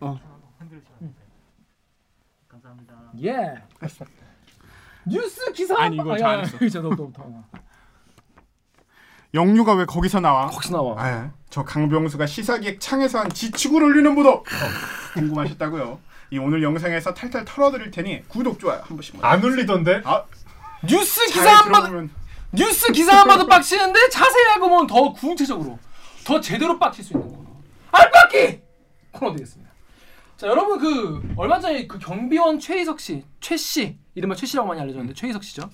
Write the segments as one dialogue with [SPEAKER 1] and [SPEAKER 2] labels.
[SPEAKER 1] 네?
[SPEAKER 2] 어.
[SPEAKER 1] 예. 뉴스 기사.
[SPEAKER 2] 아니, 이거
[SPEAKER 1] 아,
[SPEAKER 2] 잘안
[SPEAKER 1] 야,
[SPEAKER 2] 했어.
[SPEAKER 1] 진짜 너무 너무 너무.
[SPEAKER 2] 영유가 왜 거기서 나와?
[SPEAKER 1] 혹시 나와.
[SPEAKER 2] 아, 저 강병수가 시사기획 창에서 한 지축을 올리는 보도 어, 궁금하셨다고요? 이 오늘 영상에서 탈탈 털어드릴 테니 구독 좋아요 한 번씩.
[SPEAKER 3] 안 울리던데?
[SPEAKER 2] 아,
[SPEAKER 1] 뉴스
[SPEAKER 2] 잘
[SPEAKER 1] 기사 한 번.
[SPEAKER 2] 들어보면
[SPEAKER 1] 뉴스 기사 한 봐도 빡치는데 자세하고 보면 더 구체적으로 더 제대로 빡칠 수 있는 코너 알빡기 코너 되겠습니다. 자 여러분 그 얼마 전에 그 경비원 최희석 씨, 최 씨, 이른바 최 씨라고 많이 알려졌는데 최희석 씨죠.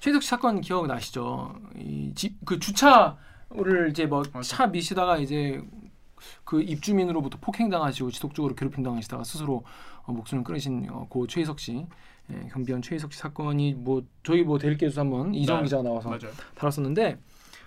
[SPEAKER 1] 최희석 씨 사건 기억 나시죠? 이 집 그 주차를 이제 뭐 차 미시다가 이제 그 입주민으로부터 폭행당하시고 지속적으로 괴롭힘 당하시다가 스스로 어, 목숨을 끊으신 어, 고 최희석 씨. 예, 경비원 최희석 씨 사건이 뭐 저희 뭐 대일께서 한번 이정
[SPEAKER 2] 네,
[SPEAKER 1] 기자가 나와서
[SPEAKER 2] 맞아요.
[SPEAKER 1] 다뤘었는데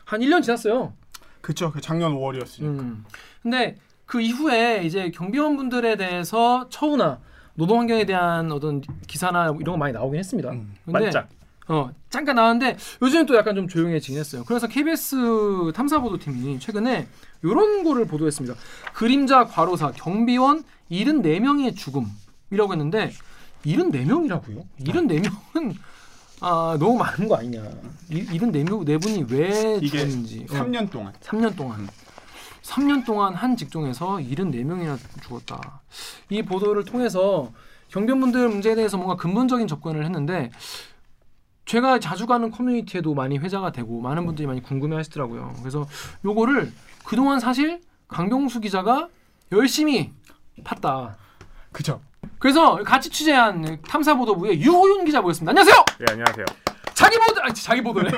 [SPEAKER 1] 한 1년 지났어요.
[SPEAKER 2] 그쵸, 그 작년 5월이었으니까.
[SPEAKER 1] 음. 근데 그 이후에 이제 경비원 분들에 대해서 처우나 노동 환경에 대한 어떤 기사나 이런 거 많이 나오긴 했습니다.
[SPEAKER 2] 음,
[SPEAKER 1] 근데
[SPEAKER 3] 반짝.
[SPEAKER 1] 어 잠깐 나왔는데 요즘은 또 약간 좀 조용해지긴 했어요. 그래서 KBS 탐사보도팀이 최근에 이런 거를 보도했습니다. 그림자 과로사 경비원 74명의 죽음이라고 했는데 74명이라고요? 74명은 아 너무 많은 거 아니냐? 74명 네 분이 왜
[SPEAKER 2] 이게
[SPEAKER 1] 죽었는지 어.
[SPEAKER 2] 3년 동안.
[SPEAKER 1] 3년 동안 3년 동안 한 직종에서 74명이나 죽었다. 이 보도를 통해서 경비원분들 문제에 대해서 뭔가 근본적인 접근을 했는데 제가 자주 가는 커뮤니티에도 많이 회자가 되고 많은 분들이 많이 궁금해 하시더라고요. 그래서 요거를 그동안 사실 강병수 기자가 열심히 팠다.
[SPEAKER 2] 그쵸.
[SPEAKER 1] 그래서 같이 취재한 탐사보도부의 유호윤 기자 모였습니다. 안녕하세요.
[SPEAKER 3] 예 안녕하세요.
[SPEAKER 1] 자기 보도 아니 자기 보도래.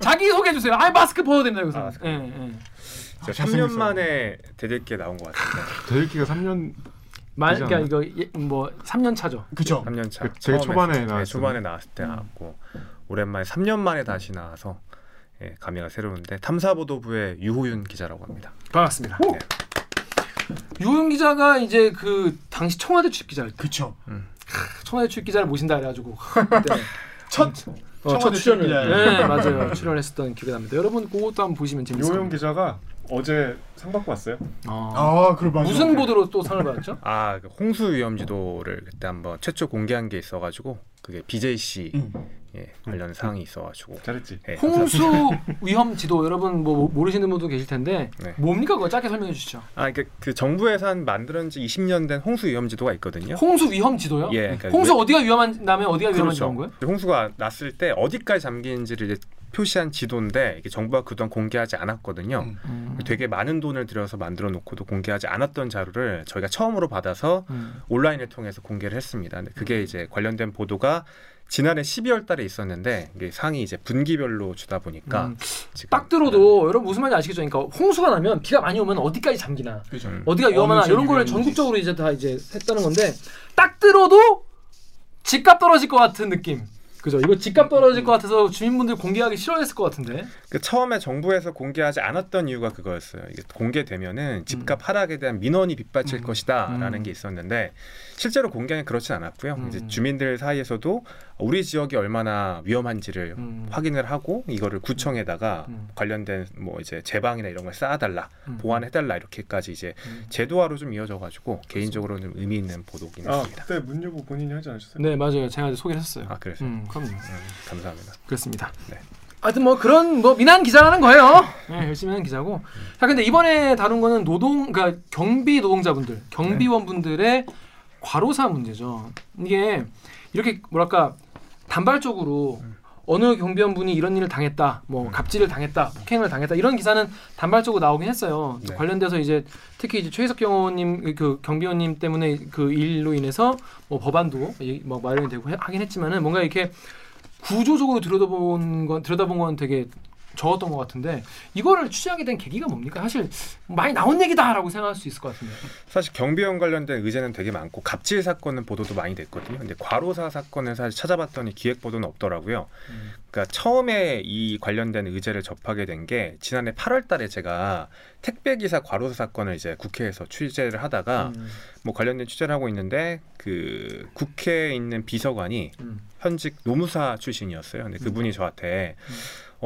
[SPEAKER 1] 자기 소개해 주세요. 아 마스크 벗어야 됩니다 여기서.
[SPEAKER 3] 아.
[SPEAKER 1] 예, 예.
[SPEAKER 3] 저
[SPEAKER 2] 잘생겼어요.
[SPEAKER 3] 3년 만에 대들기에 나온 것 같습니다.
[SPEAKER 4] 대일기가 3년
[SPEAKER 1] 말 그러니까 이거 예, 뭐 3년 차죠.
[SPEAKER 2] 그쵸.
[SPEAKER 3] 3년 차.
[SPEAKER 4] 그 제일 초반에
[SPEAKER 3] 네,
[SPEAKER 4] 나왔어요.
[SPEAKER 3] 초반에 나왔을 때 나왔고 오랜만에 3년 만에 다시 나와서 예, 감회가 새로운데 탐사보도부의 유호윤 기자라고 합니다.
[SPEAKER 1] 반갑습니다.
[SPEAKER 3] 네.
[SPEAKER 1] 유호윤 기자가 이제 그 당시 청와대 출입 기자를
[SPEAKER 2] 그쵸.
[SPEAKER 1] 청와대 출입 기자를 모신다 그래가지고 그때
[SPEAKER 2] 첫
[SPEAKER 1] 어, 첫
[SPEAKER 2] 청와대
[SPEAKER 1] 출연을
[SPEAKER 2] 기자예요.
[SPEAKER 1] 네 맞아요 출연했었던 기억이 납니다. 여러분 그것도 한번 보시면 재밌을
[SPEAKER 3] 음.
[SPEAKER 4] 요영
[SPEAKER 1] 겁니다.
[SPEAKER 4] 기자가 어제 상 받고 왔어요.
[SPEAKER 1] 어.
[SPEAKER 2] 아, 그래 맞아.
[SPEAKER 1] 무슨 보도로 또 상을 받았죠?
[SPEAKER 3] 아, 그 홍수 위험 지도를 그때 한번 최초 공개한 게 있어가지고 그게 BJC
[SPEAKER 2] 음.
[SPEAKER 3] 예, 관련 사항이 있어가지고
[SPEAKER 4] 잘했지.
[SPEAKER 3] 예,
[SPEAKER 1] 홍수 위험 지도 여러분 뭐 모르시는 분도 계실 텐데
[SPEAKER 3] 네.
[SPEAKER 1] 뭡니까 그거 짧게 설명해 주시죠.
[SPEAKER 3] 아, 이게 그 정부에서 한 만들어진 지 20년 된 홍수 위험 지도가 있거든요.
[SPEAKER 1] 홍수 위험 지도요?
[SPEAKER 3] 예, 그러니까
[SPEAKER 1] 홍수
[SPEAKER 3] 왜-
[SPEAKER 1] 어디가 위험한 다음에 어디가 위험한지
[SPEAKER 3] 그렇죠.
[SPEAKER 1] 거예요?
[SPEAKER 3] 홍수가 났을 때 어디까지 잠기는지를 이제 표시한 지도인데 이게 정부가 그동안 공개하지 않았거든요.
[SPEAKER 2] 음.
[SPEAKER 1] 음.
[SPEAKER 3] 되게 많은 돈을 들여서 만들어 놓고도 공개하지 않았던 자료를 저희가 처음으로 받아서
[SPEAKER 1] 음.
[SPEAKER 3] 온라인을 통해서 공개를 했습니다. 근데 그게 이제 관련된 보도가 지난해 12월 달에 있었는데 상이 이제 분기별로 주다 보니까
[SPEAKER 1] 음. 딱 들어도 여러분 무슨 말인지 아시겠죠? 그러니까 홍수가 나면 비가 많이 오면 어디까지 잠기나
[SPEAKER 2] 그죠.
[SPEAKER 3] 음.
[SPEAKER 1] 어디가 위험하나 이런 거를
[SPEAKER 2] 위험한지.
[SPEAKER 1] 전국적으로 이제 다 이제 했다는 건데 딱 들어도 집값 떨어질 것 같은 느낌. 그죠? 이거 집값 떨어질 것 같아서 주민분들 공개하기 싫어했을 것 같은데.
[SPEAKER 3] 그 처음에 정부에서 공개하지 않았던 이유가 그거였어요. 이게 공개되면은 집값 하락에 대한 민원이 빗받칠
[SPEAKER 2] 음.
[SPEAKER 3] 것이다라는
[SPEAKER 1] 음.
[SPEAKER 3] 게 있었는데 실제로 공개는 그렇지 않았고요.
[SPEAKER 1] 음.
[SPEAKER 3] 이제 주민들 사이에서도 우리 지역이 얼마나 위험한지를
[SPEAKER 1] 음.
[SPEAKER 3] 확인을 하고 이거를 구청에다가
[SPEAKER 1] 음.
[SPEAKER 3] 관련된 뭐 이제 제방이나 이런 걸 쌓아달라,
[SPEAKER 1] 음.
[SPEAKER 3] 보완해달라 이렇게까지 이제
[SPEAKER 1] 음.
[SPEAKER 3] 제도화로 좀 이어져가지고 개인적으로 좀 의미 있는 보도긴
[SPEAKER 4] 아
[SPEAKER 3] 했습니다.
[SPEAKER 4] 그때 문유부 본인이 하지 않으셨어요?
[SPEAKER 1] 네 맞아요. 제가 소개를 했어요.
[SPEAKER 3] 아 그래서
[SPEAKER 1] 음 그럼요.
[SPEAKER 3] 음, 감사합니다.
[SPEAKER 1] 그렇습니다.
[SPEAKER 3] 네.
[SPEAKER 1] 하여튼 뭐 그런 뭐 미난 기자라는 거예요. 네, 열심히 하는 기자고. 자 근데 이번에 다룬 거는 노동 그러니까 경비 노동자분들, 경비원분들의 과로사 문제죠. 이게 이렇게 뭐랄까 단발적으로 어느 경비원분이 이런 일을 당했다, 뭐 갑질을 당했다, 폭행을 당했다 이런 기사는 단발적으로 나오긴 했어요. 또
[SPEAKER 3] 네.
[SPEAKER 1] 관련돼서 이제 특히 이제 최희석 경호님 그 경비원님 때문에 그 일로 인해서 뭐 법안도 이- 뭐 마련이 되고 해- 하긴 했지만은 뭔가 이렇게 구조적으로 들여다본 건 들여다본 건 되게 적었던 것 같은데 이거를 취재하게 된 계기가 뭡니까? 사실 많이 나온 얘기다라고 생각할 수 있을 것 같은데.
[SPEAKER 3] 사실 경비원 관련된 의제는 되게 많고 갑질 사건은 보도도 많이 됐거든요. 근데 과로사 사건은 사실 찾아봤더니 기획 보도는 없더라고요.
[SPEAKER 1] 음.
[SPEAKER 3] 그러니까 처음에 이 관련된 의제를 접하게 된 게 지난해 8월달에 제가 택배 기사 과로사 사건을 이제 국회에서 취재를 하다가
[SPEAKER 1] 음,
[SPEAKER 3] 뭐 관련된 취재를 하고 있는데 그 국회에 있는 비서관이
[SPEAKER 1] 음.
[SPEAKER 3] 현직 노무사 출신이었어요. 근데 그분이 저한테
[SPEAKER 1] 음.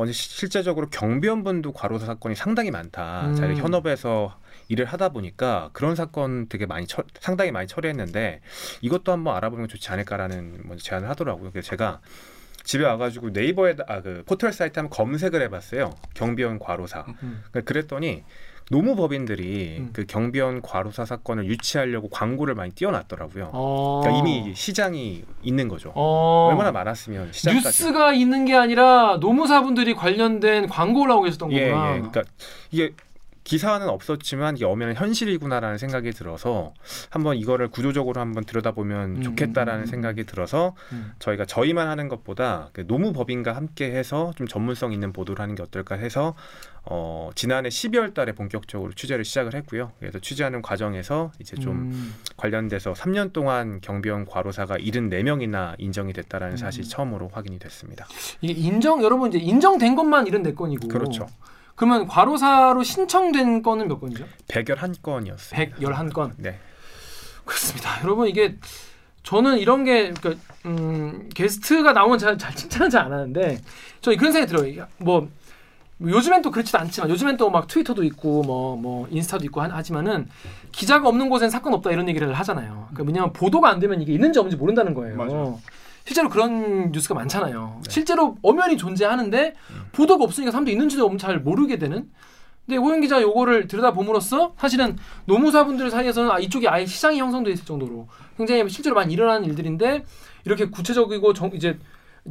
[SPEAKER 3] 어, 시- 실제적으로 경비원분도 과로사 사건이 상당히 많다.
[SPEAKER 1] 음.
[SPEAKER 3] 자기 현업에서 일을 하다 보니까 그런 사건 되게 많이 처, 상당히 많이 처리했는데 이것도 한번 알아보면 좋지 않을까라는 먼저 제안을 하더라고요. 그래서 제가 집에 와가지고 네이버에 아 그 포털 사이트 한번 검색을 해봤어요. 경비원 과로사.
[SPEAKER 1] 음.
[SPEAKER 3] 그러니까 그랬더니 노무법인들이
[SPEAKER 1] 음.
[SPEAKER 3] 그 경비원 과로사 사건을 유치하려고 광고를 많이 띄워놨더라고요.
[SPEAKER 1] 어.
[SPEAKER 3] 그러니까 이미 시장이 있는 거죠.
[SPEAKER 1] 어.
[SPEAKER 3] 얼마나 많았으면 시장까지.
[SPEAKER 1] 뉴스가 있는 게 아니라 노무사분들이 관련된 광고를 하고 계셨던
[SPEAKER 3] 예,
[SPEAKER 1] 거구나.
[SPEAKER 3] 예. 그러니까 이게 기사는 없었지만 이게 엄연한 현실이구나라는 생각이 들어서 한번 이거를 구조적으로 한번 들여다보면
[SPEAKER 1] 음,
[SPEAKER 3] 좋겠다라는
[SPEAKER 1] 음, 음.
[SPEAKER 3] 생각이 들어서
[SPEAKER 1] 음.
[SPEAKER 3] 저희가 저희만 하는 것보다 그 노무법인과 함께 해서 좀 전문성 있는 보도를 하는 게 어떨까 해서 어, 지난해 12월 달에 본격적으로 취재를 시작을 했고요. 그래서 취재하는 과정에서 이제 좀
[SPEAKER 1] 음.
[SPEAKER 3] 관련돼서 3년 동안 경비원 과로사가 74명이나 인정이 됐다라는
[SPEAKER 1] 음.
[SPEAKER 3] 사실이 처음으로 확인이 됐습니다.
[SPEAKER 1] 이게 인정 여러분 이제 인정된 것만 74건이고
[SPEAKER 3] 그렇죠.
[SPEAKER 1] 그러면 과로사로 신청된 건은 몇 건이죠?
[SPEAKER 3] 111건이었어요.
[SPEAKER 1] 111건.
[SPEAKER 3] 네.
[SPEAKER 1] 그렇습니다. 여러분 이게 저는 이런 게 그러니까 음, 게스트가 나오면 잘, 잘 칭찬은 잘안 하는데 저 그런 생각이 들어요. 뭐 요즘엔 또 그렇지도 않지만 요즘엔 또 막 트위터도 있고 뭐뭐 인스타도 있고 하- 하지만은 기자가 없는 곳엔 사건 없다 이런 얘기를 하잖아요. 그러니까 왜냐면 보도가 안 되면 이게 있는지 없는지 모른다는 거예요.
[SPEAKER 2] 맞아요.
[SPEAKER 1] 실제로 그런 뉴스가 많잖아요.
[SPEAKER 3] 네.
[SPEAKER 1] 실제로 엄연히 존재하는데
[SPEAKER 3] 음.
[SPEAKER 1] 보도가 없으니까 사람도 있는지도 잘 모르게 되는. 근데 오영 기자 요거를 들여다봄으로써 사실은 노무사분들 사이에서는 아, 이쪽이 아예 시장이 형성돼 있을 정도로 굉장히 실제로 많이 일어나는 일들인데 이렇게 구체적이고 정, 이제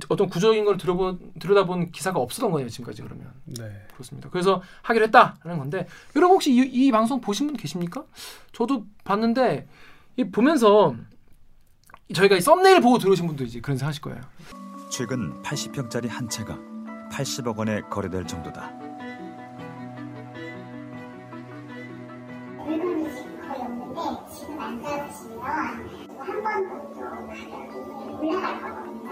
[SPEAKER 1] 어떤 구조적인 걸 들여본, 들여다본 기사가 없었던 거예요 지금까지 그러면
[SPEAKER 3] 네.
[SPEAKER 1] 그렇습니다. 그래서 하기로 했다라는 건데 여러분 혹시 이, 이 방송 보신 분 계십니까? 저도 봤는데 이 보면서 저희가 이 썸네일 보고 들어오신 분도 이제 그런 생각하실 거예요.
[SPEAKER 5] 최근 80평짜리 한 채가 80억 원에 거래될 정도다.
[SPEAKER 6] 물건이 지금 거의 없는데 지금 안 잡으시면 한번 정도 가격이 올라갈 거거든요.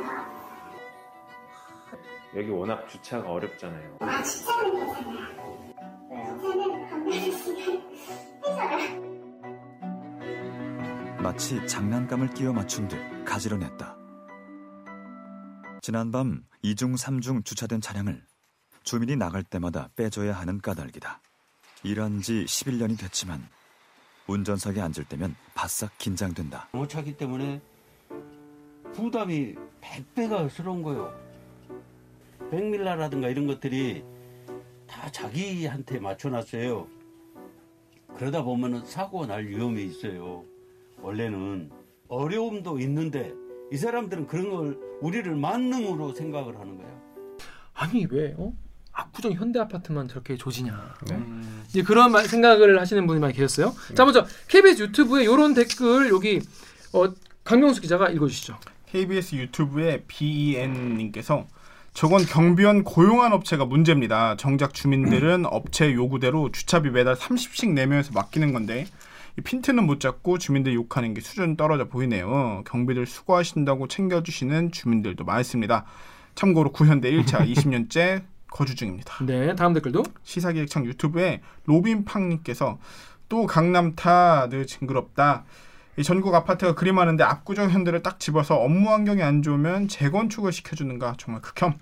[SPEAKER 3] 여기 워낙 주차가 어렵잖아요.
[SPEAKER 6] 아 주차는 괜찮아요. 주차는 한번 시간 해서요.
[SPEAKER 5] 마치 장난감을 끼워 맞춘 듯 가지런했다. 지난밤 2중 3중 주차된 차량을 주민이 나갈 때마다 빼줘야 하는 까닭이다. 일한 지 11년이 됐지만 운전석에 앉을 때면 바싹 긴장된다.
[SPEAKER 7] 못 차기 때문에 부담이 100배가 스러운 거예요. 백밀라라든가 이런 것들이 다 자기한테 맞춰놨어요. 그러다 보면은 사고가 날 위험이 있어요. 원래는 어려움도 있는데 이 사람들은 그런 걸 우리를 만능으로 생각을 하는 거야.
[SPEAKER 1] 아니 왜 어? 압구정 현대 아파트만 저렇게 조지냐.
[SPEAKER 3] 네.
[SPEAKER 1] 이제 그런 말- 생각을 하시는 분이 많이 계셨어요. 자 먼저 KBS 유튜브에 이런 댓글 여기 어, 강명수 기자가 읽어주시죠.
[SPEAKER 2] KBS 유튜브의 BEN님께서 저건 경비원 고용한 업체가 문제입니다. 정작 주민들은 업체 요구대로 주차비 매달 30씩 내면서 맡기는 건데 이 핀트는 못 잡고 주민들 욕하는 게 수준 떨어져 보이네요. 경비들 수고하신다고 챙겨주시는 주민들도 많습니다. 참고로 구현대 1차 20년째 거주 중입니다.
[SPEAKER 1] 네 다음 댓글도
[SPEAKER 2] 시사기획창 유튜브에 로빈팡님께서 또 강남타 늘 징그럽다. 이 전국 아파트가 그리 많은데 압구정 현대를 딱 집어서 업무 환경이 안 좋으면 재건축을 시켜주는가 정말 극혐.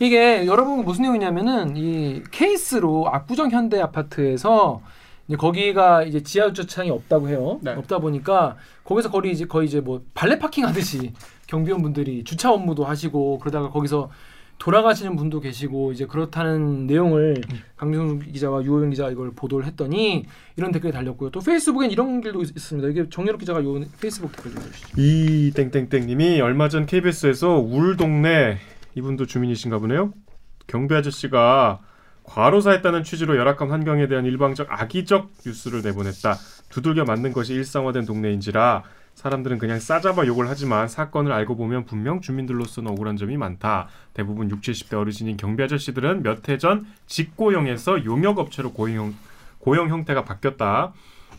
[SPEAKER 1] 이게 여러분 무슨 내용이냐면은 이 케이스로 압구정 현대 아파트에서 이제 거기가 이제 지하 주차장이 없다고 해요.
[SPEAKER 2] 네.
[SPEAKER 1] 없다 보니까 거기서 거리 이제 거의 이제 뭐 발레 파킹 하듯이 경비원분들이 주차 업무도 하시고 그러다가 거기서 돌아가시는 분도 계시고 이제 그렇다는 내용을 강정수 기자와 유호영 기자가 이걸 보도를 했더니 이런 댓글이 달렸고요. 또 페이스북엔 이런 글도 있- 있습니다. 이게 정유럽 기자가 요 페이스북 댓글 좀 해주시죠.
[SPEAKER 4] 이 땡땡땡님이 얼마 전 KBS에서 울 동네 이분도 주민이신가 보네요. 경비 아저씨가 과로사했다는 취지로 열악한 환경에 대한 일방적 악의적 뉴스를 내보냈다. 두들겨 맞는 것이 일상화된 동네인지라 사람들은 그냥 싸잡아 욕을 하지만 사건을 알고 보면 분명 주민들로서는 억울한 점이 많다. 대부분 60, 70대 어르신인 경비 아저씨들은 몇 해 전 직고용에서 용역업체로 고용, 고용 형태가 바뀌었다.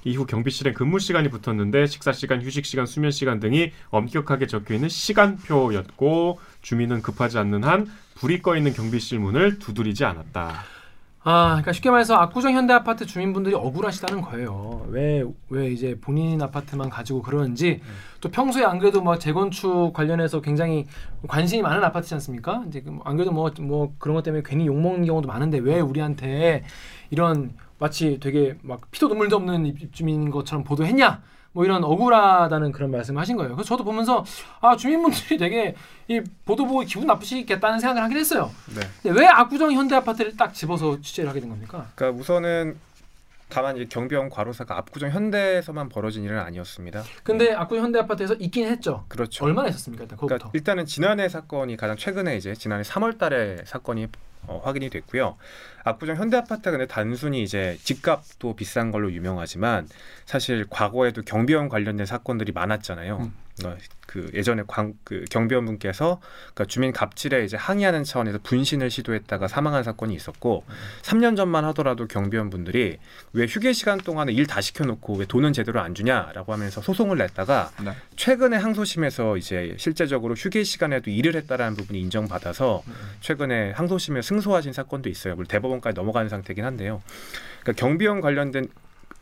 [SPEAKER 4] 이후 경비실에 근무 시간이 붙었는데 식사 시간, 휴식 시간, 수면 시간 등이 엄격하게 적혀 있는 시간표였고 주민은 급하지 않는 한 불이 꺼 있는 경비실 문을 두드리지 않았다.
[SPEAKER 1] 아, 그러니까 쉽게 말해서 압구정 현대 아파트 주민분들이 억울하시다는 거예요. 왜 왜 이제 본인 아파트만 가지고 그러는지 또 평소에 안 그래도 뭐 재건축 관련해서 굉장히 관심이 많은 아파트지 않습니까? 이제 그안 그래도 뭐 뭐 그런 것 때문에 괜히 욕 먹는 경우도 많은데 왜 우리한테 이런 마치 되게 막 피도 눈물도 없는 입- 입주민인 것처럼 보도했냐? 뭐 이런 억울하다는 그런 말씀을 하신 거예요. 그래서 저도 보면서 아 주민분들이 되게 이 보도 보고 기분 나쁘시겠다는 생각을 하긴 했어요.
[SPEAKER 3] 네.
[SPEAKER 1] 근데 왜 압구정 현대 아파트를 딱 집어서 취재를 하게 된 겁니까?
[SPEAKER 3] 그러니까 우선은 다만 이 경비원 과로사가 압구정 현대에서만 벌어진 일은 아니었습니다.
[SPEAKER 1] 근데 압구정 현대 아파트에서 있긴 했죠.
[SPEAKER 3] 그렇죠.
[SPEAKER 1] 얼마나 있었습니까? 일단.
[SPEAKER 3] 그러니까 일단은 지난해 사건이 가장 최근에 이제 지난해 3월달에 사건이 어, 확인이 됐고요. 압구정 현대아파트가 근데 단순히 이제 집값도 비싼 걸로 유명하지만 사실 과거에도 경비원 관련된 사건들이 많았잖아요.
[SPEAKER 1] 음.
[SPEAKER 3] 어, 그 예전에 광, 그 경비원분께서 그러니까 주민 갑질에 이제 항의하는 차원에서 분신을 시도했다가 사망한 사건이 있었고 3년 전만 하더라도 경비원분들이 왜 휴게 시간 동안에 일 다 시켜놓고 왜 돈은 제대로 안 주냐라고 하면서 소송을 냈다가
[SPEAKER 2] 네.
[SPEAKER 3] 최근에 항소심에서 이제 실제적으로 휴게 시간에도 일을 했다라는 부분이 인정받아서 최근에 항소심에 승소하신 사건도 있어요. 물론 대법원까지 넘어가는 상태긴 한데요. 그러니까 경비원 관련된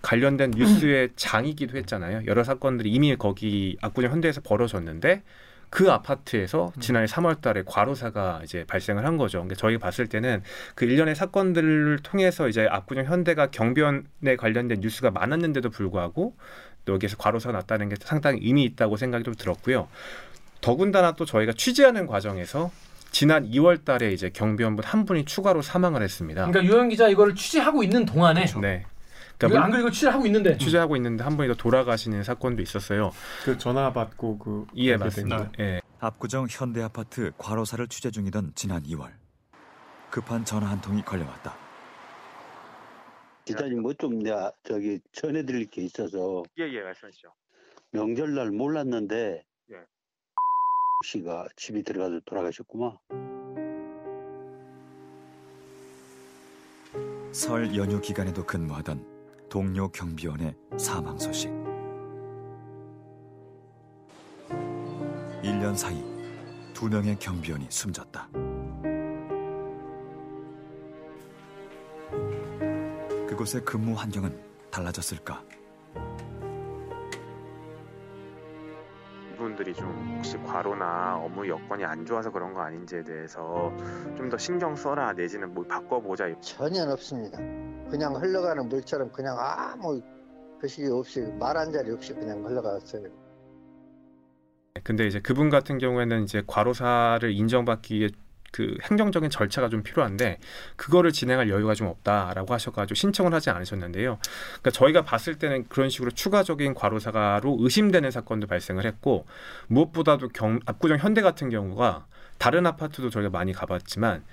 [SPEAKER 3] 관련된 뉴스의 장이기도 했잖아요. 여러 사건들이 이미 거기 압구정 현대에서 벌어졌는데 그 아파트에서 지난해 3월 달에 과로사가 이제 발생을 한 거죠. 그러니까 저희가 봤을 때는 그 일련의 사건들을 통해서 이제 압구정 현대가 경비원에 관련된 뉴스가 많았는데도 불구하고 또 여기에서 과로사가 났다는 게 상당히 의미 있다고 생각이 좀 들었고요. 더군다나 또 저희가 취재하는 과정에서 지난 2월 달에 이제 경비원분 한 분이 추가로 사망을 했습니다.
[SPEAKER 1] 그러니까 유영 기자 이거를 취재하고 있는 동안에
[SPEAKER 3] 네.
[SPEAKER 1] 이거
[SPEAKER 3] 그러니까
[SPEAKER 1] 안 그리고 취재를 하고 있는데
[SPEAKER 3] 취재하고 있는데 한 분이 더 돌아가시는 사건도 있었어요.
[SPEAKER 4] 그 전화 받고 그
[SPEAKER 3] 예,
[SPEAKER 4] 알게
[SPEAKER 3] 맞습니다. 예.
[SPEAKER 5] 압구정 현대 아파트 과로사를 취재 중이던 지난 2월 급한 전화 한 통이 걸려왔다.
[SPEAKER 7] 기자님 뭐 좀 내가 저기 전해드릴 게 있어서
[SPEAKER 3] 예, 예, 말씀하시죠.
[SPEAKER 7] 명절날 몰랐는데
[SPEAKER 3] 예.
[SPEAKER 7] 씨가 집이 들어가서 돌아가셨구만.
[SPEAKER 5] 설 연휴 기간에도 근무하던 동료 경비원의 사망 소식. 1년 사이 두 명의 경비원이 숨졌다. 그곳의 근무 환경은 달라졌을까?
[SPEAKER 3] 분들이 좀 혹시 과로나 업무 여건이 안 좋아서 그런 거 아닌지에 대해서 좀 더 신경 써라 내지는 뭐 바꿔보자
[SPEAKER 8] 전혀 없습니다. 그냥 흘러가는 물처럼 그냥 아무 표시 없이 말 한 자리 없이 그냥 흘러갔어요.
[SPEAKER 3] 근데 이제 그분 같은 경우에는 이제 과로사를 인정받기 위해 그 행정적인 절차가 좀 필요한데 그거를 진행할 여유가 좀 없다라고 하셔가지고 신청을 하지 않으셨는데요. 그러니까 저희가 봤을 때는 그런 식으로 추가적인 과로사가로 의심되는 사건도 발생을 했고 무엇보다도 경, 압구정 현대 같은 경우가 다른 아파트도 저희가 많이 가봤지만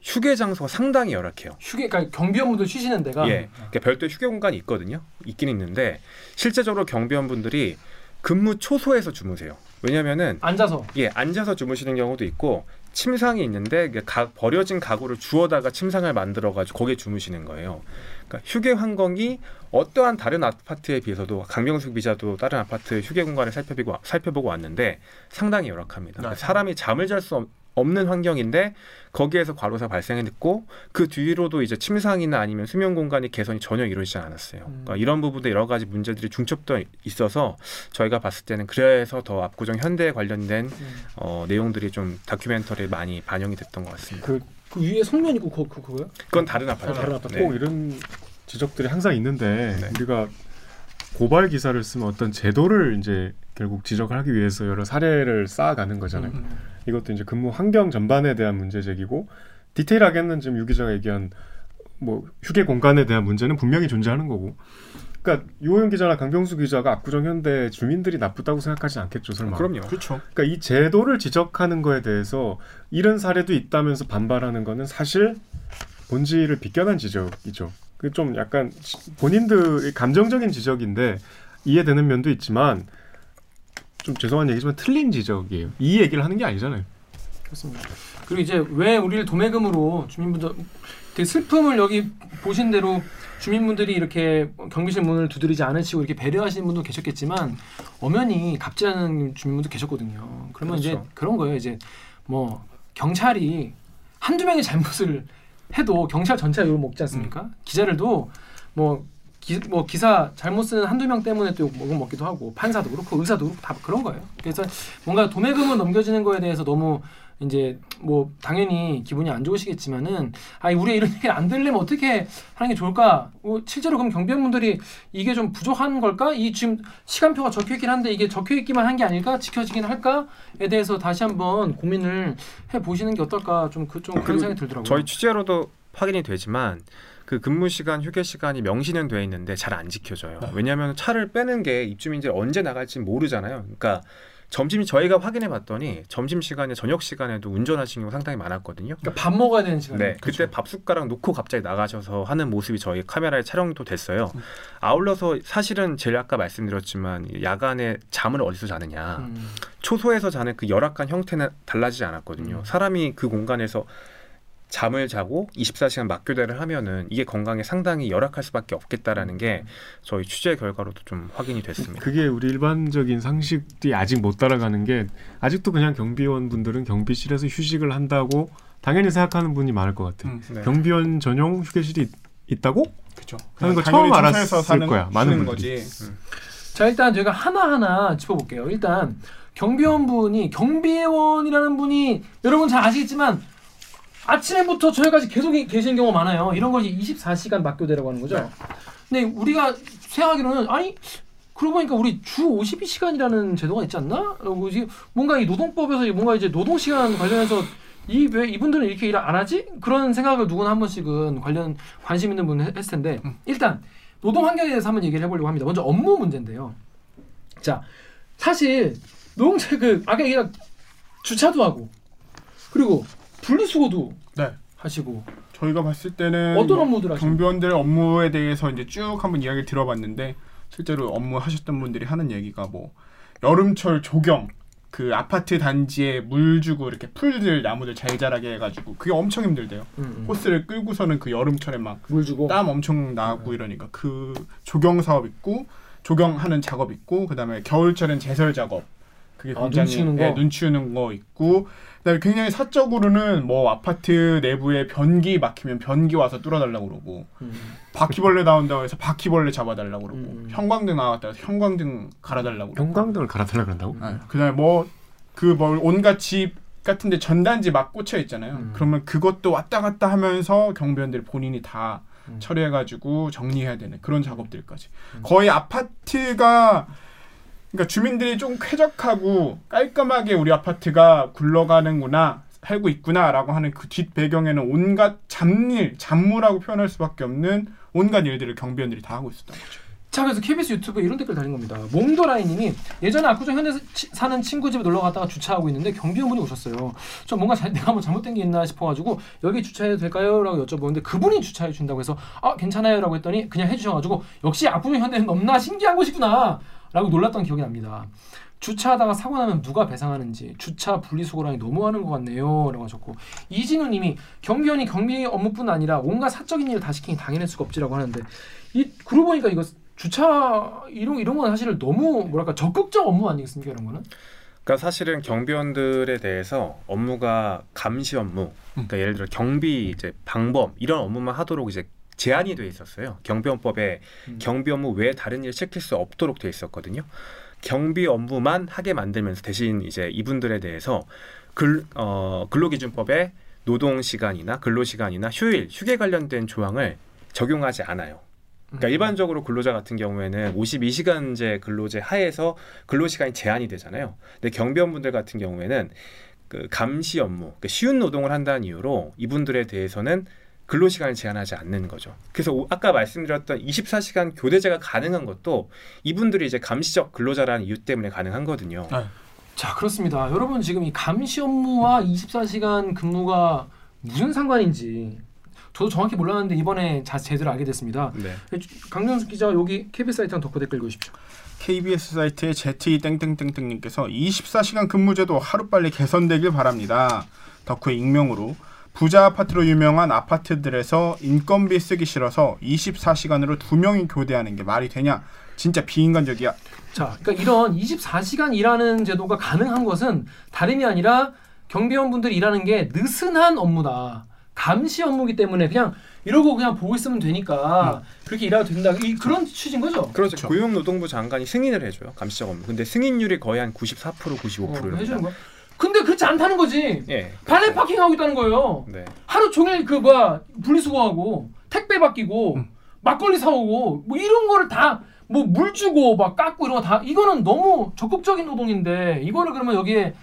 [SPEAKER 3] 휴게 장소가 상당히 열악해요.
[SPEAKER 1] 휴게 그러니까 경비원분들 쉬시는 데가
[SPEAKER 3] 예, 그러니까 별도의 휴게 공간이 있거든요. 있긴 있는데 실제적으로 경비원분들이 근무 초소에서 주무세요. 왜냐면은
[SPEAKER 1] 앉아서
[SPEAKER 3] 예, 앉아서 주무시는 경우도 있고 침상이 있는데 가, 버려진 가구를 주워다가 침상을 만들어 가지고 거기에 주무시는 거예요. 그러니까 휴게 환경이 어떠한 다른 아파트에 비해서도 강병수 기자도 다른 아파트 휴게 공간을 살펴보고 살펴보고 왔는데 상당히 열악합니다. 그러니까 사람이 잠을 잘 수 없는 환경인데 거기에서 과로사 발생했고 그 뒤로도 이제 침상이나 아니면 수면 공간이 개선이 전혀 이루어지지 않았어요. 그러니까 이런 부분도 여러 가지 문제들이 중첩돼 있어서 저희가 봤을 때는 그래서 더 압구정 현대에 관련된 어, 내용들이 좀 다큐멘터리에 많이 반영이 됐던 것 같습니다.
[SPEAKER 1] 그, 그 위에 성면 있고 그, 그 그거요?
[SPEAKER 3] 그건 다른 아파트.
[SPEAKER 1] 다른 아파트.
[SPEAKER 4] 꼭 이런 지적들이 항상 있는데
[SPEAKER 3] 네.
[SPEAKER 4] 우리가 고발 기사를 쓰면 어떤 제도를 이제 결국 지적을 하기 위해서 여러 사례를 쌓아가는 거잖아요.
[SPEAKER 1] 음.
[SPEAKER 4] 이것도 이제 근무 환경 전반에 대한 문제 제기고 디테일하게는 지금 유 기자가 얘기한 뭐 휴게 공간에 대한 문제는 분명히 존재하는 거고. 그러니까 유호영 기자나 강병수 기자가 압구정 현대 주민들이 나쁘다고 생각하지 않겠죠, 설마.
[SPEAKER 3] 그럼요.
[SPEAKER 2] 그렇죠.
[SPEAKER 4] 그러니까 이 제도를 지적하는 거에 대해서 이런 사례도 있다면서 반발하는 거는 사실 본질을 비껴난 지적이죠. 그 좀 약간 본인들의 감정적인 지적인데 이해되는 면도 있지만 좀 죄송한 얘기지만 틀린 지적이에요. 이 얘기를 하는 게 아니잖아요.
[SPEAKER 1] 그렇습니다. 그리고 이제 왜 우리를 도매금으로 주민분들 되게 슬픔을 여기 보신 대로 주민분들이 이렇게 경비실 문을 두드리지 않으시고 이렇게 배려하시는 분도 계셨겠지만 엄연히 갑질하는 주민분도 계셨거든요. 그러면 이제
[SPEAKER 3] 그렇죠.
[SPEAKER 1] 그런 거예요. 이제 뭐 경찰이 한두 명의 잘못을 해도 경찰 전체가 욕을 먹지 않습니까? 기자들도 뭐, 기, 뭐 기사 잘못 쓰는 한두 명 때문에 또욕 먹기도 하고 판사도 그렇고 의사도 그렇고 다 그런 거예요. 그래서 뭔가 도매금은 넘겨지는 거에 대해서 너무 이제 뭐 당연히 기분이 안 좋으시겠지만은 아 우리 이런 얘기 안 들리면 어떻게 하는 게 좋을까? 어, 실제로 그럼 경비원분들이 이게 좀 부족한 걸까? 이 지금 시간표가 적혀 있긴 한데 이게 적혀 있기만 한 게 아닐까? 지켜지긴 할까?에 대해서 다시 한번 고민을 해 보시는 게 어떨까? 좀 그좀 그런 생각이 들더라고요.
[SPEAKER 3] 저희 취재로도 확인이 되지만 그 근무 시간, 휴게 시간이 명시는 돼 있는데 잘 안 지켜져요.
[SPEAKER 1] 네.
[SPEAKER 3] 왜냐하면 차를 빼는 게 입주민들이 언제 나갈지 모르잖아요. 그러니까 점심 저희가 확인해 봤더니 점심 시간에 저녁 시간에도 운전하시는 경우 상당히 많았거든요.
[SPEAKER 1] 그러니까 밥 먹어야 되는 시간.
[SPEAKER 3] 네, 그때 밥 숟가락 놓고 갑자기 나가셔서 하는 모습이 저희 카메라에 촬영도 됐어요. 아울러서 사실은 제일 아까 말씀드렸지만 이 야간에 잠을 어디서 자느냐.
[SPEAKER 1] 음.
[SPEAKER 3] 초소에서 자는 그 열악한 형태는 달라지지 않았거든요.
[SPEAKER 1] 음.
[SPEAKER 3] 사람이 그 공간에서 잠을 자고 24시간 맞교대를 하면은 이게 건강에 상당히 열악할 수밖에 없겠다라는 게 저희 취재 결과로도 좀 확인이 됐습니다.
[SPEAKER 4] 그게 우리 일반적인 상식이 아직 못 따라가는 게 아직도 그냥 경비원 분들은 경비실에서 휴식을 한다고 당연히 생각하는 분이 많을 것 같아요.
[SPEAKER 2] 음,
[SPEAKER 3] 네.
[SPEAKER 4] 경비원 전용 휴게실이 있다고?
[SPEAKER 2] 그렇죠.
[SPEAKER 4] 하는 거 처음 알았을
[SPEAKER 2] 사는
[SPEAKER 4] 거야, 많은 분들이.
[SPEAKER 2] 거지.
[SPEAKER 1] 자 일단 저희가 하나하나 짚어볼게요. 일단 경비원분이 경비원이라는 분이 여러분 잘 아시겠지만 아침에부터 저희까지 계속 계시는 경우가 많아요. 이런 걸 이제 24시간 맞교대라고 하는 거죠. 근데 우리가 생각하기로는 아니 그러고 보니까 우리 주 52시간이라는 제도가 있지 않나? 라고 이제 뭔가 이 노동법에서 뭔가 이제 노동 시간 관련해서 이 왜 이분들은 이렇게 일 안 하지? 그런 생각을 누구나 한 번씩은 관련 관심 있는 분은 했- 했을 텐데 일단 노동 환경에 대해서 한번 얘기를 해보려고 합니다. 먼저 업무 문제인데요. 자 사실 노동자 그 아까 얘기가 주차도 하고 그리고 분리수거도
[SPEAKER 2] 네.
[SPEAKER 1] 하시고
[SPEAKER 2] 저희가 봤을 때는
[SPEAKER 1] 어떤
[SPEAKER 2] 뭐
[SPEAKER 1] 업무들 하시고
[SPEAKER 2] 경비원들의 업무에 대해서 이제 쭉 한번 이야기 들어봤는데 실제로 업무 하셨던 분들이 하는 얘기가 뭐 여름철 조경 그 아파트 단지에 물 주고 이렇게 풀들 나무들 잘 자라게 해가지고 그게 엄청 힘들대요.
[SPEAKER 1] 음, 음.
[SPEAKER 2] 호스를 끌고서는 그 여름철에 막
[SPEAKER 1] 물 주고
[SPEAKER 2] 땀 엄청 나고 이러니까 그 조경 사업 있고 조경하는 작업 있고 그다음에 겨울철엔 제설 작업 그게
[SPEAKER 1] 아,
[SPEAKER 2] 굉장히
[SPEAKER 1] 눈 치우는 거?
[SPEAKER 2] 예, 눈 치우는 거 있고 그다음에 굉장히 사적으로는 뭐 아파트 내부에 변기 막히면 변기 와서 뚫어달라고 그러고
[SPEAKER 1] 음.
[SPEAKER 2] 바퀴벌레 나온다고 해서 바퀴벌레 잡아달라고 그러고
[SPEAKER 1] 음.
[SPEAKER 2] 형광등 나왔다 해서 형광등 갈아달라고 그러고
[SPEAKER 4] 형광등을 갈아달라 그런다고?
[SPEAKER 2] 네. 그다음에 뭐그뭐 온갖 집 같은데 전단지 막 꽂혀 있잖아요.
[SPEAKER 1] 음.
[SPEAKER 2] 그러면 그것도 왔다 갔다 하면서 경비원들이 본인이 다
[SPEAKER 1] 음.
[SPEAKER 2] 처리해가지고 정리해야 되는 그런 작업들까지
[SPEAKER 1] 음.
[SPEAKER 2] 거의 아파트가 그러니까 주민들이 좀 쾌적하고 깔끔하게 우리 아파트가 굴러가는구나 살고 있구나라고 하는 그 뒷 배경에는 온갖 잡일 잡무라고 표현할 수밖에 없는 온갖 일들을 경비원들이 다 하고 있었던 거죠.
[SPEAKER 1] 자 그래서 KBS 유튜브에 이런 댓글 달린 겁니다. 몽도라이님이 예전에 압구정 현대 치- 사는 친구 집에 놀러 갔다가 주차하고 있는데 경비원분이 오셨어요. 저 뭔가 잘, 내가 뭐 잘못된 게 있나 싶어가지고 여기 주차해도 될까요?라고 여쭤보는데 그분이 주차해 준다고 해서 아 괜찮아요라고 했더니 그냥 해주셔가지고 역시 압구정 현대는 넘나 신기한 곳이구나 라고 놀랐던 기억이 납니다. 주차하다가 사고 나면 누가 배상하는지 주차 분리수거라니 너무하는 것 같네요 라고 하셨고 이진우님이 경비원이 경비 업무뿐 아니라 온갖 사적인 일을 다 시키니 당연할 수가 없지라고 하는데 이 그러고 보니까 이거 주차 이런 이런 건 사실 너무 뭐랄까 적극적 업무 아니겠습니까 이런 거는?
[SPEAKER 3] 그러니까 사실은 경비원들에 대해서 업무가 감시 업무, 그러니까 예를 들어 경비 이제 방범 이런 업무만 하도록 이제 제한이 돼 있었어요. 경비원법에
[SPEAKER 1] 음.
[SPEAKER 3] 경비 업무 외에 다른 일 시킬 수 없도록 돼 있었거든요. 경비 업무만 하게 만들면서 대신 이제 이분들에 대해서 근 어, 근로기준법에 노동 시간이나 근로 시간이나 휴일, 휴게 관련된 조항을 적용하지 않아요. 그러니까 일반적으로 근로자 같은 경우에는 52시간제 근로제 하에서 근로 시간이 제한이 되잖아요. 근데 경비원분들 같은 경우에는 그 감시 업무, 그 쉬운 노동을 한다는 이유로 이분들에 대해서는 근로 시간을 제한하지 않는 거죠. 그래서 오- 아까 말씀드렸던 24시간 교대제가 가능한 것도 이분들이 이제 감시적 근로자라는 이유 때문에 가능한 거든요.
[SPEAKER 1] 자 그렇습니다 여러분 지금 이 감시 업무와 24시간 근무가 무슨 상관인지 저도 정확히 몰랐는데 이번에 자 제대로 알게 됐습니다.
[SPEAKER 3] 네.
[SPEAKER 1] 강정수 기자 여기 KBS 사이트랑 덕후 댓글 읽으십시오.
[SPEAKER 2] KBS 사이트의 ZE 땡땡땡땡님께서 24시간 근무제도 하루빨리 개선되길 바랍니다. 덕후의 익명으로 부자 아파트로 유명한 아파트들에서 인건비 쓰기 싫어서 24시간으로 두 명이 교대하는 게 말이 되냐? 진짜 비인간적이야.
[SPEAKER 1] 자, 그러니까 이런 24시간 일하는 제도가 가능한 것은 다름이 아니라 경비원분들이 일하는 게 느슨한 업무다. 감시 업무기 때문에 그냥 이러고 그냥 보고 있으면 되니까 그렇게 일하도 된다. 이 그런 취지인 거죠?
[SPEAKER 3] 그렇죠. 고용노동부 장관이 승인을 해줘요 감시적 업무. 근데 승인율이 거의 한 94% 95%
[SPEAKER 1] 어,
[SPEAKER 3] 입니다.
[SPEAKER 1] 해주는 거야. 근데 그렇지 않다는 거지.
[SPEAKER 3] 예.
[SPEAKER 1] 발레 파킹 하고 있다는 거예요.
[SPEAKER 3] 네.
[SPEAKER 1] 하루 종일 그 뭐야 분리수거하고 택배 맡기고 막걸리 사오고 뭐 이런 거를 다 뭐 물 주고 막 깎고 이런 거 다 이거는 너무 적극적인 노동인데 이거를 그러면 여기에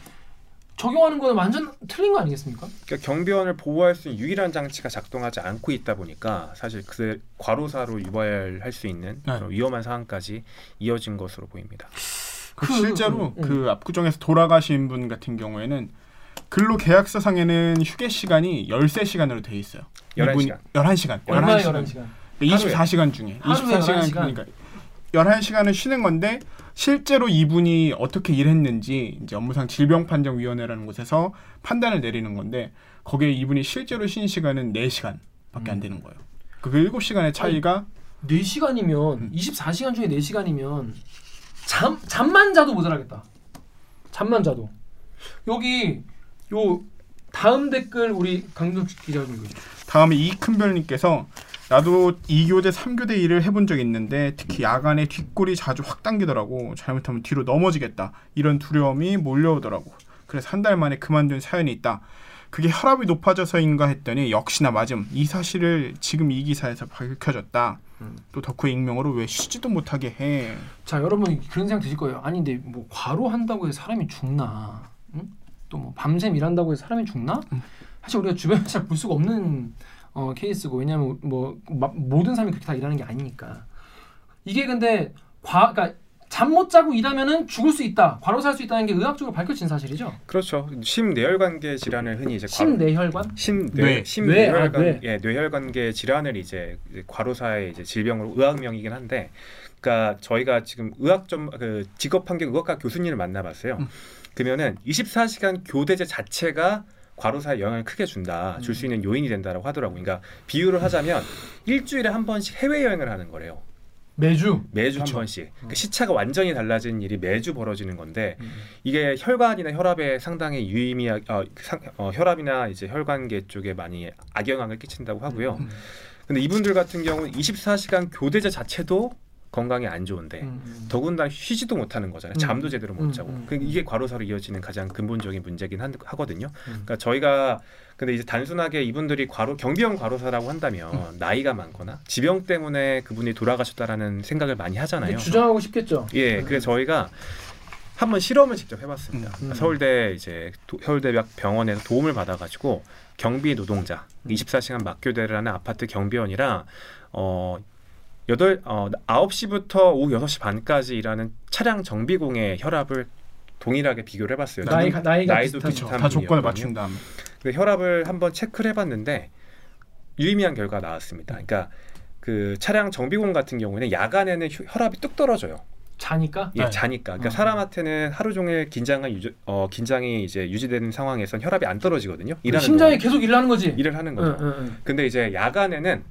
[SPEAKER 1] 적용하는 거는 완전 틀린 거 아니겠습니까?
[SPEAKER 3] 그러니까 경비원을 보호할 수 있는 유일한 장치가 작동하지 않고 있다 보니까 사실 그 과로사로 유발할 수 있는
[SPEAKER 2] 네.
[SPEAKER 3] 위험한 상황까지 이어진 것으로 보입니다.
[SPEAKER 2] 그
[SPEAKER 1] 그-
[SPEAKER 2] 실제로
[SPEAKER 1] 음,
[SPEAKER 2] 그 압구정에서 돌아가신 분 같은 경우에는 근로 계약서상에는 휴게 시간이 13시간으로 돼 있어요.
[SPEAKER 3] 11시간.
[SPEAKER 2] 11시간.
[SPEAKER 1] 얼마에
[SPEAKER 2] 11시간.
[SPEAKER 1] 11시간?
[SPEAKER 2] 24시간 중에
[SPEAKER 1] 하루에
[SPEAKER 2] 24시간
[SPEAKER 1] 11시간.
[SPEAKER 2] 그러니까 11시간을 쉬는 건데 실제로 이분이 어떻게 일했는지 이제 업무상 질병 판정 위원회라는 곳에서 판단을 내리는 건데 거기에 이분이 실제로 쉰 시간은 4시간밖에 안 되는 거예요. 그 7시간의 차이가
[SPEAKER 1] 4시간이면 24시간 중에 4시간이면 잠 잠만 자도 모자라겠다. 잠만 자도. 여기 요 다음 댓글 우리 강동식 기자 좀 읽어주세요.
[SPEAKER 2] 다음에 이큰별님께서 나도 2교대 3교대 일을 해본 적 있는데 특히 야간에 뒷골이 자주 확 당기더라고 잘못하면 뒤로 넘어지겠다 이런 두려움이 몰려오더라고 그래서 한 달 만에 그만둔 사연이 있다 그게 혈압이 높아져서인가 했더니 역시나 맞음 이 사실을 지금 이 기사에서 밝혀졌다 또 덕후의 익명으로 왜 쉬지도 못하게 해
[SPEAKER 1] 자 여러분 그런 생각 드실 거예요. 아니 근데 뭐 과로 한다고 해서 사람이 죽나? 응? 또뭐 밤샘 일한다고 해서 사람이 죽나? 사실 우리가 주변에 잘볼 수가 없는 어, 케이스고 왜냐하면 뭐 마- 모든 사람이 그렇게 다 일하는 게 아니니까 이게 근데 과 그러니까 잠 못 자고 일하면은 죽을 수 있다 과로 살 수 있다는 게 의학적으로 밝혀진 사실이죠.
[SPEAKER 3] 그렇죠. 심뇌혈관계 질환을 흔히 이제 과로-
[SPEAKER 1] 심내혈관
[SPEAKER 3] 심뇌
[SPEAKER 2] 뇌.
[SPEAKER 1] 뇌,
[SPEAKER 3] 심뇌혈관
[SPEAKER 1] 아, 뇌.
[SPEAKER 3] 예 뇌혈관계 질환을 이제, 과로사의 이제 질병으로 의학명이긴 한데 그러니까 저희가 지금 의학 좀그 직업환경 의학과 교수님을 만나봤어요.
[SPEAKER 2] 음.
[SPEAKER 3] 그러면은 24시간 교대제 자체가 과로사에 영향을 크게 준다, 줄 수 있는 요인이 된다라고 하더라고요. 그러니까 비유를 하자면 일주일에 한 번씩 해외 여행을 하는 거래요.
[SPEAKER 1] 매주
[SPEAKER 3] 매주 한. 번씩. 그 시차가 완전히 달라진 일이 매주 벌어지는 건데
[SPEAKER 1] 음.
[SPEAKER 3] 이게 혈관이나 혈압에 상당히 유의미 어, 상, 어, 혈압이나 이제 혈관계 쪽에 많이 악영향을 끼친다고 하고요.
[SPEAKER 1] 음.
[SPEAKER 3] 근데 이분들 같은 경우는 24시간 교대제 자체도 건강에 안 좋은데
[SPEAKER 1] 음, 음.
[SPEAKER 3] 더군다나 쉬지도 못하는 거잖아요.
[SPEAKER 1] 음.
[SPEAKER 3] 잠도 제대로 못
[SPEAKER 1] 음,
[SPEAKER 3] 자고.
[SPEAKER 1] 음,
[SPEAKER 3] 그 이게 과로사로 이어지는 가장 근본적인 문제긴 한- 하거든요.
[SPEAKER 1] 음.
[SPEAKER 3] 그러니까 저희가 근데 이제 단순하게 이분들이 과로 경비형 과로사라고 한다면
[SPEAKER 1] 음.
[SPEAKER 3] 나이가 많거나 지병 때문에 그분이 돌아가셨다라는 생각을 많이 하잖아요.
[SPEAKER 1] 주장하고 싶겠죠.
[SPEAKER 3] 예, 그래서 저희가 한번 실험을 직접 해봤습니다.
[SPEAKER 1] 음.
[SPEAKER 3] 서울대 이제 도, 서울대병 병원에서 도움을 받아가지고 경비 노동자
[SPEAKER 1] 음.
[SPEAKER 3] 24시간 막교대를 하는 아파트 경비원이랑 어 여덟 어 9시부터 오후 6시 반까지 일하는 차량 정비공의 혈압을 동일하게 비교를 해봤어요.
[SPEAKER 1] 나이가 나이가
[SPEAKER 3] 나이도. 비슷한
[SPEAKER 2] 다 조건을. 맞춘 다음에
[SPEAKER 3] 그 혈압을 한번 체크를 해봤는데 유의미한 결과가 나왔습니다. 그러니까 그 차량 정비공 같은 경우에는 야간에는 휴- 혈압이 뚝 떨어져요.
[SPEAKER 1] 자니까
[SPEAKER 3] 예,
[SPEAKER 2] 네.
[SPEAKER 3] 자니까. 그러니까
[SPEAKER 1] 어.
[SPEAKER 3] 사람한테는 하루 종일 긴장을 유지, 어, 긴장이 이제 유지되는 상황에선 혈압이 안 떨어지거든요. 일하는
[SPEAKER 1] 심장이
[SPEAKER 3] 동안.
[SPEAKER 1] 계속 일하는 거지.
[SPEAKER 3] 일을 하는 거죠.
[SPEAKER 1] 응, 응, 응.
[SPEAKER 3] 근데 이제 야간에는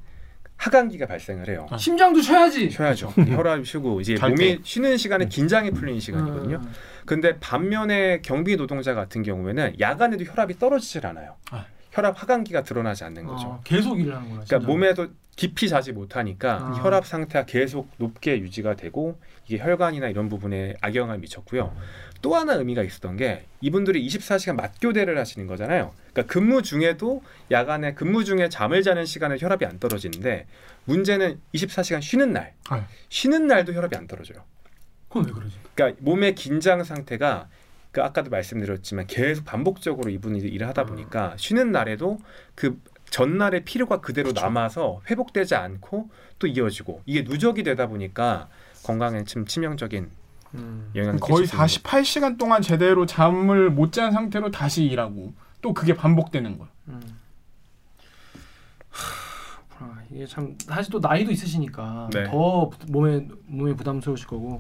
[SPEAKER 3] 하강기가 발생을 해요.
[SPEAKER 2] 아.
[SPEAKER 1] 심장도 쉬어야지.
[SPEAKER 3] 쉬어야죠. 혈압이 쉬고 이제
[SPEAKER 2] 잘
[SPEAKER 3] 몸이
[SPEAKER 2] 때.
[SPEAKER 3] 쉬는 시간에 긴장이 풀리는 시간이거든요.
[SPEAKER 1] 응.
[SPEAKER 3] 근데 반면에 경비 노동자 같은 경우에는 야간에도 혈압이 떨어지질 않아요.
[SPEAKER 2] 아.
[SPEAKER 3] 혈압 하강기가 드러나지 않는 거죠.
[SPEAKER 1] 어, 계속 일을 하는 거야.
[SPEAKER 3] 그러니까 몸에도 깊이 자지 못하니까
[SPEAKER 1] 아.
[SPEAKER 3] 이 혈압 상태가 계속 높게 유지가 되고 이게 혈관이나 이런 부분에 악영향을 미쳤고요. 또 하나 의미가 있었던 게 이분들이 24시간 맞교대를 하시는 거잖아요. 그러니까 근무 중에도 야간에 근무 중에 잠을 자는 시간에 혈압이 안 떨어지는데 문제는 24시간 쉬는 날,
[SPEAKER 2] 아.
[SPEAKER 3] 쉬는 날도 혈압이 안 떨어져요.
[SPEAKER 1] 그건 왜 그러지?
[SPEAKER 3] 그러니까 몸의 긴장 상태가 그 아까도 말씀드렸지만 계속 반복적으로 이분이 일을 하다 보니까 쉬는 날에도 그 전날의 피로가 그대로 남아서 회복되지 않고 또 이어지고 이게 누적이 되다 보니까 건강에 좀 치명적인
[SPEAKER 1] 음.
[SPEAKER 3] 영향을
[SPEAKER 2] 거의
[SPEAKER 3] 끼칠 수 있는
[SPEAKER 2] 48시간 동안 제대로 잠을 못 잔 상태로 다시 일하고 또 그게 반복되는 거야.
[SPEAKER 1] 음. 이게 참 사실 또 나이도 있으시니까
[SPEAKER 3] 네.
[SPEAKER 1] 더 부- 몸에 몸에 부담스러우실 거고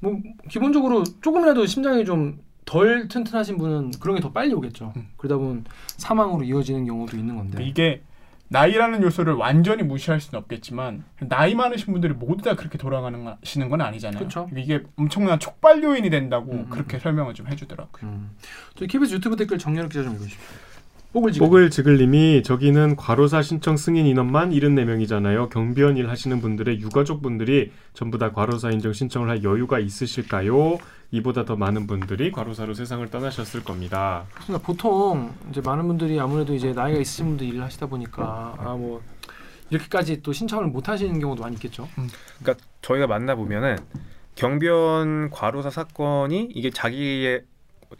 [SPEAKER 1] 뭐 기본적으로 조금이라도 심장이 좀 덜 튼튼하신 분은 그런 게 더 빨리 오겠죠.
[SPEAKER 2] 음.
[SPEAKER 1] 그러다 보면 사망으로 이어지는 경우도 있는 건데.
[SPEAKER 2] 이게 나이라는 요소를 완전히 무시할 수는 없겠지만 나이 많으신 분들이 모두 다 그렇게 돌아가시는 건 아니잖아요.
[SPEAKER 1] 그쵸.
[SPEAKER 2] 이게 엄청난 촉발 요인이 된다고
[SPEAKER 1] 음,
[SPEAKER 2] 그렇게 설명을 좀 해주더라고요.
[SPEAKER 1] 음. 저희 KBS 유튜브 댓글 정렬 기자 좀 읽으십시오. 뽀글 지금.
[SPEAKER 4] 뽀글 지글님이 저기는 과로사 신청 승인 인원만 74명이잖아요. 경비원 일 하시는 분들의 유가족 분들이 전부 다 과로사 인정 신청을 할 여유가 있으실까요? 이보다 더 많은 분들이 과로사로 세상을 떠나셨을 겁니다.
[SPEAKER 1] 그렇습니다. 보통 이제 많은 분들이 아무래도 이제 나이가 있으신 분들 일을 하시다 보니까 아 뭐 이렇게까지 또 신청을 못 하시는 경우도 많이 있겠죠.
[SPEAKER 3] 그러니까 저희가 만나 보면은 경비원 과로사 사건이 이게 자기의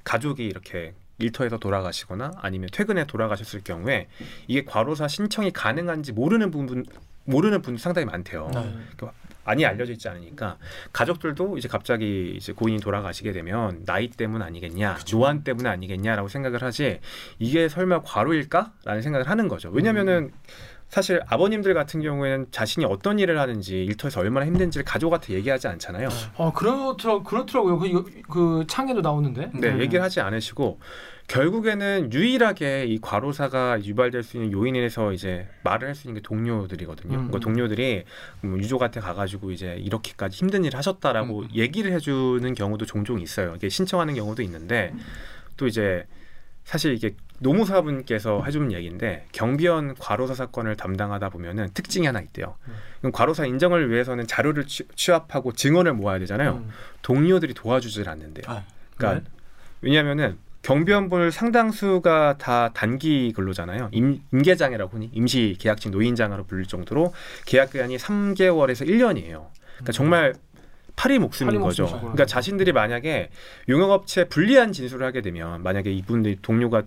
[SPEAKER 3] 가족이 이렇게 일터에서 돌아가시거나 아니면 퇴근에 돌아가셨을 경우에 이게 과로사 신청이 가능한지 모르는 부분 모르는 분이 상당히 많대요.
[SPEAKER 2] 네.
[SPEAKER 3] 많이 알려져 있지 않으니까 가족들도 이제 갑자기 이제 고인이 돌아가시게 되면 나이 때문 아니겠냐, 노안 때문 아니겠냐라고 생각을 하지 이게 설마 과로일까라는 생각을 하는 거죠. 왜냐면은 사실 아버님들 같은 경우에는 자신이 어떤 일을 하는지 일터에서 얼마나 힘든지를 가족한테 얘기하지 않잖아요.
[SPEAKER 1] 어 그렇더라 그렇더라고요. 그, 그 창에도 나오는데.
[SPEAKER 3] 네,
[SPEAKER 1] 음.
[SPEAKER 3] 얘기를 하지 않으시고 결국에는 유일하게 이 과로사가 유발될 수 있는 요인에서 이제 말을 할 수 있는 게 동료들이거든요.
[SPEAKER 1] 음.
[SPEAKER 3] 그러니까 동료들이 뭐 유족한테 가가지고 이제 이렇게까지 힘든 일을 하셨다라고
[SPEAKER 2] 음.
[SPEAKER 3] 얘기를 해주는 경우도 종종 있어요. 이게 신청하는 경우도 있는데 또 이제 사실 이게 노무사분께서 해주는 얘기인데 경비원 과로사 사건을 담당하다 보면은 특징이 하나 있대요.
[SPEAKER 1] 음.
[SPEAKER 3] 그럼 과로사 인정을 위해서는 자료를 취, 취합하고 증언을 모아야 되잖아요.
[SPEAKER 1] 음.
[SPEAKER 3] 동료들이 도와주질 않는데요.
[SPEAKER 2] 아,
[SPEAKER 3] 그러니까
[SPEAKER 1] 네.
[SPEAKER 3] 왜냐하면은 경비원분 상당수가 다 단기 근로잖아요. 임, 임계장이라고 하니 임시 계약직 노인장으로 불릴 정도로 계약 기간이 3개월에서 1년이에요. 그러니까 정말 파리 목숨인
[SPEAKER 1] 파리
[SPEAKER 3] 거죠.
[SPEAKER 1] 목숨이시구나.
[SPEAKER 3] 그러니까 자신들이 만약에 용역업체에 불리한 진술을 하게 되면 만약에 이분들 동료가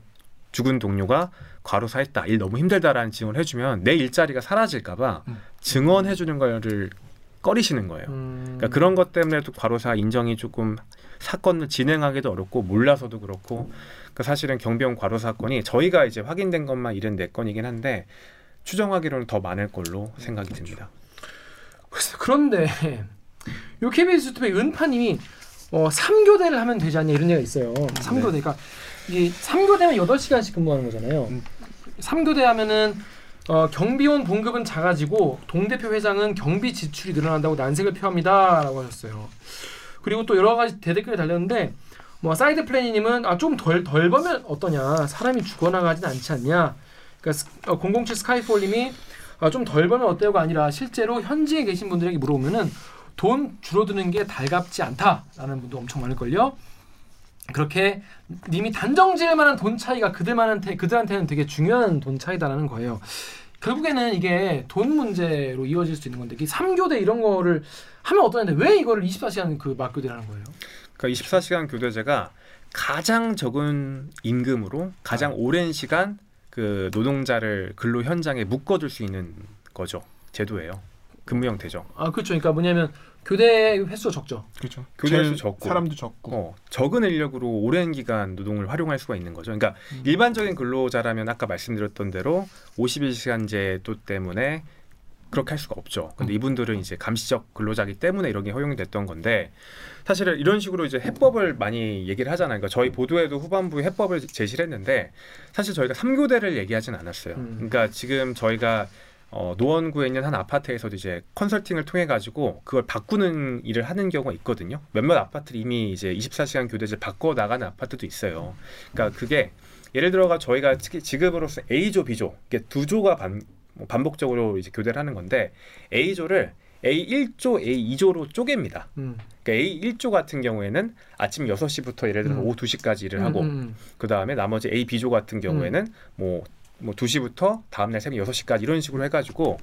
[SPEAKER 3] 죽은 동료가 과로사했다 일 너무 힘들다라는 증언을 해주면 내 일자리가 사라질까봐
[SPEAKER 2] 음.
[SPEAKER 3] 증언해주는 거를 꺼리시는 거예요.
[SPEAKER 1] 음.
[SPEAKER 3] 그러니까 그런 것 때문에도 과로사 인정이 조금 사건을 진행하기도 어렵고 몰라서도 그렇고 그러니까 사실은 경비원 과로 사 건이 저희가 이제 확인된 것만 74건이긴 한데 추정하기로는 더 많을 걸로 생각이 듭니다.
[SPEAKER 1] 글쎄, 그런데 요 KBS 유튜브에 은파님이 어, 3교대를 하면 되지 않냐 이런 얘기가 있어요. 3교대. 그러니까 이게 3교대면 8시간씩 근무하는 거잖아요.
[SPEAKER 2] 음.
[SPEAKER 1] 3교대 하면은 어, 경비원 봉급은 작아지고 동대표 회장은 경비 지출이 늘어난다고 난색을 표합니다라고 하셨어요. 그리고 또 여러 가지 대댓글이 달렸는데 뭐 사이드 플래니님은 아 좀 덜 덜 벌면 어떠냐 사람이 죽어나가진 않지 않냐 그러니까 007 스카이폴님이 아, 좀 덜 벌면 어때요가 아니라 실제로 현지에 계신 분들에게 물어보면은 돈 줄어드는 게 달갑지 않다라는 분도 엄청 많을걸요. 그렇게 님이 단정 지을 만한 돈 차이가 그들만한테 그들한테는 되게 중요한 돈 차이다라는 거예요. 결국에는 이게 돈 문제로 이어질 수 있는 건데 이 3교대 이런 거를 하면 어떠냐는데 왜 이거를 24시간 그 맞교대라는 거예요?
[SPEAKER 3] 그러니까 24시간 교대제가 가장 적은 임금으로 가장 오랜 시간 그 노동자를 근로 현장에 묶어둘 수 있는 거죠. 제도예요. 근무 형태죠.
[SPEAKER 1] 아 그렇죠. 그러니까 뭐냐면 교대 횟수가 적죠.
[SPEAKER 2] 그렇죠.
[SPEAKER 3] 교대수
[SPEAKER 2] 제일
[SPEAKER 3] 적고.
[SPEAKER 2] 사람도 적고.
[SPEAKER 3] 어, 적은 인력으로 오랜 기간 노동을 활용할 수가 있는 거죠. 그러니까
[SPEAKER 1] 음.
[SPEAKER 3] 일반적인 근로자라면 아까 말씀드렸던 대로 51시간 제도 때문에 그렇게 할 수가 없죠. 근데 이분들은 이제 감시적 근로자기 때문에 이런 게 허용이 됐던 건데 사실은 이런 식으로 이제 해법을 많이 얘기를 하잖아요. 그러니까 저희 보도에도 후반부에 해법을 제시를 했는데 사실 저희가 3교대를 얘기하진 않았어요.
[SPEAKER 1] 음.
[SPEAKER 3] 그러니까 지금 저희가 어, 노원구에 있는 한 아파트에서도 이제 컨설팅을 통해 가지고 그걸 바꾸는 일을 하는 경우가 있거든요. 몇몇 아파트를 이미 이제 24시간 교대제 바꿔 나가는 아파트도 있어요. 그러니까 그게 예를 들어가 저희가 지- 지급으로서 A조, B조 이게 두 조가 반, 뭐 반복적으로 이제 교대를 하는 건데 A조를 A1조, A2조로 쪼갭니다.
[SPEAKER 1] 음.
[SPEAKER 3] 그러니까 A1조 같은 경우에는 아침 6시부터 예를 들어서
[SPEAKER 1] 음.
[SPEAKER 3] 오후 2시까지 일을 하고
[SPEAKER 1] 음, 음,
[SPEAKER 3] 그 다음에 나머지 A, B조 같은 경우에는 뭐, 뭐 2시부터 다음날 새벽 6시까지 이런 식으로 해가지고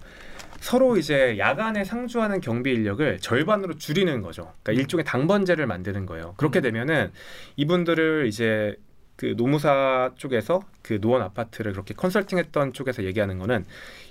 [SPEAKER 3] 서로 이제 야간에 상주하는 경비 인력을 절반으로 줄이는 거죠. 그러니까 일종의 당번제를 만드는 거예요. 그렇게
[SPEAKER 1] 음.
[SPEAKER 3] 되면은 이분들을 이제 그 노무사 쪽에서 그 노원 아파트를 그렇게 컨설팅했던 쪽에서 얘기하는 거는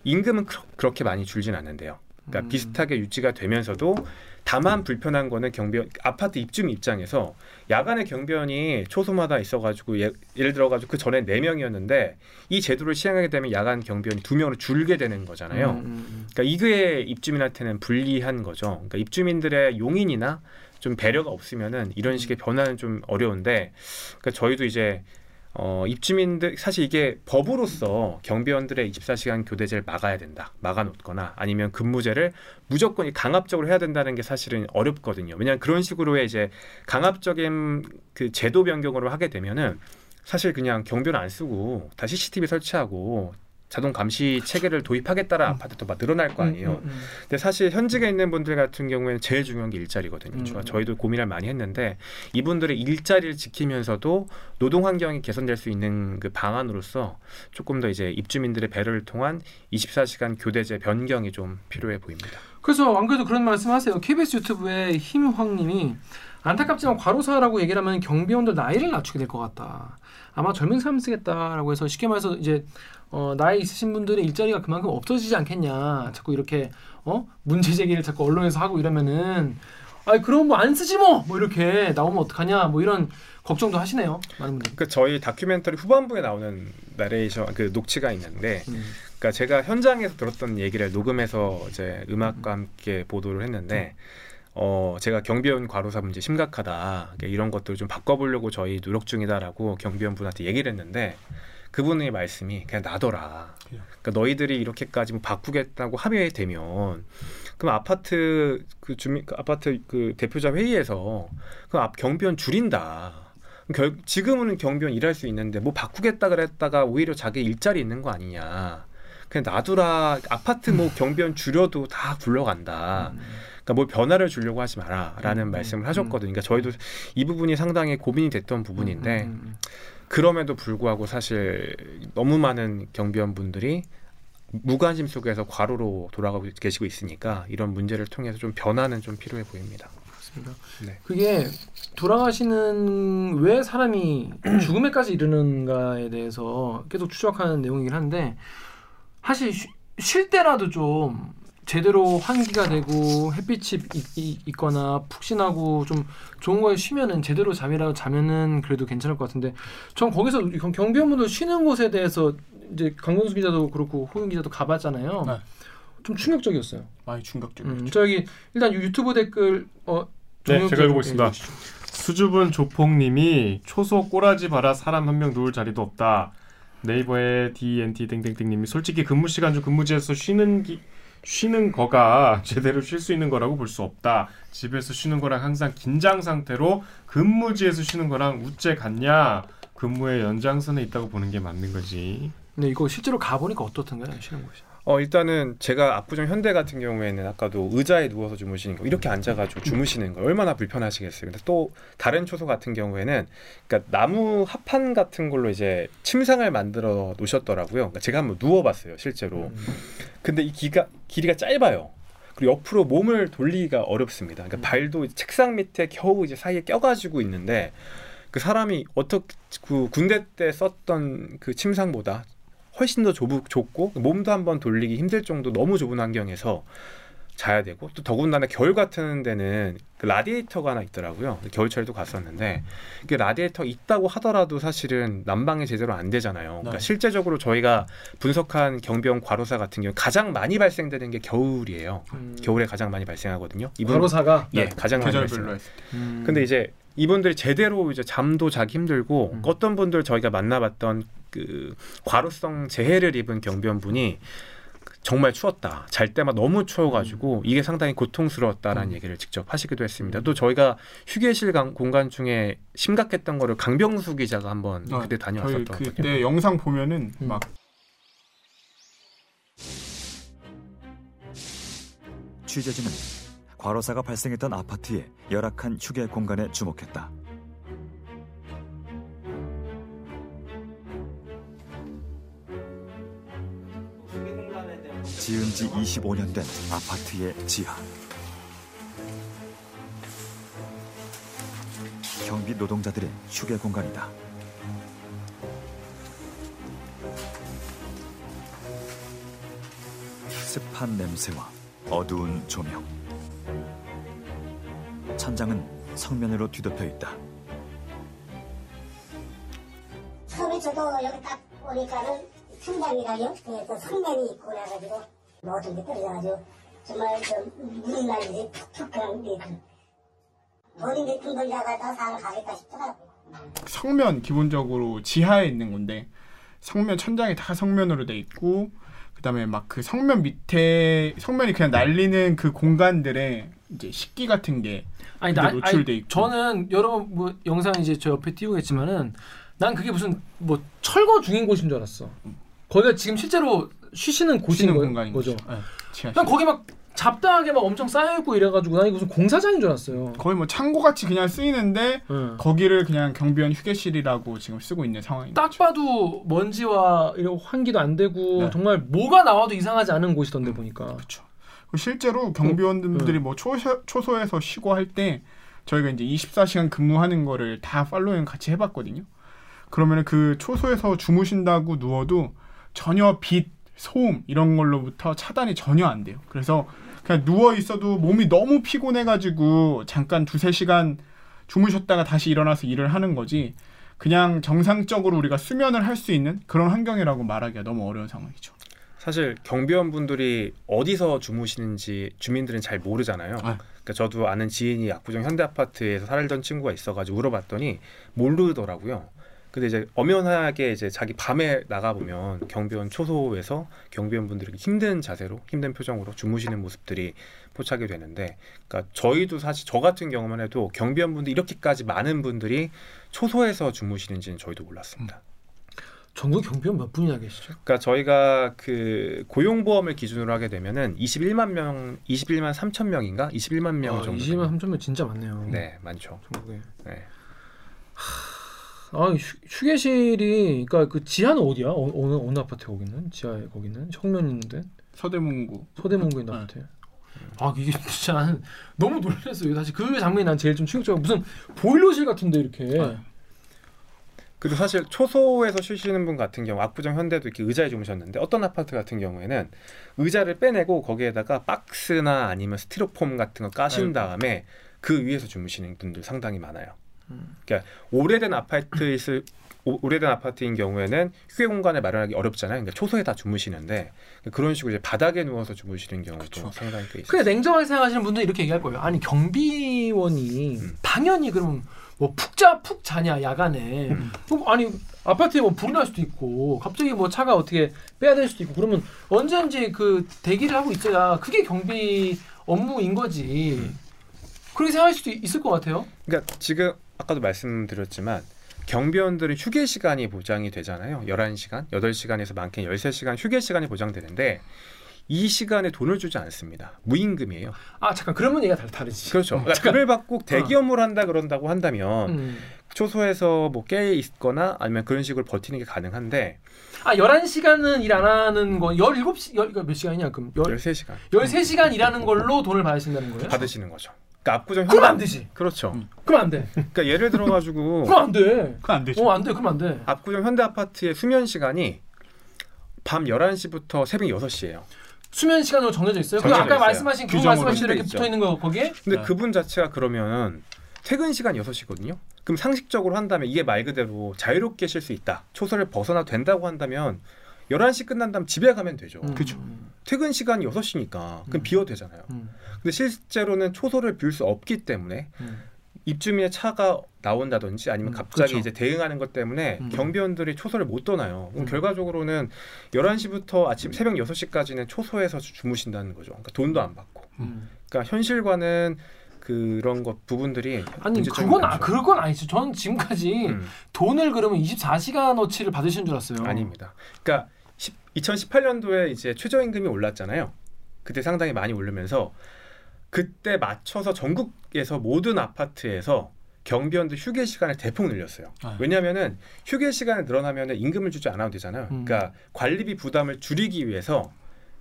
[SPEAKER 3] 임금은 그렇- 그렇게 많이 줄진 않는데요. 그러니까
[SPEAKER 1] 음.
[SPEAKER 3] 비슷하게 유지가 되면서도 다만 불편한 거는 경비원 아파트 입주민 입장에서 야간에 경비원이 초소마다 있어가지고 예, 예를 들어가지고 그 전에 네 명이었는데 이 제도를 시행하게 되면 야간 경비원이 두 명으로 줄게 되는 거잖아요.
[SPEAKER 1] 음, 음,
[SPEAKER 3] 그러니까 이게 입주민한테는 불리한 거죠. 그러니까 입주민들의 용인이나 좀 배려가 없으면은 이런 식의 변화는 좀 어려운데, 그러니까 저희도 이제 어, 입주민들 사실 이게 법으로서 경비원들의 24시간 교대제를 막아야 된다. 막아 놓거나 아니면 근무제를 무조건 이 강압적으로 해야 된다는 게 사실은 어렵거든요. 왜냐하면 그런 식으로의 이제 강압적인 그 제도 변경으로 하게 되면은 사실 그냥 경비원 안 쓰고 다 CCTV 설치하고 자동 감시 체계를 도입하겠다는 아파트도 막 늘어날 거 아니에요.
[SPEAKER 1] 음, 음,
[SPEAKER 3] 근데 사실 현직에 있는 분들 같은 경우에는 제일 중요한 게 일자리거든요.
[SPEAKER 1] 음.
[SPEAKER 3] 저- 저희도 고민을 많이 했는데 이분들의 일자리를 지키면서도 노동 환경이 개선될 수 있는 그 방안으로서 조금 더 이제 입주민들의 배려를 통한 24시간 교대제 변경이 좀 필요해 보입니다.
[SPEAKER 1] 그래서 안 그래도 그런 말씀하세요. KBS 유튜브에 힘황님이 안타깝지만 과로사라고 얘기를 하면 경비원들 나이를 낮추게 될 것 같다. 아마 젊은 사람 쓰겠다라고 해서 쉽게 말해서 이제 어, 나이 있으신 분들의 일자리가 그만큼 없어지지 않겠냐. 자꾸 이렇게 어 문제 제기를 자꾸 언론에서 하고 이러면은 아 그럼 뭐 안 쓰지 뭐 뭐 이렇게 나오면 어떡하냐 뭐 이런 걱정도 하시네요. 많은 분들.
[SPEAKER 3] 그 저희 다큐멘터리 후반부에 나오는 나레이션 그 녹취가 있는데
[SPEAKER 1] 음.
[SPEAKER 3] 그러니까 제가 현장에서 들었던 얘기를 녹음해서 이제 음악과 함께 보도를 했는데 어 제가 경비원 과로사 문제 심각하다 그러니까 이런 것들 좀 바꿔보려고 저희 노력 중이다라고 경비원 분한테 얘기를 했는데 그분의 말씀이 그냥 나더라. 그러니까 너희들이 이렇게까지 뭐 바꾸겠다고 합의되면 그럼 아파트 그 주민 그 아파트 그 대표자 회의에서 그앞 경비원 줄인다. 결, 지금은 경비원 일할 수 있는데 뭐 바꾸겠다 그랬다가 오히려 자기 일자리 있는 거 아니냐. 그냥 놔두라. 아파트 뭐 경비원 줄여도 다 굴러간다. 그러니까 뭘 변화를 주려고 하지 마라라는
[SPEAKER 1] 음,
[SPEAKER 3] 말씀을
[SPEAKER 1] 음,
[SPEAKER 3] 하셨거든요. 그러니까 저희도 이 부분이 상당히 고민이 됐던 부분인데
[SPEAKER 1] 음, 음,
[SPEAKER 3] 그럼에도 불구하고 사실 너무 많은 경비원 분들이 무관심 속에서 과로로 돌아가고 계시고 있으니까 이런 문제를 통해서 좀 변화는 좀 필요해 보입니다.
[SPEAKER 1] 그렇습니다.
[SPEAKER 3] 네.
[SPEAKER 1] 그게 돌아가시는 왜 사람이 죽음에까지 이르는가에 대해서 계속 추적하는 내용이긴 한데 사실 쉬- 쉴 때라도 좀 제대로 환기가 되고 햇빛이 있, 있- 있거나 푹신하고 좀 좋은 거에 쉬면은 제대로 잠이라도 자면은 그래도 괜찮을 것 같은데 전 거기서 경- 경비원분들 쉬는 곳에 대해서 이제 강동수 기자도 그렇고 호윤 기자도 가봤잖아요.
[SPEAKER 2] 네.
[SPEAKER 1] 좀 충격적이었어요.
[SPEAKER 2] 많이 충격적이죠.
[SPEAKER 1] 음, 저기 일단 유튜브 댓글 어
[SPEAKER 4] 네, 제가 읽어보겠습니다.
[SPEAKER 1] 좀 해주시죠.
[SPEAKER 4] 수줍은 조폭님이 초소 꼬라지 봐라 사람 한 명 누울 자리도 없다. 네이버의 DNT 땡땡땡님이 솔직히 근무 시간 중 근무지에서 쉬는 기, 쉬는 거가 제대로 쉴 수 있는 거라고 볼 수 없다. 집에서 쉬는 거랑 항상 긴장 상태로 근무지에서 쉬는 거랑 우째 같냐? 근무의 연장선에 있다고 보는 게 맞는 거지.
[SPEAKER 1] 네, 이거 실제로 가보니까 어떻던가요? 쉬는 곳이.
[SPEAKER 3] 어 일단은 제가 압구정 현대 같은 경우에는 아까도 의자에 누워서 주무시는 거 이렇게 앉아가지고 주무시는 거 얼마나 불편하시겠어요. 근데 또 다른 초소 같은 경우에는 그러니까 나무 합판 같은 걸로 이제 침상을 만들어 놓으셨더라고요. 그러니까 제가 한번 누워봤어요 실제로. 근데 이 기가 길이가 짧아요. 그리고 옆으로 몸을 돌리기가 어렵습니다. 그러니까 발도 이제 책상 밑에 겨우 이제 사이에 껴가지고 있는데 그 사람이 어떻게 그 군대 때 썼던 그 침상보다 훨씬 더 좁, 좁고 몸도 한번 돌리기 힘들 정도 너무 좁은 환경에서 자야 되고 또 더군다나 겨울 같은 데는 그 라디에이터가 하나 있더라고요. 겨울철도 갔었는데 그 라디에이터 있다고 하더라도 사실은 난방이 제대로 안 되잖아요. 그러니까
[SPEAKER 2] 네.
[SPEAKER 3] 실제적으로 저희가 분석한 경비원 과로사 같은 경우 가장 많이 발생되는 게 겨울이에요.
[SPEAKER 1] 음.
[SPEAKER 3] 겨울에 가장 많이 발생하거든요. 이분
[SPEAKER 1] 바로사가
[SPEAKER 3] 예 가장 많이 발생.
[SPEAKER 1] 음.
[SPEAKER 3] 근데 이제 이분들이 제대로 이제 잠도 자기 힘들고
[SPEAKER 1] 음.
[SPEAKER 3] 어떤 분들 저희가 만나봤던 그 과로성 재해를 입은 경비원분이 정말 추웠다. 잘 때마다 너무 추워가지고 이게 상당히 고통스러웠다라는
[SPEAKER 1] 음.
[SPEAKER 3] 얘기를 직접 하시기도 했습니다. 또 저희가 휴게실 강- 공간 중에 심각했던 거를 강병수 기자가 한번
[SPEAKER 2] 어,
[SPEAKER 3] 그때 다녀왔었던 거거든요.
[SPEAKER 2] 그때 영상 보면은
[SPEAKER 1] 음.
[SPEAKER 2] 막
[SPEAKER 5] 취재진은 과로사가 발생했던 아파트의 열악한 휴게 공간에 주목했다. 지은 지 25년 된 아파트의 지하. 경비 노동자들의 휴게 공간이다. 습한 냄새와 어두운 조명. 천장은 성면으로 뒤덮여 있다.
[SPEAKER 6] 처음에 저도 여기 딱 오니까는 천장이랑 옆에서 성면이 있고 그래가지고 모든 게 떨어져가지고 정말 저 물이 날리지 툭툭 그런 게 그, 모든 게 둥글다가 더 상을 가겠다 싶더라고.
[SPEAKER 2] 성면 기본적으로 지하에 있는 건데 성면 천장이 다 성면으로 돼 있고 그다음에 막 그 성면 밑에 성면이 그냥 날리는 그 공간들에 이제 식기 같은 게
[SPEAKER 1] 아니 나
[SPEAKER 2] 노출돼
[SPEAKER 1] 아니,
[SPEAKER 2] 있고.
[SPEAKER 1] 저는 여러분 뭐 영상 이제 저 옆에 띄우겠지만은 난 그게 무슨 뭐 철거 중인 곳인 줄 알았어. 거기가 지금 실제로 쉬시는 곳인
[SPEAKER 2] 공간인
[SPEAKER 1] 거죠.
[SPEAKER 2] 거죠. 네,
[SPEAKER 1] 난 거기 막 잡다하게 막 엄청 쌓여 있고 이래가지고 난 이거 무슨 공사장인 줄 알았어요.
[SPEAKER 2] 거의 뭐 창고 같이 그냥 쓰이는데
[SPEAKER 1] 응.
[SPEAKER 2] 거기를 그냥 경비원 휴게실이라고 지금 쓰고 있는 상황입니다.
[SPEAKER 1] 딱 봐도 먼지와 이런 환기도 안 되고
[SPEAKER 2] 네.
[SPEAKER 1] 정말 뭐가 나와도 이상하지 않은 곳이던데 보니까.
[SPEAKER 2] 그렇죠. 실제로 경비원들이 뭐 초소, 초소에서 쉬고 할 때 저희가 이제 24시간 근무하는 거를 다 팔로잉 같이 해봤거든요. 그러면 그 초소에서 주무신다고 누워도 전혀 빛, 소음 이런 걸로부터 차단이 전혀 안 돼요. 그래서 그냥 누워 있어도 몸이 너무 피곤해가지고 잠깐 두세 시간 주무셨다가 다시 일어나서 일을 하는 거지. 그냥 정상적으로 우리가 수면을 할 수 있는 그런 환경이라고 말하기가 너무 어려운 상황이죠.
[SPEAKER 3] 사실 경비원 분들이 어디서 주무시는지 주민들은 잘 모르잖아요.
[SPEAKER 2] 아.
[SPEAKER 3] 그러니까 저도 아는 지인이 압구정 현대 아파트에서 살던 친구가 있어가지고 물어봤더니 모르더라고요. 근데 이제 엄연하게 이제 자기 밤에 나가 보면 경비원 초소에서 경비원 분들이 힘든 자세로 힘든 표정으로 주무시는 모습들이 포착이 되는데, 그러니까 저희도 사실 저 같은 경우만 해도 경비원 분들 이렇게까지 많은 분들이 초소에서 주무시는지는 저희도 몰랐습니다.
[SPEAKER 1] 전국 경비원 몇 분이나 계시죠?
[SPEAKER 3] 그러니까 저희가 그 고용보험을 기준으로 하게 되면은 21만 명, 21만 3천 명인가, 21만 명
[SPEAKER 1] 아,
[SPEAKER 3] 정도.
[SPEAKER 1] 20만 3천 명 진짜 많네요.
[SPEAKER 3] 네, 많죠.
[SPEAKER 1] 전국에.
[SPEAKER 3] 네.
[SPEAKER 1] 아 휴, 휴게실이 그러니까 그 지하는 어디야? 어, 어느 어느 아파트 거기는? 지하에 거기는 정면 있는데
[SPEAKER 2] 서대문구.
[SPEAKER 1] 서대문구에 있는
[SPEAKER 2] 네.
[SPEAKER 1] 아파트. 아 이게 진짜 나는 너무 놀랐어요. 사실 그 장면이 난 제일 좀 충격적이고 무슨 보일러실 같은데 이렇게.
[SPEAKER 2] 네.
[SPEAKER 3] 그리고 사실 초소에서 쉬시는 분 같은 경우 압구정 현대도 이렇게 의자에 주무셨는데 어떤 아파트 같은 경우에는 의자를 빼내고 거기에다가 박스나 아니면 스티로폼 같은 거 까신
[SPEAKER 2] 아이고.
[SPEAKER 3] 다음에 그 위에서 주무시는 분들 상당히 많아요.
[SPEAKER 1] 음.
[SPEAKER 3] 그러니까 오래된 아파트에 있을 오- 오래된 아파트인 경우에는 휴게 공간을 마련하기 어렵잖아요. 그러니까 초소에 다 주무시는데 그런 식으로 이제 바닥에 누워서 주무시는 경우도
[SPEAKER 2] 그쵸.
[SPEAKER 3] 상당히 꽤 있어요.
[SPEAKER 1] 그래 냉정하게 생각하시는 분들은 이렇게 얘기할 거예요. 아니 경비원이
[SPEAKER 3] 음.
[SPEAKER 1] 당연히 그럼 뭐 푹자 푹 자냐 야간에
[SPEAKER 2] 음.
[SPEAKER 1] 아니 아파트에 뭐 불이 날 수도 있고 갑자기 뭐 차가 어떻게 빼야 될 수도 있고 그러면 언제든지 그 대기를 하고 있어야 그게 경비 업무인 거지. 그렇게 생각할 수도 있을 것 같아요.
[SPEAKER 3] 그러니까 지금 아까도 말씀드렸지만 경비원들은 휴게 시간이 보장이 되잖아요. 11시간, 8시간에서 많게는 13시간 휴게 시간이 보장되는데 이 시간에 돈을 주지 않습니다. 무임금이에요.
[SPEAKER 1] 아 잠깐 그러면 얘가 다 다르지.
[SPEAKER 3] 그렇죠.
[SPEAKER 1] 어,
[SPEAKER 3] 그러니까. 급을 받고 대기 업무를 한다 그런다고 한다면
[SPEAKER 1] 음.
[SPEAKER 3] 초소에서 뭐 깨 있거나 아니면 그런 식으로 버티는 게 가능한데
[SPEAKER 1] 아 11시간은 일 안 하는 거 17시 열, 그러니까 몇 시간이냐 그럼 열,
[SPEAKER 3] 13시간
[SPEAKER 1] 13시간 일하는 걸로 돈을 받으신다는 거예요?
[SPEAKER 3] 받으시는 거죠. 그러니까 압구정
[SPEAKER 1] 그럼 안 되지.
[SPEAKER 3] 그렇죠.
[SPEAKER 2] 음.
[SPEAKER 1] 그럼 안 돼.
[SPEAKER 3] 그러니까 예를 들어 가지고
[SPEAKER 1] 그럼 안 돼.
[SPEAKER 2] 그건 안 되죠.
[SPEAKER 1] 어, 안 돼. 그럼 안 돼.
[SPEAKER 3] 압구정 현대 아파트의 수면 시간이 밤 11시부터 새벽 6시예요.
[SPEAKER 1] 수면 시간으로 정해져 있어요. 그 아까
[SPEAKER 3] 있어요.
[SPEAKER 1] 말씀하신 그 말씀하신 이렇게. 붙어 있는 거 거기에
[SPEAKER 3] 근데
[SPEAKER 2] 네.
[SPEAKER 3] 그분 자체가 그러면 퇴근 시간 6시거든요. 그럼 상식적으로 한다면 이게 말 그대로 자유롭게 쉴 수 있다. 초소를 벗어나 된다고 한다면 11시 끝난 다음 집에 가면 되죠.
[SPEAKER 1] 음. 음,
[SPEAKER 3] 퇴근 시간이 6시니까 그럼
[SPEAKER 1] 음.
[SPEAKER 3] 비워도 되잖아요.
[SPEAKER 1] 음,
[SPEAKER 3] 근데 실제로는 초소를 비울 수 없기 때문에
[SPEAKER 1] 음.
[SPEAKER 3] 입주민의 차가 나온다든지 아니면
[SPEAKER 1] 음,
[SPEAKER 3] 갑자기
[SPEAKER 2] 그렇죠.
[SPEAKER 3] 이제 대응하는 것 때문에
[SPEAKER 1] 음.
[SPEAKER 3] 경비원들이 초소를 못 떠나요. 그럼
[SPEAKER 1] 음.
[SPEAKER 3] 결과적으로는 11시부터 아침 새벽 6시까지는 초소에서 주- 주무신다는 거죠. 그러니까 돈도 안 받고.
[SPEAKER 1] 음.
[SPEAKER 3] 그러니까 현실과는 그런 것 부분들이
[SPEAKER 1] 아니 그건 아
[SPEAKER 3] 많죠.
[SPEAKER 1] 그건 아니죠. 저는 지금까지
[SPEAKER 3] 음,
[SPEAKER 1] 돈을 그러면 24시간어치를 받으시는 줄 알았어요.
[SPEAKER 3] 아닙니다. 그러니까 2018년도에 이제 최저임금이 올랐잖아요. 그때 상당히 많이 오르면서 그때 맞춰서 전국에서 모든 아파트에서 경비원들 휴게 시간을 대폭 늘렸어요.
[SPEAKER 2] 아.
[SPEAKER 3] 왜냐하면은 휴게 시간이 늘어나면 임금을 주지 않아도 되잖아요.
[SPEAKER 1] 음.
[SPEAKER 3] 그러니까 관리비 부담을 줄이기 위해서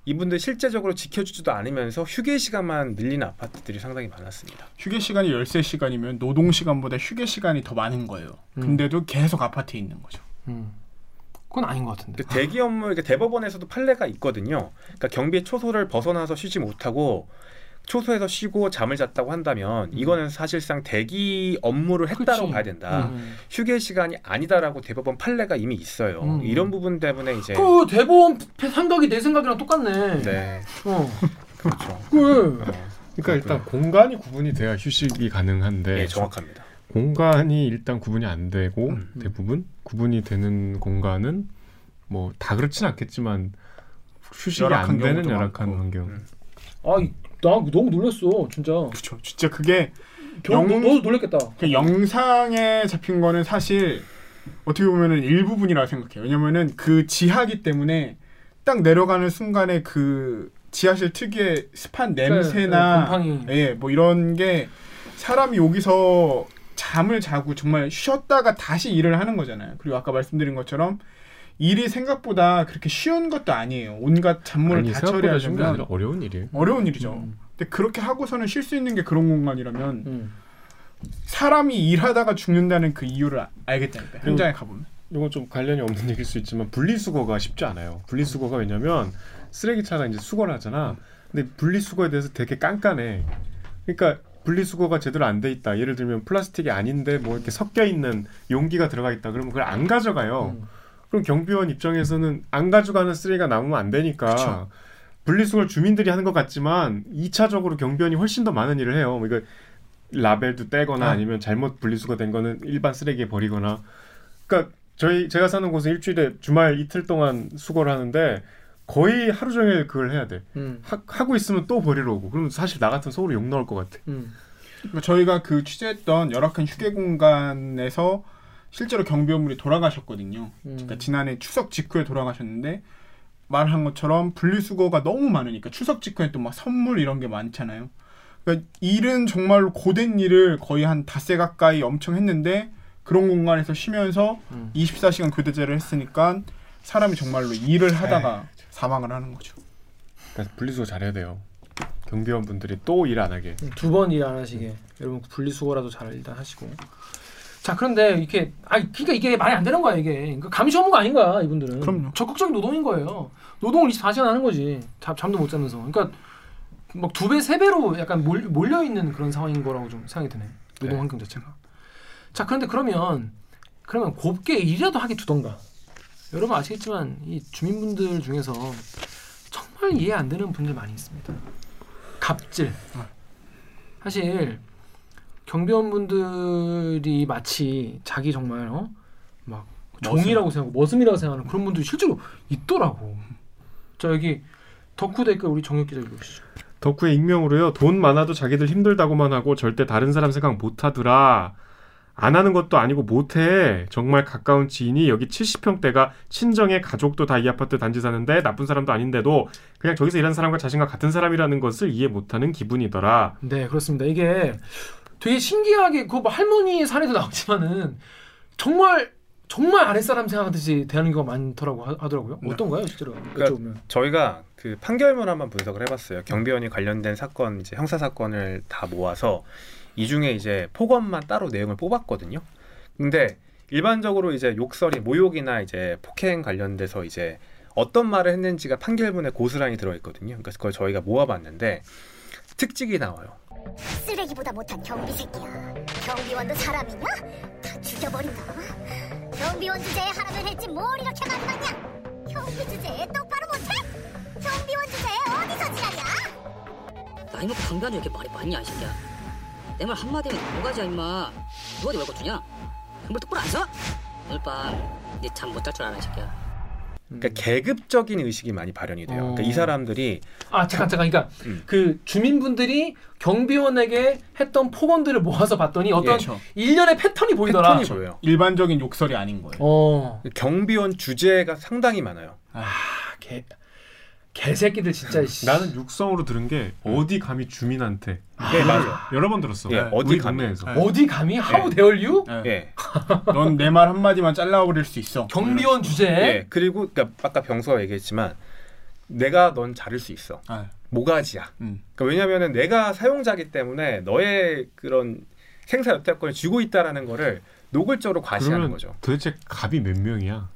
[SPEAKER 3] 이분들 실제적으로 지켜주지도 않으면서 휴게 시간만 늘리는 아파트들이 상당히 많았습니다.
[SPEAKER 2] 휴게 시간이 13시간이면 노동 시간보다 휴게 시간이 더 많은 거예요.
[SPEAKER 1] 음.
[SPEAKER 2] 근데도 계속 아파트에 있는 거죠.
[SPEAKER 1] 음. 그건 아닌 것 같은데.
[SPEAKER 3] 그 대기 업무 이렇게 대법원에서도 판례가 있거든요. 그러니까 경비 초소를 벗어나서 쉬지 못하고 초소에서 쉬고 잠을 잤다고 한다면 이거는 사실상 대기 업무를 했다고
[SPEAKER 1] 그치.
[SPEAKER 3] 봐야 된다.
[SPEAKER 1] 음.
[SPEAKER 3] 휴게 시간이 아니다라고 대법원 판례가 이미 있어요.
[SPEAKER 1] 음.
[SPEAKER 3] 이런 부분 때문에 이제
[SPEAKER 1] 그 대법원 생각이 내 생각이랑 똑같네.
[SPEAKER 3] 네
[SPEAKER 1] 어.
[SPEAKER 3] 그렇죠.
[SPEAKER 1] 그
[SPEAKER 4] 그러니까 일단 공간이 구분이 돼야 휴식이 가능한데
[SPEAKER 3] 네, 정확합니다.
[SPEAKER 4] 공간이 일단 구분이 안 되고
[SPEAKER 3] 음.
[SPEAKER 4] 대부분 구분이 되는 공간은 뭐 다 그렇진 않겠지만 휴식이 안 되는 열악한
[SPEAKER 2] 많고.
[SPEAKER 4] 환경.
[SPEAKER 3] 음.
[SPEAKER 1] 아, 이- 나 너무 놀랐어, 진짜.
[SPEAKER 2] 그렇죠. 진짜 그게
[SPEAKER 1] 경,
[SPEAKER 2] 영-
[SPEAKER 1] 너, 너도 놀랬겠다.
[SPEAKER 2] 그 영상에 잡힌 거는 사실 어떻게 보면은 일부분이라고 생각해요. 왜냐면은 그 지하기 때문에 딱 내려가는 순간에 그 지하실 특유의 습한 냄새나
[SPEAKER 1] 네, 곰팡이.
[SPEAKER 2] 예, 뭐 이런 게 사람이 여기서 잠을 자고 정말 쉬었다가 다시 일을 하는 거잖아요. 그리고 아까 말씀드린 것처럼 일이 생각보다 그렇게 쉬운 것도 아니에요. 온갖 잡무를
[SPEAKER 4] 아니
[SPEAKER 2] 다 처리하려면
[SPEAKER 4] 어려운 일이에요.
[SPEAKER 2] 어려운 일이죠.
[SPEAKER 1] 음.
[SPEAKER 2] 근데 그렇게 하고서는 쉴 수 있는 게 그런 공간이라면
[SPEAKER 1] 음.
[SPEAKER 2] 사람이 일하다가 죽는다는 그 이유를 아- 알겠다니까. 현장에 가보면.
[SPEAKER 4] 이건 좀 관련이 없는 얘기일 수 있지만 분리수거가 쉽지 않아요. 분리수거가 왜냐면 쓰레기차가 이제 수거를 하잖아. 근데 분리수거에 대해서 되게 깐깐해. 그러니까 분리수거가 제대로 안 돼 있다. 예를 들면 플라스틱이 아닌데 뭐 이렇게 섞여 있는 용기가 들어가 있다. 그러면 그걸 안 가져가요.
[SPEAKER 1] 음.
[SPEAKER 4] 그럼 경비원 입장에서는 안 가져가는 쓰레기가 남으면 안 되니까
[SPEAKER 2] 그쵸.
[SPEAKER 4] 분리수거를 주민들이 하는 것 같지만 2차적으로 경비원이 훨씬 더 많은 일을 해요. 뭐 이거 라벨도 떼거나
[SPEAKER 2] 아.
[SPEAKER 4] 아니면 잘못 분리수거된 거는 일반 쓰레기에 버리거나. 그러니까 저희 제가 사는 곳은 일주일에 주말 이틀 동안 수거를 하는데 거의 하루 종일 그걸 해야 돼.
[SPEAKER 1] 음.
[SPEAKER 4] 하, 하고 있으면 또 버리러 오고. 그러면 사실 나 같은 서울에 욕 나올 것 같아.
[SPEAKER 1] 음.
[SPEAKER 2] 그러니까 저희가 그 취재했던 열악한 휴게 공간에서 실제로 경비원분이 돌아가셨거든요.
[SPEAKER 1] 음.
[SPEAKER 2] 그러니까 지난해 추석 직후에 돌아가셨는데 말한 것처럼 분리수거가 너무 많으니까 추석 직후에 또 막 선물 이런 게 많잖아요. 그러니까 일은 정말로 고된 일을 거의 한 닷새 가까이 엄청 했는데 그런 공간에서 쉬면서
[SPEAKER 1] 음.
[SPEAKER 2] 24시간 교대제를 했으니까 사람이 정말로 일을 하다가 사망을 하는 거죠.
[SPEAKER 4] 그래서 분리수거 잘해야 돼요. 경비원 분들이 또 일 안 하게.
[SPEAKER 1] 두 번 일 안 하시게 여러분 분리수거라도 잘 일단 하시고 자 그런데 이렇게 아 그러니까 이게 말이 안 되는 거야 이게 그러니까 감시 업무가 아닌 거야 이분들은
[SPEAKER 2] 그럼요.
[SPEAKER 1] 적극적인 노동인 거예요 노동을 24시간 하는 거지 잠, 잠도 못 자면서 그러니까 막 두 배 세 배로 약간 몰, 몰려 있는 그런 상황인 거라고 좀 생각이 드네 노동
[SPEAKER 3] 네.
[SPEAKER 1] 환경 자체가 자 그런데 그러면 그러면 곱게 일이라도 하게 두던가 여러분 아시겠지만 이 주민분들 중에서 정말 이해 안 되는 분들 많이 있습니다 갑질 사실 경비원분들이 마치 자기 정말 어? 막 종이라고 생각하고 머슴이라고 생각하는 그런 분들이 실제로 있더라고. 자 여기 덕후 댓글 우리 정혁 기자 읽으시죠.
[SPEAKER 4] 덕후의 익명으로요. 돈 많아도 자기들 힘들다고만 하고 절대 다른 사람 생각 못 하더라. 안 하는 것도 아니고 못해. 정말 가까운 지인이 여기 70평대가 친정의 가족도 다 이 아파트 단지 사는데 나쁜 사람도 아닌데도 그냥 저기서 일하는 사람과 자신과 같은 사람이라는 것을 이해 못하는 기분이더라.
[SPEAKER 1] 네 그렇습니다. 이게 되게 신기하게 그 뭐 할머니의 사례도 나오지만은 정말 정말 아랫사람 생각하듯이 대하는 경우가 많더라고 하- 하더라고요.
[SPEAKER 2] 네.
[SPEAKER 1] 어떤가요 실제로
[SPEAKER 3] 그러니까
[SPEAKER 1] 여쭤보면.
[SPEAKER 3] 저희가 그 판결문 한번 분석을 해봤어요. 경비원이 관련된 사건 이제 형사 사건을 다 모아서 이 중에 이제 폭언만 따로 내용을 뽑았거든요. 근데 일반적으로 이제 욕설이 모욕이나 이제 폭행 관련돼서 이제 어떤 말을 했는지가 판결문에 고스란히 들어있거든요. 그러니까 그걸 저희가 모아봤는데 특징이 나와요.
[SPEAKER 9] 쓰레기보다 못한 경비 새끼야. 경비원도 사람이냐? 다 죽여버린다. 경비원 주제에 하라를 했지 뭘 이렇게 만났냐? 경비 주제에 똑바로 못해? 경비원 주제에 어디서 지랄이야?
[SPEAKER 10] 나이 먹고 강변이 이렇게 말이 많냐 이 새끼야 내 말 한마디면 뭐가지야 임마 누가 네월 거주냐 정말 똑바로 안 서? 오늘 밤 네 잠 못 잘줄이 새끼야
[SPEAKER 3] 그러니까 계급적인 의식이 많이 발현이 돼요. 그러니까 이
[SPEAKER 1] 어.
[SPEAKER 3] 사람들이
[SPEAKER 1] 아 잠깐 잠깐 그러니까
[SPEAKER 3] 음.
[SPEAKER 1] 그 주민분들이 경비원에게 했던 폭언들을 모아서 봤더니 어떤
[SPEAKER 2] 그렇죠.
[SPEAKER 1] 일련의 패턴이 보이더라.
[SPEAKER 3] 패턴이 보여요.
[SPEAKER 2] 일반적인 욕설이 아닌 거예요.
[SPEAKER 1] 어.
[SPEAKER 3] 경비원 주제가 상당히 많아요.
[SPEAKER 1] 아, 개 개새끼들 진짜 씨.
[SPEAKER 4] 나는 육성으로 들은 게 어디 감히 주민한테
[SPEAKER 3] 예, 맞아.
[SPEAKER 4] 여러 번 들었어.
[SPEAKER 3] 예, 어디
[SPEAKER 4] 우리
[SPEAKER 3] 감히.
[SPEAKER 4] 동네에서.
[SPEAKER 2] 네.
[SPEAKER 1] 어디 감히 하우 데얼 유?
[SPEAKER 3] 예.
[SPEAKER 2] 넌 내 말 한마디만 잘라버릴 수 있어.
[SPEAKER 1] 경비원 주제에
[SPEAKER 3] 예. 그리고 그러니까 아까 병서가 얘기했지만 내가 넌 자를 수 있어.
[SPEAKER 2] 아,
[SPEAKER 3] 모가지야.
[SPEAKER 2] 음.
[SPEAKER 3] 그러니까 왜냐면은 내가 사용자기 때문에 너의 그런 생사 여태권을 쥐고 있다라는 거를 노골적으로 과시하는
[SPEAKER 4] 그러면
[SPEAKER 3] 거죠.
[SPEAKER 4] 도대체 갑이 몇 명이야?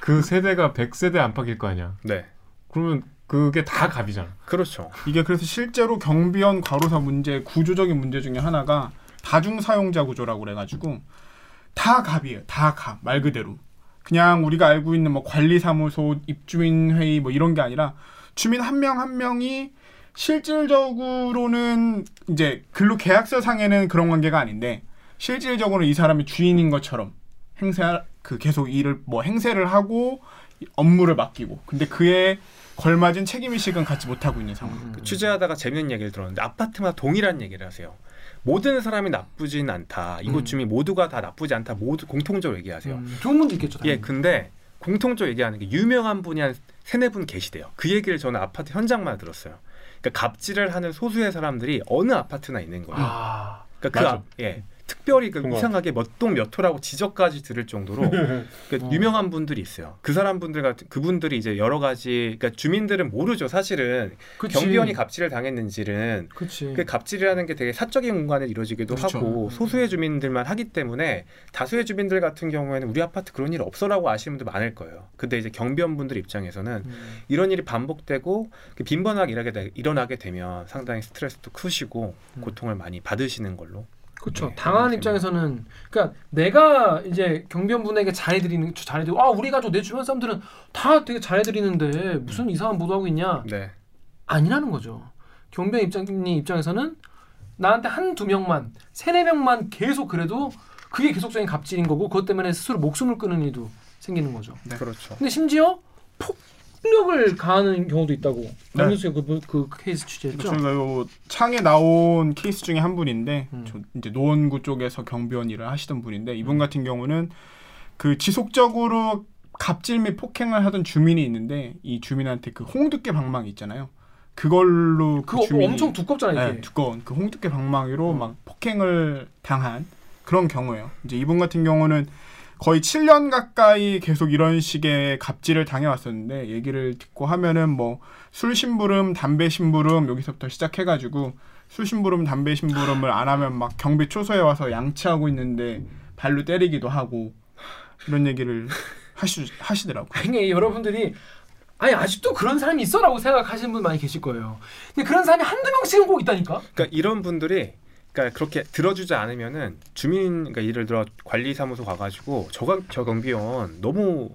[SPEAKER 4] 그 세대가 100세대 안팎일 거 아니야.
[SPEAKER 3] 네.
[SPEAKER 4] 그러면
[SPEAKER 2] 그게 다다
[SPEAKER 4] 갑이잖아.
[SPEAKER 3] 그렇죠.
[SPEAKER 2] 이게 그래서 실제로 경비원 과로사 문제 구조적인 문제 중에 하나가 다중 사용자 구조라고 그래가지고 다 갑이에요. 다 갑. 말 그대로. 그냥 우리가 알고 있는 뭐 관리사무소, 입주민 회의 뭐 이런 게 아니라 주민 한 명한 명이 실질적으로는 이제 근로 계약서 상에는 그런 관계가 아닌데 실질적으로 이 사람이 주인인 것처럼 행세 그 계속 일을 뭐 행세를 하고 업무를 맡기고 근데 그에 걸맞은 책임 의식은 갖지 못하고 있는 상황.
[SPEAKER 3] 그 취재하다가 재밌는 얘기를 들었는데 아파트마다 동일한 얘기를 하세요. 모든 사람이 나쁘진 않다. 이곳
[SPEAKER 1] 음.
[SPEAKER 3] 모두가 다 나쁘지 않다. 모두 공통적으로 얘기하세요.
[SPEAKER 1] 음, 좋은 분도 있겠죠.
[SPEAKER 3] 예,
[SPEAKER 1] 당연히.
[SPEAKER 3] 근데 공통적으로 얘기하는 게 유명한 분이 한 세네 분 계시대요. 그 얘기를 저는 아파트 현장만 들었어요. 그러니까 갑질을 하는 소수의 사람들이 어느 아파트나 있는 거예요.
[SPEAKER 1] 아,
[SPEAKER 3] 그러니까 그
[SPEAKER 4] 맞아.
[SPEAKER 3] 앞, 예. 특별히 그 이상하게 몇 동 몇 호라고 지적까지 들을 정도로 그
[SPEAKER 1] 어.
[SPEAKER 3] 유명한 분들이 있어요. 그 사람 분들 같은 그분들이 이제 여러 가지 그러니까 주민들은 모르죠. 사실은
[SPEAKER 1] 그치.
[SPEAKER 3] 경비원이 갑질을 당했는지는
[SPEAKER 1] 그치.
[SPEAKER 3] 그 갑질이라는 게 되게 사적인 공간에 이루어지기도
[SPEAKER 2] 그렇죠.
[SPEAKER 3] 하고 소수의 주민들만 하기 때문에 다수의 주민들 같은 경우에는 우리 아파트 그런 일 없어라고 아시는 분들 많을 거예요. 근데 이제 경비원 분들 입장에서는
[SPEAKER 1] 음.
[SPEAKER 3] 이런 일이 반복되고 그 빈번하게 일하게 되- 일어나게 되면 상당히 스트레스도 크시고
[SPEAKER 1] 음.
[SPEAKER 3] 고통을 많이 받으시는 걸로.
[SPEAKER 1] 그렇죠.
[SPEAKER 3] 네, 그렇게
[SPEAKER 1] 입장에서는 그러니까 내가 이제 경비원분에게 잘해드리는 잘해드리고 아 우리 가족 내 주변 사람들은 다 되게 잘해드리는데 무슨 이상한 보도하고 있냐
[SPEAKER 3] 네.
[SPEAKER 1] 아니라는 거죠. 경비원 입장님 입장에서는 나한테 한 두 명만 세네 명만 계속 그래도 그게 계속적인 갑질인 거고 그것 때문에 스스로 목숨을 끊는 일도 생기는 거죠.
[SPEAKER 3] 그렇죠.
[SPEAKER 1] 근데 심지어 폭 력을 가하는 경우도 있다고 강민수가 그, 그 케이스 취재했죠.
[SPEAKER 2] 저희가 요 창에 나온 케이스 중에 한 분인데
[SPEAKER 1] 음.
[SPEAKER 2] 저 이제 노원구 쪽에서 경비원 일을 하시던 분인데 이분 같은 경우는 그 지속적으로 갑질 및 폭행을 하던 주민이 있는데 이 주민한테 그 홍두깨 방망이 있잖아요. 그걸로 그 주민이
[SPEAKER 1] 엄청 두껍잖아요.
[SPEAKER 2] 네, 두꺼운 그 홍두깨 방망이로 막 폭행을 당한 그런 경우예요. 이제 이분 같은 경우는 거의 7년 가까이 계속 이런 식의 갑질을 당해왔었는데 얘기를 듣고 하면은 뭐 술 심부름, 담배 심부름 여기서부터 시작해가지고 술 심부름, 담배 심부름을 안 하면 막 경비 초소에 와서 양치하고 있는데 발로 때리기도 하고 이런 얘기를 하시 하시더라고요.
[SPEAKER 1] 아니 여러분들이 아니 아직도 그런 사람이 있어라고 생각하시는 분 많이 계실 거예요. 근데 그런 사람이 한두 명씩은 꼭 있다니까.
[SPEAKER 3] 그러니까 이런 분들이 그러니까 그렇게 들어주지 않으면은 주민 그러니까 예를 들어 관리사무소 가가지고 저 경비원 너무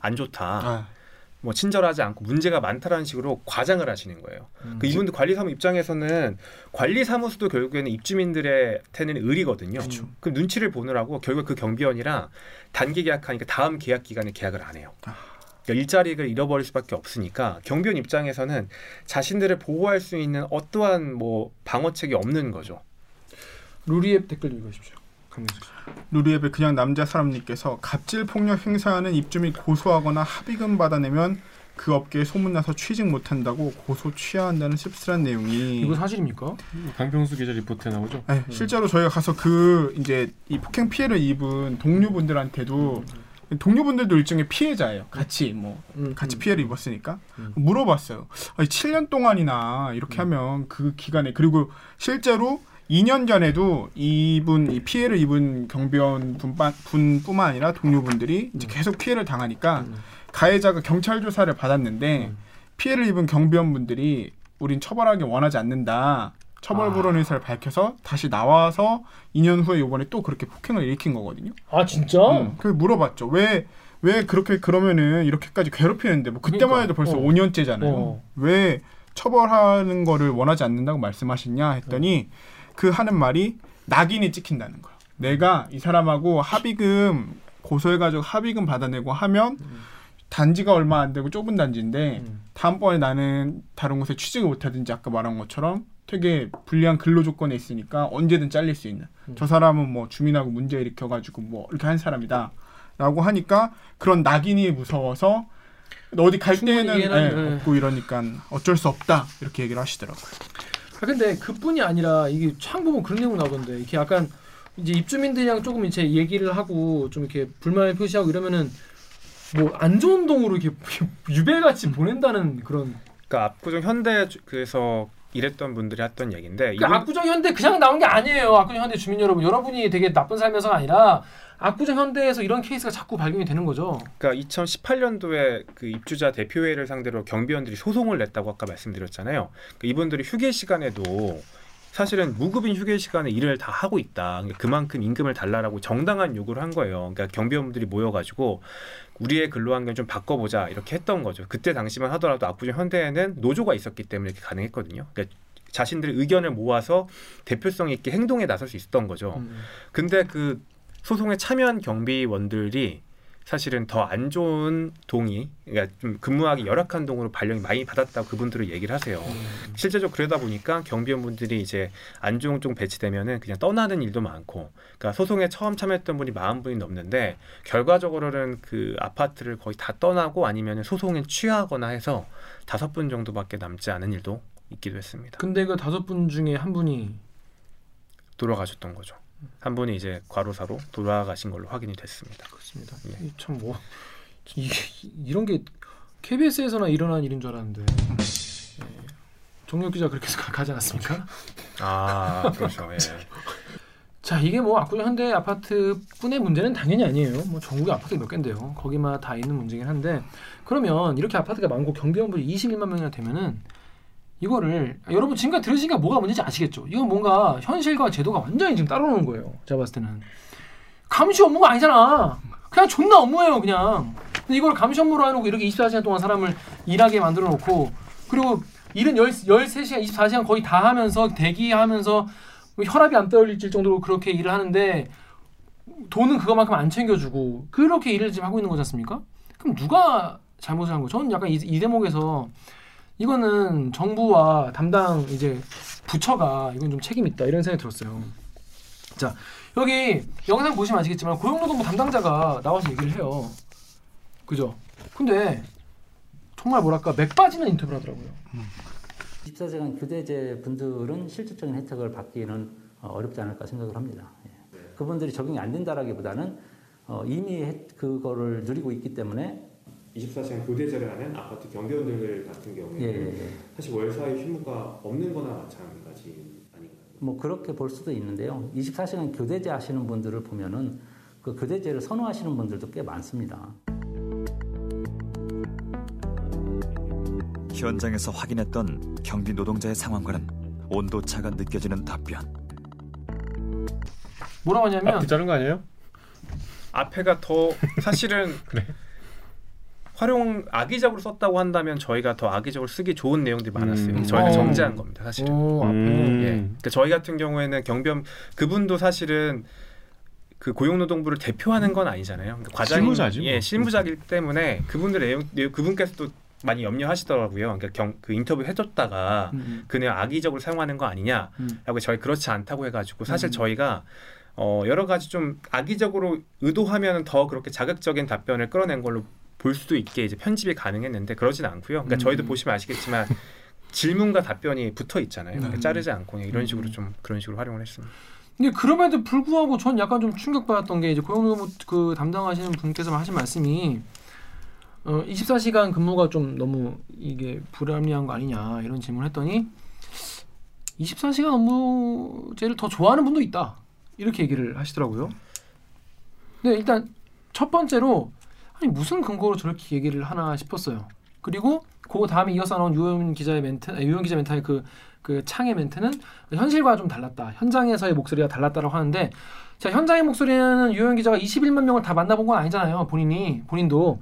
[SPEAKER 3] 안 좋다.
[SPEAKER 2] 아,
[SPEAKER 3] 뭐 친절하지 않고 문제가 많다라는 식으로 과장을 하시는 거예요. 그 이분들 관리사무 입장에서는 관리사무소도 결국에는 입주민들한테는 의리거든요. 그 눈치를 보느라고 결국 그 경비원이랑 단기 계약하니까 다음 계약 기간에 계약을 안 해요. 그러니까 일자리를 잃어버릴 수밖에 없으니까 경비원 입장에서는 자신들을 보호할 수 있는 어떠한 뭐 방어책이 없는 거죠.
[SPEAKER 1] 루리앱 댓글 읽으십시오.
[SPEAKER 2] 루리앱에 그냥 남자 사람님께서 갑질 폭력 행사하는 입주민 고소하거나 합의금 받아내면 그 업계에 소문나서 취직 못한다고 고소 취하한다는 씁쓸한 내용이
[SPEAKER 1] 이거 사실입니까?
[SPEAKER 4] 강병수 기자 리포트에 나오죠.
[SPEAKER 2] 네, 실제로 저희가 가서 그 이제 이 폭행 피해를 입은 동료분들한테도 동료분들도 일종의 피해자예요. 같이 뭐
[SPEAKER 1] 음,
[SPEAKER 2] 같이
[SPEAKER 1] 음.
[SPEAKER 2] 피해를 입었으니까
[SPEAKER 1] 음.
[SPEAKER 2] 물어봤어요. 아니, 7년 동안이나 이렇게 하면 그 기간에 그리고 실제로 2년 전에도 이분 이 피해를 입은 경비원 분뿐만 아니라 동료분들이 이제 계속 피해를 당하니까
[SPEAKER 1] 음.
[SPEAKER 2] 가해자가 경찰 조사를 받았는데
[SPEAKER 1] 음.
[SPEAKER 2] 피해를 입은 경비원분들이 우린 처벌하기 원하지 않는다. 처벌
[SPEAKER 1] 아.
[SPEAKER 2] 불원 의사를 밝혀서 다시 나와서 2년 후에 이번에 또 그렇게 폭행을 일으킨 거거든요.
[SPEAKER 1] 아 진짜?
[SPEAKER 2] 음, 그 물어봤죠. 왜, 왜 그렇게 그러면은 이렇게까지 괴롭히는데 뭐 그때만
[SPEAKER 1] 그러니까.
[SPEAKER 2] 해도 벌써
[SPEAKER 1] 어.
[SPEAKER 2] 5년째잖아요.
[SPEAKER 1] 어.
[SPEAKER 2] 왜 처벌하는 거를 원하지 않는다고 말씀하시냐 했더니 그 하는 말이 낙인이 찍힌다는 거예요. 내가 이 사람하고 합의금 고소해가지고 합의금 받아내고 하면 단지가 얼마 안 되고 좁은 단지인데
[SPEAKER 1] 음.
[SPEAKER 2] 다음번에 나는 다른 곳에 취직을 못하든지 아까 말한 것처럼 되게 불리한 근로 조건에 있으니까 언제든 잘릴 수 있는
[SPEAKER 1] 음.
[SPEAKER 2] 저 사람은 뭐 주민하고 문제 일으켜가지고 뭐 이렇게 한 사람이다라고 하니까 그런 낙인이 무서워서 어디 갈 때는
[SPEAKER 1] 네.
[SPEAKER 2] 없고 이러니까 어쩔 수 없다 이렇게 얘기를 하시더라고요.
[SPEAKER 1] 아 근데 그뿐이 아니라 이게 창 보면 그런 내용 나오던데. 이렇게 약간 이제 입주민들이랑 조금 이제 얘기를 하고 좀 이렇게 불만을 표시하고 이러면은 뭐 안 좋은 동으로 이렇게 유배같이 보낸다는 그런.
[SPEAKER 3] 그러니까 압구정 현대 주- 그래서 이랬던 분들이 했던 얘기인데
[SPEAKER 1] 그 압구정 현대 그냥 나온 게 아니에요. 압구정 현대 주민 여러분, 여러분이 되게 나쁜 삶에서가 아니라 압구정 현대에서 이런 케이스가 자꾸 발견이 되는 거죠.
[SPEAKER 3] 그러니까 2018년도에 그 입주자 대표회를 상대로 경비원들이 소송을 냈다고 아까 말씀드렸잖아요. 그러니까 이분들이 휴게 시간에도 사실은 무급인 휴게 시간에 일을 다 하고 있다. 그러니까 그만큼 임금을 달라라고 정당한 요구를 한 거예요. 그러니까 경비원들이 모여가지고 우리의 근로환경 좀 바꿔보자 이렇게 했던 거죠. 그때 당시만 하더라도 압구정 현대에는 노조가 있었기 때문에 이렇게 가능했거든요. 그러니까 자신들의 의견을 모아서 대표성 있게 행동에 나설 수 있었던 거죠.
[SPEAKER 1] 음.
[SPEAKER 3] 근데 그 소송에 참여한 경비원들이 사실은 더 안 좋은 동의, 그러니까 좀 근무하기 열악한 동으로 발령이 많이 받았다고 그분들은 얘기를 하세요. 실제적으로 그러다 보니까 경비원분들이 이제 안 좋은 쪽 배치되면은 그냥 떠나는 일도 많고, 그러니까 소송에 처음 참여했던 분이 40분이 넘는데 결과적으로는 그 아파트를 거의 다 떠나고 아니면 소송에 취하거나 해서 다섯 분 정도밖에 남지 않은 일도 있기도 했습니다.
[SPEAKER 1] 근데 그 다섯 분 중에 한 분이
[SPEAKER 3] 돌아가셨던 거죠. 한 분이 이제 과로사로 돌아가신 걸로 확인이 됐습니다.
[SPEAKER 1] 그렇습니다.
[SPEAKER 3] 예.
[SPEAKER 1] 참뭐 이런 게 KBS에서나 일어난 일인 줄 알았는데 예. 정력 기자 그렇게 가- 가지 않았습니까?
[SPEAKER 3] 아 그렇죠. 예.
[SPEAKER 1] 자 이게 뭐 압구정 현대 아파트뿐의 문제는 당연히 아니에요. 뭐 전국에 아파트 몇 개인데요. 거기만 다 있는 문제긴 한데 그러면 이렇게 아파트가 많고 경비원분이 21만 명이나 되면은 이거를 아, 여러분 지금까지 들으시니까 뭐가 문제인지 아시겠죠? 이건 뭔가 현실과 제도가 완전히 지금 따로 노는 거예요. 제가 봤을 때는 감시 업무가 아니잖아. 그냥 존나 업무예요, 그냥. 근데 이걸 감시 업무로 해놓고 이렇게 24시간 동안 사람을 일하게 만들어 놓고 그리고 일은 10, 13시간, 24시간 거의 다 하면서 대기하면서 혈압이 안 떨어질 정도로 그렇게 일을 하는데 돈은 그거만큼 안 챙겨주고 그렇게 일을 지금 하고 있는 거지 않습니까? 그럼 누가 잘못을 한 거죠? 저는 약간 이, 이 대목에서 이거는 정부와 담당 이제 부처가 이건 좀 책임 있다 이런 생각이 들었어요. 자 여기 영상 보시면 아시겠지만 고용노동부 담당자가 나와서 얘기를 해요. 그죠? 근데 정말 뭐랄까 맥 빠지는 인터뷰를 하더라고요.
[SPEAKER 11] 24시간 교대제 분들은 실질적인 혜택을 받기는 어, 어렵지 않을까 생각을 합니다. 예. 그분들이 적용이 안 된다라기보다는 어, 이미 혜- 그거를 누리고 있기 때문에
[SPEAKER 12] 24시간 교대제를 하는 아파트 경비원들 같은 경우에는
[SPEAKER 11] 예, 예, 예.
[SPEAKER 12] 사실 월사의 휴무가 없는 거나 마찬가지 아닌가요?
[SPEAKER 11] 뭐 그렇게 볼 수도 있는데요. 24시간 교대제 하시는 분들을 보면은 그 교대제를 선호하시는 분들도 꽤 많습니다.
[SPEAKER 5] 현장에서 확인했던 경비 노동자의 상황과는 온도차가 느껴지는 답변.
[SPEAKER 1] 뭐라고 하냐면
[SPEAKER 4] 앞뒤 자른 거 아니에요?
[SPEAKER 3] 앞에가 더 사실은 활용 악의적으로 썼다고 한다면 저희가 더 악의적으로 쓰기 좋은 내용들이 많았어요.
[SPEAKER 4] 음.
[SPEAKER 3] 저희가
[SPEAKER 1] 어.
[SPEAKER 3] 정제한 겁니다, 사실은.
[SPEAKER 1] 오.
[SPEAKER 4] 음.
[SPEAKER 3] 예. 그러니까 저희 같은 경우에는 경비원 그분도 사실은 그 고용노동부를 대표하는 건 아니잖아요. 그러니까 과장님,
[SPEAKER 4] 실무자지 뭐.
[SPEAKER 3] 예, 실무자이기 때문에 그분들의 내용, 내용 그분께서도 많이 염려하시더라고요. 그러니까 경, 그 인터뷰 해줬다가
[SPEAKER 1] 음,
[SPEAKER 3] 그냥 악의적으로 사용하는 거
[SPEAKER 1] 음.
[SPEAKER 3] 아니냐라고 저희 그렇지 않다고 해가지고 사실
[SPEAKER 1] 음.
[SPEAKER 3] 저희가 어, 여러 가지 좀 악의적으로 의도하면 더 그렇게 자극적인 답변을 끌어낸 걸로 볼 수도 있게 이제 편집이 가능했는데 그러진 않고요. 그러니까
[SPEAKER 1] 음.
[SPEAKER 3] 저희도 보시면 아시겠지만 질문과 답변이 붙어 있잖아요. 그러니까
[SPEAKER 1] 음.
[SPEAKER 3] 자르지 않고 그냥 이런
[SPEAKER 1] 음.
[SPEAKER 3] 식으로 좀 그런 식으로 활용을 했습니다.
[SPEAKER 1] 근데 그럼에도 불구하고 전 약간 좀 충격받았던 게 이제 고용노동부 그 담당하시는 분께서 하신 말씀이 어 24시간 근무가 좀 너무 이게 불합리한 거 아니냐 이런 질문을 했더니 24시간 업무제를 더 좋아하는 분도 있다 이렇게 얘기를 하시더라고요. 근데 일단 첫 번째로 아니 무슨 근거로 저렇게 얘기를 하나 싶었어요. 그리고 그 다음에 이어서 나온 유현 기자의 멘트, 유현 기자 멘트의 그, 그 창의 멘트는 현실과 좀 달랐다. 현장에서의 목소리가 달랐다라고 하는데, 자 현장의 목소리는 유현 기자가 21만 명을 다 만나본 건 아니잖아요. 본인이 본인도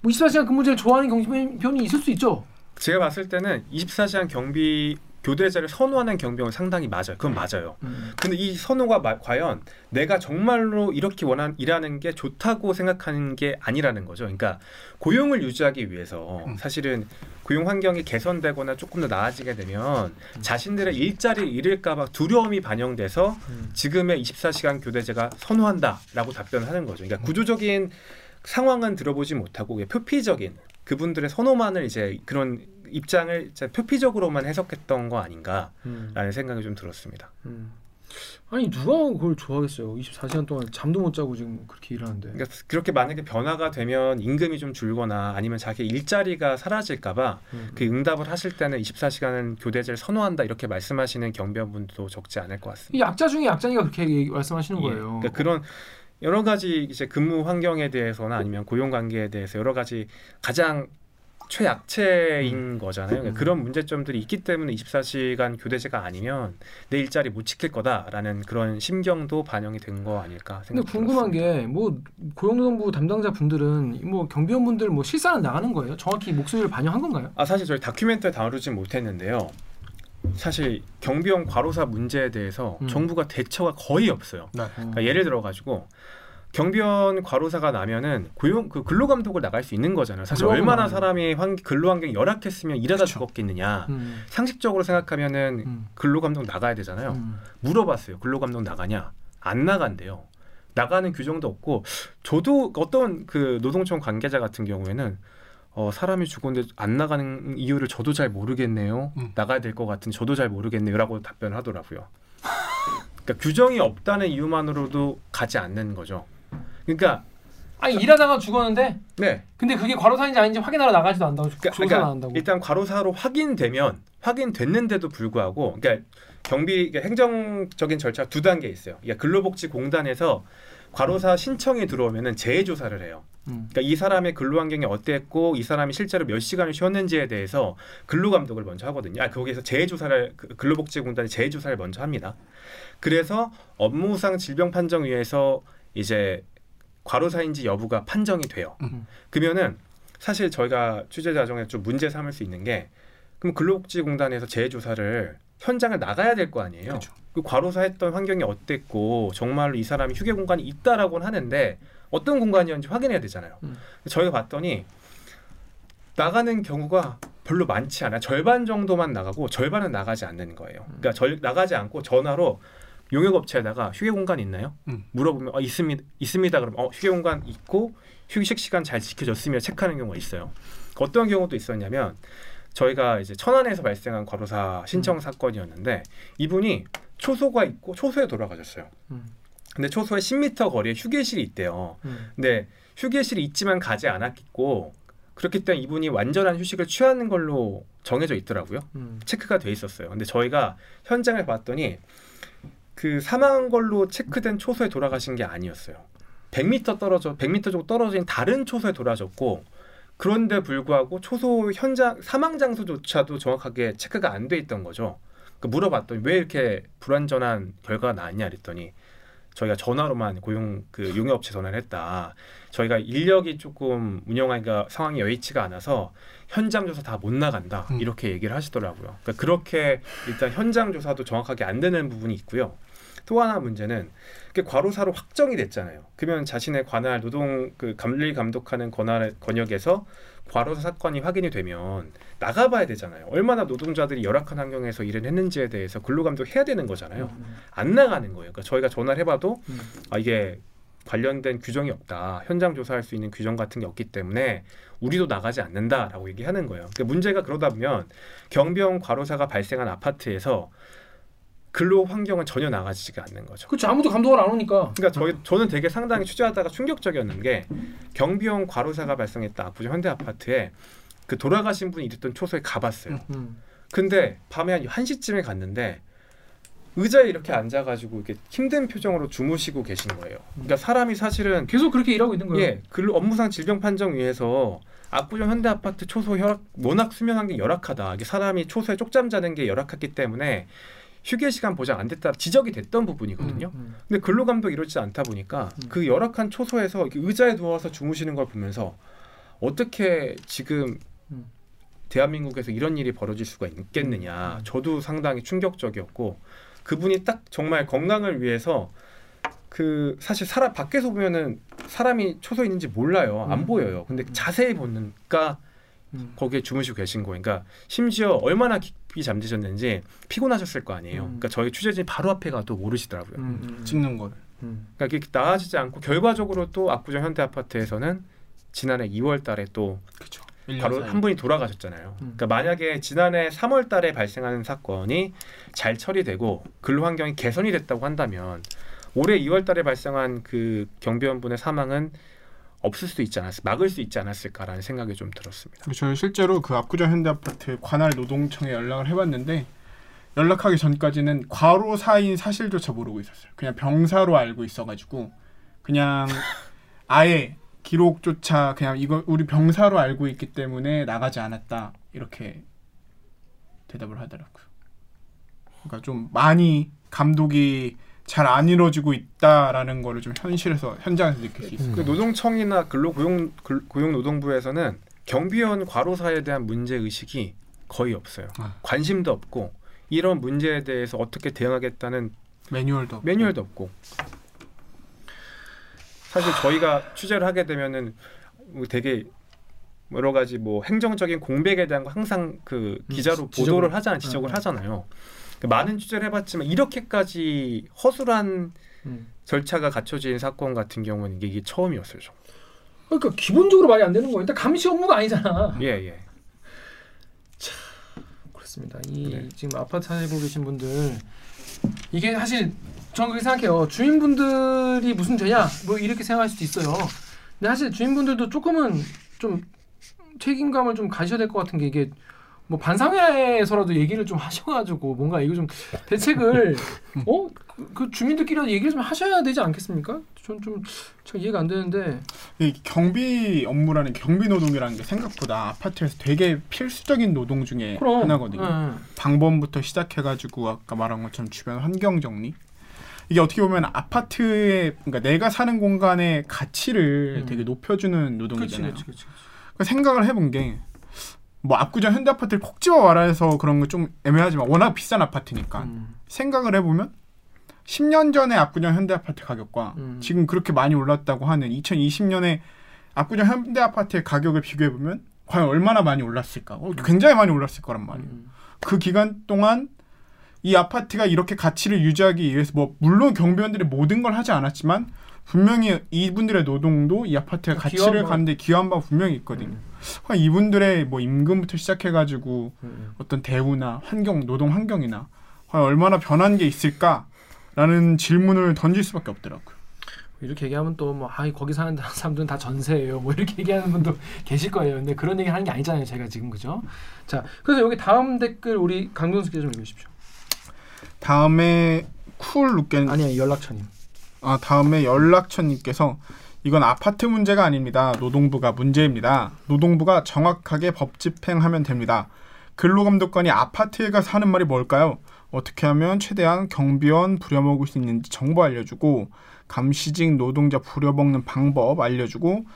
[SPEAKER 1] 뭐 24시간 근무제를 좋아하는 경비원이 있을 수 있죠.
[SPEAKER 3] 제가 봤을 때는 24시간 경비 교대제를 선호하는 경비원 상당히 맞아요. 그건 맞아요. 근데 이 선호가 마- 과연 내가 정말로 이렇게 원한 일하는 게 좋다고 생각하는 게 아니라는 거죠. 그러니까 고용을 유지하기 위해서 사실은 고용 환경이 개선되거나 조금 더 나아지게 되면 자신들의 일자리를 잃을까봐 두려움이 반영돼서 지금의 24시간 교대제가 선호한다라고 답변을 하는 거죠. 그러니까 구조적인 상황은 들어보지 못하고 표피적인 그분들의 선호만을 이제 그런 입장을 표피적으로만 해석했던 거 아닌가라는 생각이 좀 들었습니다.
[SPEAKER 1] 음. 아니 누가 그걸 좋아하겠어요. 24시간 동안 잠도 못 자고 지금 그렇게 일하는데.
[SPEAKER 3] 그러니까 그렇게 만약에 변화가 되면 임금이 좀 줄거나 아니면 자기 일자리가 사라질까봐
[SPEAKER 1] 음.
[SPEAKER 3] 그 응답을 하실 때는 24시간 교대제를 선호한다 이렇게 말씀하시는 경비원분도 적지 않을 것 같습니다.
[SPEAKER 1] 이 약자 중에 약자니까 그렇게 말씀하시는
[SPEAKER 3] 예.
[SPEAKER 1] 거예요.
[SPEAKER 3] 그러니까 그런 여러 가지 이제 근무 환경에 대해서나 아니면 고용 관계에 대해서 여러 가지 가장 최약체인 거잖아요. 그러니까 그런 문제점들이 있기 때문에 24시간 교대제가 아니면 내 일자리 못 지킬 거다라는 그런 심경도 반영이 된 거 아닐까
[SPEAKER 1] 근데
[SPEAKER 3] 생각합니다.
[SPEAKER 1] 궁금한 게 뭐 고용노동부 담당자 분들은 뭐 경비원 분들 뭐 실사는 나가는 거예요? 정확히 목소리를 반영한 건가요?
[SPEAKER 3] 아 사실 저희 다큐멘터리 다루진 못했는데요. 사실 경비원 과로사 문제에 대해서
[SPEAKER 1] 음.
[SPEAKER 3] 정부가 대처가 거의 없어요.
[SPEAKER 2] 네.
[SPEAKER 3] 그러니까 예를 들어 가지고 경비원 과로사가 나면은 고용 그 근로 감독을 나갈 수 있는 거잖아요. 사실. 얼마나 사람이 환, 근로 환경이 열악했으면 일하다 죽었겠느냐.
[SPEAKER 1] 음.
[SPEAKER 3] 상식적으로 생각하면은 근로 감독 나가야 되잖아요. 물어봤어요. 근로 감독 나가냐? 안 나간대요. 나가는 규정도 없고 저도 어떤 그 노동청 관계자 같은 경우에는 어, 사람이 죽었는데 안 나가는 이유를 저도 잘 모르겠네요. 나가야 될 것 같은데 저도 잘 모르겠네요라고 답변을 하더라고요. 그러니까 규정이 없다는 이유만으로도 가지 않는 거죠. 그러니까
[SPEAKER 1] 아니 일하다가 죽었는데
[SPEAKER 3] 네.
[SPEAKER 1] 근데 그게 과로사인지 아닌지 확인하러 나가지도 않는다고 조사
[SPEAKER 3] 그러니까
[SPEAKER 1] 안 한다고.
[SPEAKER 3] 일단 과로사로 확인되면 확인됐는데도 불구하고 그러니까 경비 그러니까 행정적인 절차 두 단계 있어요. 그러니까 근로복지공단에서 과로사 신청이 들어오면은 재해 조사를 해요.
[SPEAKER 1] 음.
[SPEAKER 3] 그러니까 이 사람의 근로 환경이 어땠고 이 사람이 실제로 몇 시간을 쉬었는지에 대해서 근로 감독을 먼저 하거든요. 아 거기에서 재해 조사를 그 근로복지공단이 재해 조사를 먼저 합니다. 그래서 업무상 질병 판정위에서 이제 과로사인지 여부가 판정이 돼요. 그러면은 사실 저희가 취재 과정에 좀 문제 삼을 수 있는 게 그럼 근로복지공단에서 재해 조사를 현장을 나가야 될 거 아니에요. 그 과로사했던 환경이 어땠고 정말로 이 사람이 휴게 공간이 있다라고는 하는데 어떤 공간이었는지 확인해야 되잖아요. 저희가 봤더니 나가는 경우가 별로 많지 않아요. 절반 정도만 나가고 절반은 나가지 않는 거예요. 그러니까 절, 나가지 않고 전화로 용역업체에다가 휴게 공간 있나요? 물어보면 어, 있습니다. 있습니다. 그러면 어, 휴게 공간 있고 휴식 시간 잘 지켜졌으며 체크하는 경우가 있어요. 어떤 경우도 있었냐면 저희가 이제 천안에서 발생한 과로사 신청 사건이었는데 이분이 초소가 있고 초소에 돌아가셨어요. 근데 초소에 10m 거리에 휴게실이 있대요. 근데 휴게실이 있지만 가지 않았고 그렇기 때문에 이분이 완전한 휴식을 취하는 걸로 정해져 있더라고요.
[SPEAKER 1] 음.
[SPEAKER 3] 체크가 돼 있었어요. 근데 저희가 현장을 봤더니 그 사망한 걸로 체크된 초소에 돌아가신 게 아니었어요. 100m 떨어져 100m 정도 떨어진 다른 초소에 돌아졌고 그런데 불구하고 초소 현장 사망 장소조차도 정확하게 체크가 안 돼 있던 거죠. 그 물어봤더니 왜 이렇게 불완전한 결과가 나왔냐 그랬더니 저희가 전화로만 고용 그 용역업체 전화를 했다. 저희가 인력이 조금 운영하기가 상황이 여의치가 않아서 현장 조사 다 못 나간다 이렇게 얘기를 하시더라고요. 그러니까 그렇게 일단 현장 조사도 정확하게 안 되는 부분이 있고요. 또 하나 문제는 그게 과로사로 확정이 됐잖아요. 그러면 자신의 관할 노동 그 감리 감독하는 권한 권역에서 과로사 사건이 확인이 되면 나가봐야 되잖아요. 얼마나 노동자들이 열악한 환경에서 일을 했는지에 대해서 근로감독 해야 되는 거잖아요. 안 나가는 거예요. 그러니까 저희가 전화를 해봐도 아 이게 관련된 규정이 없다. 현장 조사할 수 있는 규정 같은 게 없기 때문에 우리도 나가지 않는다라고 얘기하는 거예요. 그러니까 문제가 그러다 보면 경비원 과로사가 발생한 아파트에서 근로 환경은 전혀 나가지가 않는 거죠.
[SPEAKER 1] 그렇죠. 아무도 감독을 안 오니까.
[SPEAKER 3] 그러니까 저희 저는 되게 상당히 취재하다가 충격적이었는 게 경비원 과로사가 발생했다 압구정 현대 아파트에 그 돌아가신 분이 있던 초소에 가봤어요.
[SPEAKER 1] 음.
[SPEAKER 3] 근데 밤에 한 1시쯤에 갔는데 의자에 이렇게 앉아가지고 이렇게 힘든 표정으로 주무시고 계신 거예요. 그러니까 사람이 사실은
[SPEAKER 1] 계속 그렇게 일하고 있는 거예요.
[SPEAKER 3] 예, 근로 업무상 질병 판정위에서 압구정 현대 아파트 초소 혈압 워낙 수면 환경이 열악하다. 이게 사람이 초소에 쪽잠 자는 게 열악했기 때문에 휴게 시간 보장 안 됐다 지적이 됐던 부분이거든요.
[SPEAKER 1] 음,
[SPEAKER 3] 근데 근로 감독 이러지 않다 보니까 그 열악한 초소에서 의자에 누워서 주무시는 걸 보면서 어떻게 지금
[SPEAKER 1] 음.
[SPEAKER 3] 대한민국에서 이런 일이 벌어질 수가
[SPEAKER 1] 음,
[SPEAKER 3] 있겠느냐. 저도 상당히 충격적이었고 그분이 딱 정말 건강을 위해서 그 사실 사람 밖에서 보면은 사람이 초소에 있는지 몰라요. 안
[SPEAKER 1] 음.
[SPEAKER 3] 보여요. 근데 자세히 보니까 거기에 주무시고 계신 거예요. 그러니까 심지어 얼마나 깊이 잠드셨는지 피곤하셨을 거 아니에요. 그러니까 저희 취재진이 바로 앞에 가도 모르시더라고요.
[SPEAKER 1] 음.
[SPEAKER 2] 찍는 거를.
[SPEAKER 3] 그러니까 이게 나아지지 않고 결과적으로 또 압구정 현대 아파트에서는 지난해 2월 달에 또
[SPEAKER 2] 일년
[SPEAKER 3] 바로. 한 분이 돌아가셨잖아요.
[SPEAKER 1] 음.
[SPEAKER 3] 그러니까 만약에 지난해 3월달에 발생하는 사건이 잘 처리되고 근로 환경이 개선이 됐다고 한다면 올해 2월달에 발생한 그 경비원분의 사망은 없을 수 있지 않았을 막을 수 있지 않았을까라는 생각이 좀 들었습니다.
[SPEAKER 2] 저는 실제로 그 압구정 현대아파트 관할 노동청에 연락을 해봤는데 연락하기 전까지는 과로사인 사실조차 모르고 있었어요. 그냥 병사로 알고 있어가지고 그냥 아예 기록조차 그냥 이거 우리 병사로 알고 있기 때문에 나가지 않았다 이렇게 대답을 하더라고요. 그러니까 좀 많이 감독이 잘 안 이루어지고 있다라는 거를 좀 현실에서 현장에서 느낄 수 있어요.
[SPEAKER 3] 그 노동청이나 근로고용 글- 고용노동부에서는 경비원 과로사에 대한 문제 의식이 거의 없어요.
[SPEAKER 2] 아.
[SPEAKER 3] 관심도 없고 이런 문제에 대해서 어떻게 대응하겠다는
[SPEAKER 2] 매뉴얼도 없고.
[SPEAKER 3] 매뉴얼도 없고 사실 저희가 취재를 하게 되면은 뭐 되게 여러 가지 뭐 행정적인 공백에 대한 거 항상 그 기자로
[SPEAKER 1] 음,
[SPEAKER 3] 보도를 하잖아요, 지적을
[SPEAKER 1] 음.
[SPEAKER 3] 하잖아요. 그 많은 취재를 해봤지만 이렇게까지 허술한
[SPEAKER 1] 음.
[SPEAKER 3] 절차가 갖춰진 사건 같은 경우는 이게, 이게 처음이었어요. 저.
[SPEAKER 1] 그러니까 기본적으로 말이 안 되는 거예요. 일단 감시 업무가 아니잖아.
[SPEAKER 3] 예, 예.
[SPEAKER 1] 그렇습니다. 이 지금 아파트 살고 계신 분들 이게 사실 저는 그렇게 생각해요. 주인분들이 무슨 죄냐 뭐 이렇게 생각할 수도 있어요. 근데 사실 주인분들도 조금은 좀 책임감을 좀 가셔야 될 것 같은 게 이게 뭐 반상회에서라도 얘기를 좀 하셔가지고 뭔가 이거 좀 대책을 어? 그, 그 주민들끼리라도 얘기를 좀 하셔야 되지 않겠습니까? 전 좀 잘 이해가 안 되는데
[SPEAKER 2] 이 경비 업무라는 경비 노동이라는 게 생각보다 아파트에서 되게 필수적인 노동 중에
[SPEAKER 1] 그럼.
[SPEAKER 2] 하나거든요.
[SPEAKER 1] 응.
[SPEAKER 2] 방범부터 시작해가지고 아까 말한 것처럼 주변 환경 정리. 이게 어떻게 보면 아파트의 그러니까 내가 사는 공간의 가치를 되게 높여주는 노동이잖아요.
[SPEAKER 1] 그렇지 그렇지.
[SPEAKER 2] 그러니까 생각을 해본 게 뭐 압구정 현대 아파트를 콕 집어 말해서 그런 거 좀 애매하지만 워낙 비싼 아파트니까
[SPEAKER 1] 음.
[SPEAKER 2] 생각을 해보면 10년 전에 압구정 현대 아파트 가격과
[SPEAKER 1] 음.
[SPEAKER 2] 지금 그렇게 많이 올랐다고 하는 2020년에 압구정 현대 아파트의 가격을 비교해 보면 과연 얼마나 많이 올랐을까? 어, 굉장히 많이 올랐을 거란 말이에요.
[SPEAKER 1] 음.
[SPEAKER 2] 그 기간 동안 이 아파트가 이렇게 가치를 유지하기 위해서 뭐 물론 경비원들이 모든 걸 하지 않았지만 분명히 이분들의 노동도 이 아파트의
[SPEAKER 1] 기여한
[SPEAKER 2] 가치를
[SPEAKER 1] 바-
[SPEAKER 2] 가는데 기여한 바 분명히 있거든요. 그러니까 이분들의 뭐 임금부터 시작해가지고
[SPEAKER 1] 음.
[SPEAKER 2] 어떤 대우나 환경, 노동 환경이나 과연 얼마나 변한 게 있을까라는 질문을 던질 수밖에 없더라고요.
[SPEAKER 1] 이렇게 얘기하면 또 뭐 아이 거기 사는 사람들은 다 전세예요. 뭐 이렇게 얘기하는 분도 계실 거예요. 근데 그런 얘기 하는 게 아니잖아요. 제가 지금 그죠? 자, 그래서 여기 다음 댓글 우리 강동수 기자 좀 읽으십시오.
[SPEAKER 2] 다음에 쿨 룩겐
[SPEAKER 1] 아니야 연락처님.
[SPEAKER 2] 아 다음에 연락처님께서 이건 아파트 문제가 아닙니다. 노동부가 문제입니다. 노동부가 정확하게 법 집행하면 됩니다. 근로감독관이 아파트에 가서 하는 말이 뭘까요? 어떻게 하면 최대한 경비원 부려먹을 수 있는지 정보 알려주고 감시직 노동자 부려먹는 방법 알려주고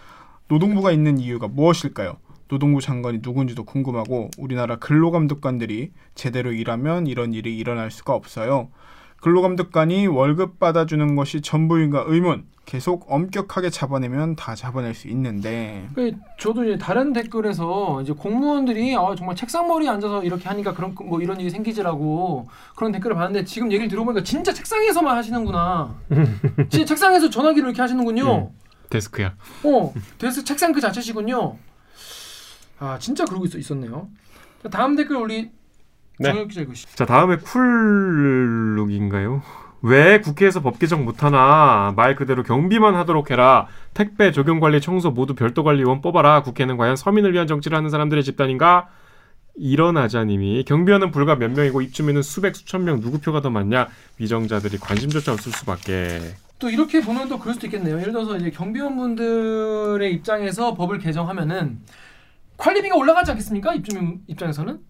[SPEAKER 2] 노동부가 있는 이유가 무엇일까요? 노동부 장관이 누군지도 궁금하고 우리나라 근로감독관들이 제대로 일하면 이런 일이 일어날 수가 없어요. 근로감독관이 월급 받아주는 것이 전부인가 의문 계속 엄격하게 잡아내면 다 잡아낼 수 있는데
[SPEAKER 1] 그 저도 이제 다른 댓글에서 이제 공무원들이 아, 정말 책상머리에 앉아서 이렇게 하니까 그런 뭐 이런 일이 생기지라고 그런 댓글을 봤는데 지금 얘기를 들어보니까 진짜 책상에서만 하시는구나. 진짜 책상에서 전화기를 이렇게 하시는군요.
[SPEAKER 4] 데스크야.
[SPEAKER 1] 어, 데스크 책상 그 자체시군요. 아 진짜 그러고 있, 있었네요. 자, 다음 댓글 우리
[SPEAKER 4] 네.
[SPEAKER 1] 자
[SPEAKER 4] 다음에 쿨룩인가요? 왜 국회에서 법 개정 못하나? 말 그대로 경비만 하도록 해라. 택배 조경관리 청소 모두 별도관리원 뽑아라. 국회는 과연 서민을 위한 정치를 하는 사람들의 집단인가? 일어나자님이 경비원은 불과 몇 명이고 입주민은 수백 수천 명. 누구 표가 더 많냐? 위정자들이 관심조차 없을 수밖에.
[SPEAKER 1] 또 이렇게 보면 또 그럴 수도 있겠네요. 예를 들어서 이제 경비원분들의 입장에서 법을 개정하면은 관리비가 올라가지 않겠습니까? 입주민 입장에서는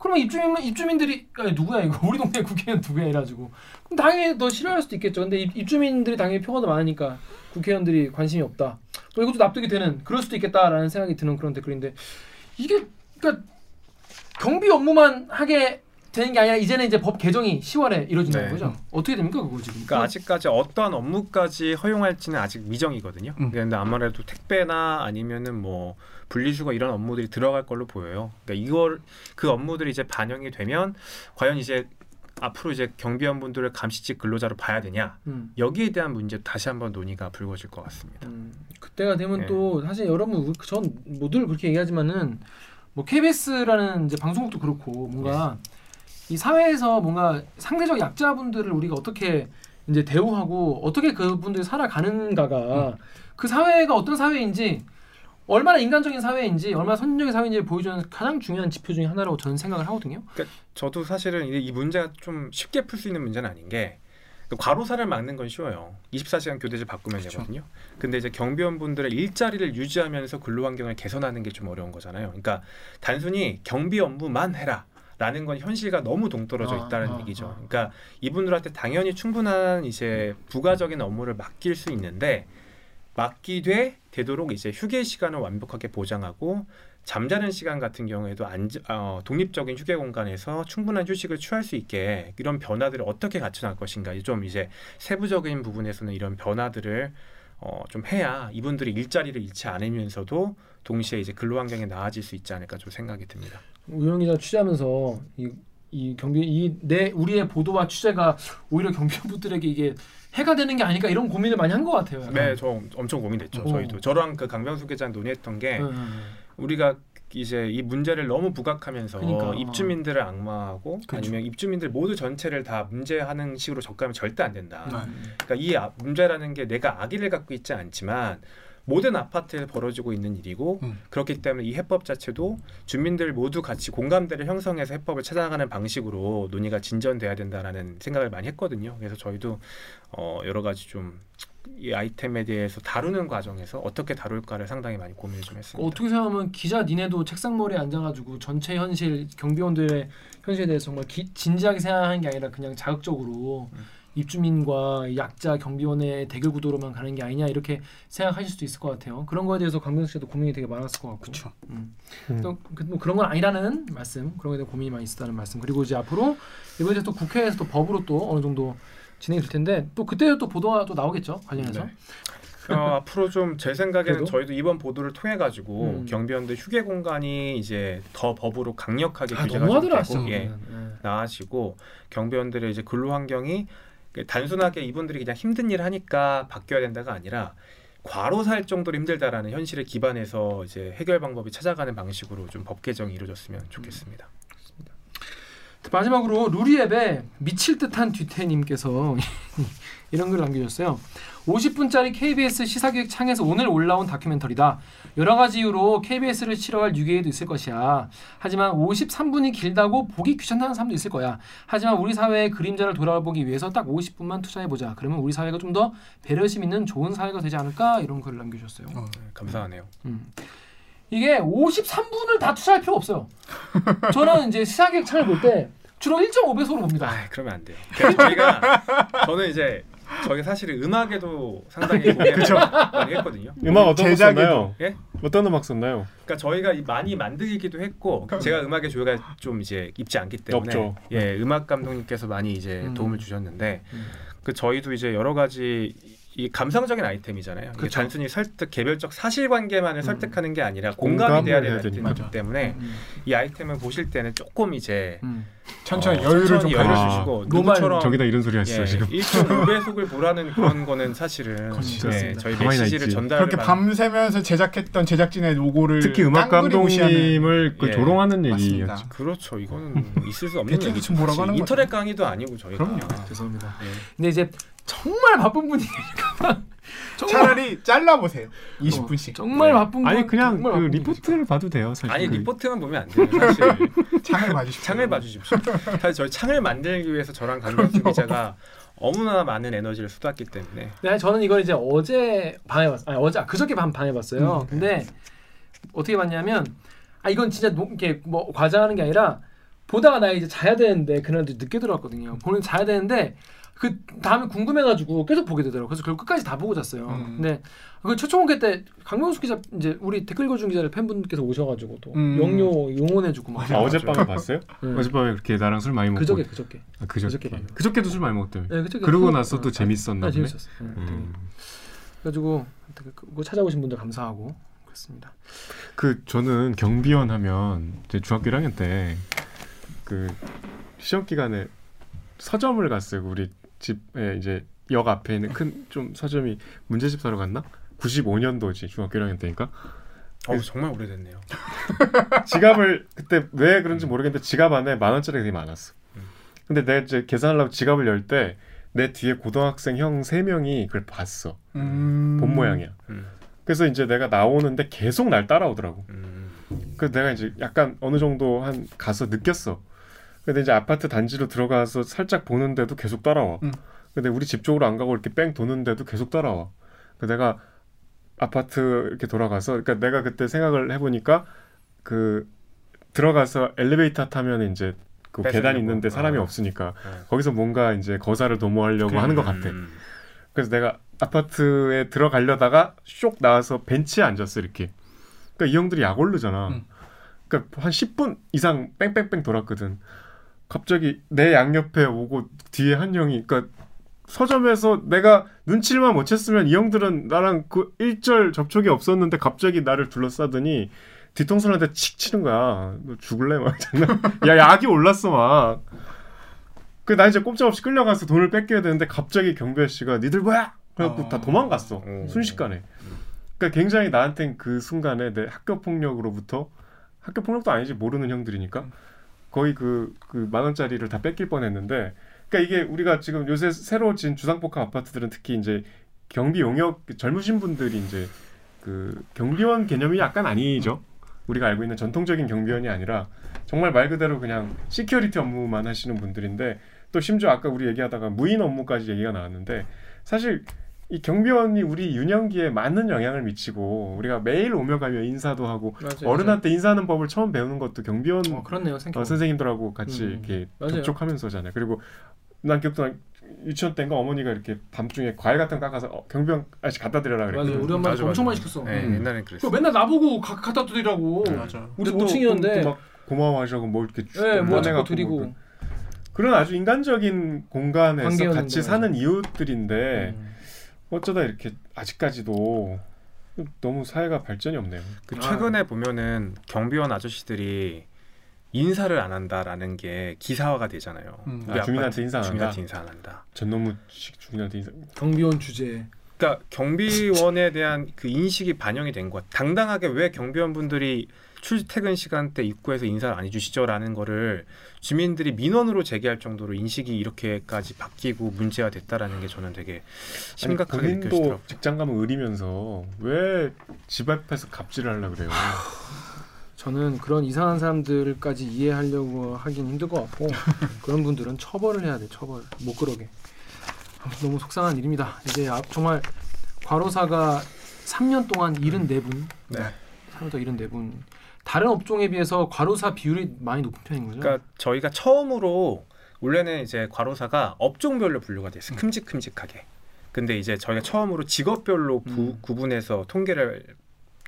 [SPEAKER 1] 그러면 입주민 입주민들이 아니 누구야 이거 우리 동네 국회의원 누구야 이래가지고 당연히 더 싫어할 수도 있겠죠. 근데 입, 입주민들이 당연히 표가 더 많으니까 국회의원들이 관심이 없다. 뭐 이것도 납득이 되는 그럴 수도 있겠다라는 생각이 드는 그런 댓글인데 이게 그러니까 경비 업무만 하게 되는 게 아니라 이제는 이제 법 개정이 10월에 이루어진다는
[SPEAKER 3] 네.
[SPEAKER 1] 거죠. 어떻게 됩니까 그거 지금?
[SPEAKER 3] 그러니까 아직까지 어떠한 업무까지 허용할지는 아직 미정이거든요. 그런데 아무래도 택배나 아니면은 뭐 분리수거 이런 업무들이 들어갈 걸로 보여요. 그러니까 이걸 그 업무들이 이제 반영이 되면 과연 이제 앞으로 이제 경비원분들을 감시직 근로자로 봐야 되냐
[SPEAKER 1] 음.
[SPEAKER 3] 여기에 대한 문제 다시 한번 논의가 불거질 것 같습니다.
[SPEAKER 1] 그 그때가 되면
[SPEAKER 3] 예.
[SPEAKER 1] 또 사실 여러분 전 모두를 그렇게 얘기하지만은 뭐 KBS라는 이제 방송국도 그렇고 뭔가 이 사회에서 뭔가 상대적 약자분들을 우리가 어떻게 이제 대우하고 어떻게 그분들이 살아가는가가 그 사회가 어떤 사회인지 얼마나 인간적인 사회인지 얼마나 선진적인 사회인지 보여주는 가장 중요한 지표 중에 하나라고 저는 생각을 하거든요.
[SPEAKER 3] 그러니까 저도 사실은 이- 이 문제가 좀 쉽게 풀 수 있는 문제는 아닌 게그 과로사를 막는 건 쉬워요. 24시간 교대제 바꾸면 되거든요. 근데 이제 경비원분들의 일자리를 유지하면서 근로 환경을 개선하는 게 좀 어려운 거잖아요. 그러니까 단순히 경비 업무만 해라. 라는 건 현실과 너무 동떨어져
[SPEAKER 1] 아,
[SPEAKER 3] 있다는
[SPEAKER 1] 아,
[SPEAKER 3] 얘기죠.
[SPEAKER 1] 아.
[SPEAKER 3] 그러니까 이분들한테 당연히 충분한 이제 부가적인 업무를 맡길 수 있는데 맡기되 되도록 이제 휴게 시간을 완벽하게 보장하고 잠자는 시간 같은 경우에도 안, 어, 독립적인 휴게 공간에서 충분한 휴식을 취할 수 있게 이런 변화들을 어떻게 갖춰나갈 것인가 좀 이제 세부적인 부분에서는 이런 변화들을 어, 좀 해야 이분들이 일자리를 잃지 않으면서도 동시에 이제 근로 환경이 나아질 수 있지 않을까 좀 생각이 듭니다.
[SPEAKER 1] 우영 기자 취재하면서 이, 이 경비 이 내 우리의 보도와 취재가 오히려 경비원분들에게 이게 해가 되는 게 아닐까 이런 고민을 많이 한 것 같아요. 약간.
[SPEAKER 3] 네, 저 엄청 고민됐죠.
[SPEAKER 1] 어.
[SPEAKER 3] 저희도 저랑 그 강병수 기자랑 논의했던 게
[SPEAKER 1] 음.
[SPEAKER 3] 우리가 이제 이 문제를 너무 부각하면서
[SPEAKER 1] 그러니까.
[SPEAKER 3] 입주민들을 악마하고
[SPEAKER 2] 그렇죠.
[SPEAKER 3] 아니면 입주민들 모두 전체를 다 문제하는 식으로 접근하면 절대 안 된다.
[SPEAKER 2] 네.
[SPEAKER 3] 그러니까 이 아- 문제라는 게 내가 악의를 갖고 있지 않지만 모든 아파트에 벌어지고 있는 일이고
[SPEAKER 2] 음.
[SPEAKER 3] 그렇기 때문에 이 해법 자체도 주민들 모두 같이 공감대를 형성해서 해법을 찾아가는 방식으로 논의가 진전돼야 된다라는 생각을 많이 했거든요. 그래서 저희도 어 여러 가지 좀 이 아이템에 대해서 다루는 과정에서 어떻게 다룰까를 상당히 많이 고민을 좀 했습니다.
[SPEAKER 1] 어떻게 생각하면 기자 니네도 책상 머리에 앉아가지고 전체 현실 경비원들의 현실에 대해서 정말 기, 진지하게 생각하는 게 아니라 그냥 자극적으로
[SPEAKER 3] 음.
[SPEAKER 1] 입주민과 약자 경비원의 대결 구도로만 가는 게 아니냐 이렇게 생각하실 수도 있을 것 같아요. 그런 거에 대해서 강병수 씨도 고민이 되게 많았을 것 같고.
[SPEAKER 2] 그렇죠.
[SPEAKER 1] 음.
[SPEAKER 4] 음.
[SPEAKER 1] 또 그- 뭐 그런 건 아니라는 말씀, 그런 거에 대한 고민이 많이 있었다는 말씀. 그리고 이제 앞으로 이번에 또 국회에서 또 법으로 또 어느 정도 진행이 될 텐데 또 그때 또 보도가 또 나오겠죠 관련해서.
[SPEAKER 3] 네. 어, 앞으로 좀 제 생각에는
[SPEAKER 1] 그래도?
[SPEAKER 3] 저희도 이번 보도를 통해 가지고
[SPEAKER 1] 음.
[SPEAKER 3] 경비원들 휴게 공간이 이제 더 법으로 강력하게
[SPEAKER 1] 아,
[SPEAKER 3] 규제가 되고. 예,
[SPEAKER 1] 네.
[SPEAKER 3] 나아지고 경비원들의 이제 근로 환경이 그 단순하게 이분들이 그냥 힘든 일 하니까 바뀌어야 된다가 아니라 과로살 정도로 힘들다라는 현실에 기반해서 이제 해결 방법이 찾아가는 방식으로 좀 법 개정이 이루어졌으면 좋겠습니다.
[SPEAKER 1] 마지막으로 루리앱에 미칠 듯한 뒤태님께서 이런 글 남겨주셨어요. 50분짜리 KBS 시사기획 창에서 오늘 올라온 다큐멘터리다. 여러 가지 이유로 KBS를 싫어할 유괴도 있을 것이야. 하지만 53분이 길다고 보기 귀찮다는 사람도 있을 거야. 하지만 우리 사회의 그림자를 돌아보기 위해서 딱 50분만 투자해보자. 그러면 우리 사회가 좀 더 배려심 있는 좋은 사회가 되지 않을까? 이런 글을 남겨주셨어요.
[SPEAKER 3] 네, 감사하네요.
[SPEAKER 1] 음. 이게 53분을 다 투자할 필요 없어요. 저는 이제 시사기획 창을 볼 때 주로 1.5배속으로 봅니다.
[SPEAKER 3] 아, 그러면 안 돼요. 그래서 저희가 저는 이제 저희 사실은 음악에도 상당히 고민을. 많이 했거든요.
[SPEAKER 4] 음악 어떤 거
[SPEAKER 2] 제작에도-
[SPEAKER 4] 썼나요?
[SPEAKER 3] 예?
[SPEAKER 4] 어떤 음악 썼나요?
[SPEAKER 3] 그러니까 저희가 이 많이 만들기도 했고 제가 음악에 조예가 좀 이제 있지 않기 때문에
[SPEAKER 4] 없죠.
[SPEAKER 3] 예 음악 감독님께서 많이 이제
[SPEAKER 1] 음.
[SPEAKER 3] 도움을 주셨는데
[SPEAKER 1] 음.
[SPEAKER 3] 그 저희도 이제 여러 가지 이 감성적인 아이템이잖아요.
[SPEAKER 1] 그쵸.
[SPEAKER 3] 단순히 설득 개별적 사실관계만을
[SPEAKER 1] 음.
[SPEAKER 3] 설득하는 게 아니라 공감이 돼야 되기. 때문에
[SPEAKER 1] 음.
[SPEAKER 3] 이 아이템을 보실 때는 조금 이제
[SPEAKER 1] 음.
[SPEAKER 2] 천천히
[SPEAKER 3] 어,
[SPEAKER 2] 여유를
[SPEAKER 3] 천천히
[SPEAKER 2] 좀
[SPEAKER 3] 여유를
[SPEAKER 2] 가져.
[SPEAKER 3] 주시고
[SPEAKER 1] 로말
[SPEAKER 3] 누구처럼
[SPEAKER 4] 저기다 이런 소리 하시죠
[SPEAKER 3] 예,
[SPEAKER 4] 지금.
[SPEAKER 3] 1.5배속을 보라는 그런 거는 사실은. 예, 저희 메시지를. 전달을
[SPEAKER 2] 그렇게 밤새면서 제작했던 제작진의 로고를
[SPEAKER 4] 특히 음악 감독님을 그
[SPEAKER 3] 예,
[SPEAKER 4] 조롱하는
[SPEAKER 2] 맞습니다.
[SPEAKER 4] 얘기였죠.
[SPEAKER 3] 그렇죠. 이거는 있을 수 없는 얘기죠.
[SPEAKER 2] 지금 뭐라고 하는
[SPEAKER 3] 인터넷? 강의도 아니고 저희가.
[SPEAKER 2] 그럼요.
[SPEAKER 1] 죄송합니다.
[SPEAKER 3] 예.
[SPEAKER 1] 근데 이제 정말 바쁜 분이니까
[SPEAKER 2] 차라리 잘라보세요. 20분씩.
[SPEAKER 1] 정말 바쁜
[SPEAKER 4] 아니
[SPEAKER 1] 분,
[SPEAKER 4] 그냥
[SPEAKER 1] 정말
[SPEAKER 4] 그
[SPEAKER 1] 바쁜
[SPEAKER 4] 리포트를 봐도 돼요 사실.
[SPEAKER 3] 아니 리포트만 보면 안 돼요. 사실
[SPEAKER 2] 창을 봐주십시오.
[SPEAKER 3] 창을 봐주십시오. 사실 저희 창을 만들기 위해서 저랑 강병수 기자가 너무나 많은 에너지를 쏟았기 때문에
[SPEAKER 1] 네, 저는 이걸 이제 어제 밤에 봤, 아니 어제 아, 그저께 밤 밤에 봤어요. 근데 어떻게 봤냐면 아 이건 진짜 노, 이렇게 뭐 과장하는 게 아니라 보다가 나 이제 자야 되는데 그날도 늦게 들어왔거든요. 보는 자야 되는데 그 다음에 궁금해가지고 계속 보게 되더라고. 요 그래서 결국 끝까지 다 보고 잤어요.
[SPEAKER 2] 음.
[SPEAKER 1] 근데 그 최초 공개 때 강명수 기자 이제 우리 댓글 읽어준 기자를 팬분께서 오셔가지고 또
[SPEAKER 2] 음.
[SPEAKER 1] 영요 용원해주고 막
[SPEAKER 4] 아, 어젯밤에 봤어요?
[SPEAKER 1] 네.
[SPEAKER 4] 어젯밤에 그렇게 나랑 술 많이 먹고.
[SPEAKER 1] 그저께 그저께
[SPEAKER 4] 아, 그저께.
[SPEAKER 1] 그저께.
[SPEAKER 4] 그저께도 술 많이 먹었대요.
[SPEAKER 1] 네, 그저께
[SPEAKER 4] 그러고
[SPEAKER 1] 술-
[SPEAKER 4] 나서 또
[SPEAKER 1] 어,
[SPEAKER 4] 재밌었나
[SPEAKER 1] 아,
[SPEAKER 4] 보네.
[SPEAKER 1] 재밌었어. 요
[SPEAKER 4] 음.
[SPEAKER 1] 그래가지고 그거 찾아오신 분들 감사하고 그렇습니다.
[SPEAKER 4] 그 저는 경비원 하면 제 중학교 1학년 때 그 시험 기간에 서점을 갔어요. 우리 집에 이제 역 앞에 있는 큰 좀 서점이 문제집 사러 갔나? 95년도지 중학교 1학년 때니까
[SPEAKER 3] 어, 정말 오래됐네요.
[SPEAKER 4] 지갑을 그때 왜 그런지 모르겠는데 지갑 안에 만 원짜리가 되게 많았어. 근데 내가 이제 계산하려고 지갑을 열 때 내 뒤에 고등학생 형 세 명이 그걸 봤어.
[SPEAKER 2] 음.
[SPEAKER 4] 본 모양이야. 그래서 이제 내가 나오는데 계속 날 따라오더라고.
[SPEAKER 3] 음.
[SPEAKER 4] 그래서 내가 이제 약간 어느 정도 한 가서 느꼈어. 근데 이제 아파트 단지로 들어가서 살짝 보는데도 계속 따라와.
[SPEAKER 2] 음.
[SPEAKER 4] 근데 우리 집 쪽으로 안 가고 이렇게 뺑 도는데도 계속 따라와. 그래서 내가 아파트 이렇게 돌아가서 그러니까 내가 그때 생각을 해보니까 그 들어가서 엘리베이터 타면 이제 그 계단. 있는데 사람이
[SPEAKER 3] 아.
[SPEAKER 4] 없으니까
[SPEAKER 3] 네.
[SPEAKER 4] 거기서 뭔가 이제 거사를 도모하려고 하는 것 같아.
[SPEAKER 3] 음.
[SPEAKER 4] 그래서 내가 아파트에 들어가려다가 쇽 나와서 벤치에 앉았어 이렇게. 그러니까 이 형들이 약 오르잖아.
[SPEAKER 2] 음.
[SPEAKER 4] 그러니까 한 10분 이상 뺑뺑뺑 돌았거든. 갑자기 내 양옆에 오고 뒤에 한 형이 그러니까 서점에서 내가 눈치를만 못 챘으면 이 형들은 나랑 그 일절 접촉이 없었는데 갑자기 나를 둘러싸더니 뒤통수를 한테 칙 치는 거야. 너 죽을래? 막 장난. 야 약이 올랐어 막. 그 나 이제 꼼짝없이 끌려가서 돈을 뺏겨야 되는데 갑자기 경비 아저씨가 니들 뭐야? 그래갖고
[SPEAKER 2] 어.
[SPEAKER 4] 다 도망갔어
[SPEAKER 3] 어.
[SPEAKER 4] 순식간에. 그러니까 굉장히 나한텐 그 순간에 내 학교 폭력으로부터 학교 폭력도 아니지 모르는 형들이니까 거의 그 그 만 원짜리를 다 뺏길 뻔했는데 그러니까 이게 우리가 지금 요새 새로 진 주상복합 아파트들은 특히 이제 경비 용역 젊으신 분들이 이제 그 경비원 개념이 약간 아니죠. 우리가 알고 있는 전통적인 경비원이 아니라 정말 말 그대로 그냥 security 업무만 하시는 분들인데 또 심지어 아까 우리 얘기하다가 무인 업무까지 얘기가 나왔는데 사실 이 경비원이 우리 유년기에 많은 영향을 미치고 우리가 매일 오며 가며 인사도 하고
[SPEAKER 1] 맞아요,
[SPEAKER 4] 어른한테 인사하는 법을 처음 배우는 것도 경비원
[SPEAKER 1] 어, 그렇네요.
[SPEAKER 4] 어, 선생님들하고 같이
[SPEAKER 1] 음,
[SPEAKER 4] 이렇게
[SPEAKER 1] 맞아요.
[SPEAKER 4] 접촉하면서잖아요. 그리고 난 기억도 나 유치원 때인가 어머니가 이렇게 밤중에 과일 같은 거 깎아서 어, 경비원 아저씨 갖다 드려라 그랬거든.
[SPEAKER 1] 맞아요. 우리 엄마
[SPEAKER 3] 맞아,
[SPEAKER 1] 엄청
[SPEAKER 3] 맞아.
[SPEAKER 1] 많이 시켰어.
[SPEAKER 3] 네,
[SPEAKER 1] 음.
[SPEAKER 3] 옛날엔 그랬어.
[SPEAKER 1] 맨날 나보고 가, 갖다 드리라고.
[SPEAKER 2] 맞아.
[SPEAKER 1] 우리
[SPEAKER 4] 근데 또-
[SPEAKER 1] 5층이었는데.
[SPEAKER 4] 또막 고마워하시라고 뭐 이렇게 주-
[SPEAKER 1] 네, 뭐
[SPEAKER 4] 꺼내갖고
[SPEAKER 1] 자꾸 드리고.
[SPEAKER 4] 뭐 그런 아주 인간적인 공간에서 같이
[SPEAKER 1] 맞아.
[SPEAKER 4] 사는 이웃들인데
[SPEAKER 1] 음.
[SPEAKER 4] 어쩌다 이렇게 아직까지도 너무 사회가 발전이 없네요.
[SPEAKER 3] 그 최근에 보면은 경비원 아저씨들이 인사를 안 한다라는 게 기사화가 되잖아요.
[SPEAKER 2] 음.
[SPEAKER 4] 아, 주민한테 인사 안 한다?
[SPEAKER 3] 주민한테 인사 안 한다.
[SPEAKER 4] 전노무식 주민한테 인사.
[SPEAKER 1] 경비원 주제.
[SPEAKER 3] 그러니까 경비원에 대한 그 인식이 반영이 된 것. 당당하게 왜 경비원 분들이 출퇴근 시간대 입구에서 인사를 안 해주시죠라는 거를 주민들이 민원으로 제기할 정도로 인식이 이렇게까지 바뀌고 문제가 됐다라는 게 저는 되게 심각하게
[SPEAKER 4] 아니,
[SPEAKER 3] 느껴지더라고요.
[SPEAKER 4] 본인도 직장 가면 의리면서 왜 집 앞에서 갑질을 하려 그래요?
[SPEAKER 1] 저는 그런 이상한 사람들까지 이해하려고 하긴 힘들 것 같고 그런 분들은 처벌을 해야 돼 처벌 못 그러게 아, 너무 속상한 일입니다 이제 앞- 정말 과로사가 3년 동안 74분
[SPEAKER 3] 네.
[SPEAKER 1] 3년 동안 74분 다른 업종에 비해서 과로사 비율이 많이 높은 편인 거죠
[SPEAKER 3] 그러니까 저희가 처음으로 원래는 이제 과로사가 업종별로 분류가
[SPEAKER 1] 음.
[SPEAKER 3] 됐어요. 큼직큼직하게. 근데 이제 저희가 처음으로 직업별로 부- 구분해서 통계를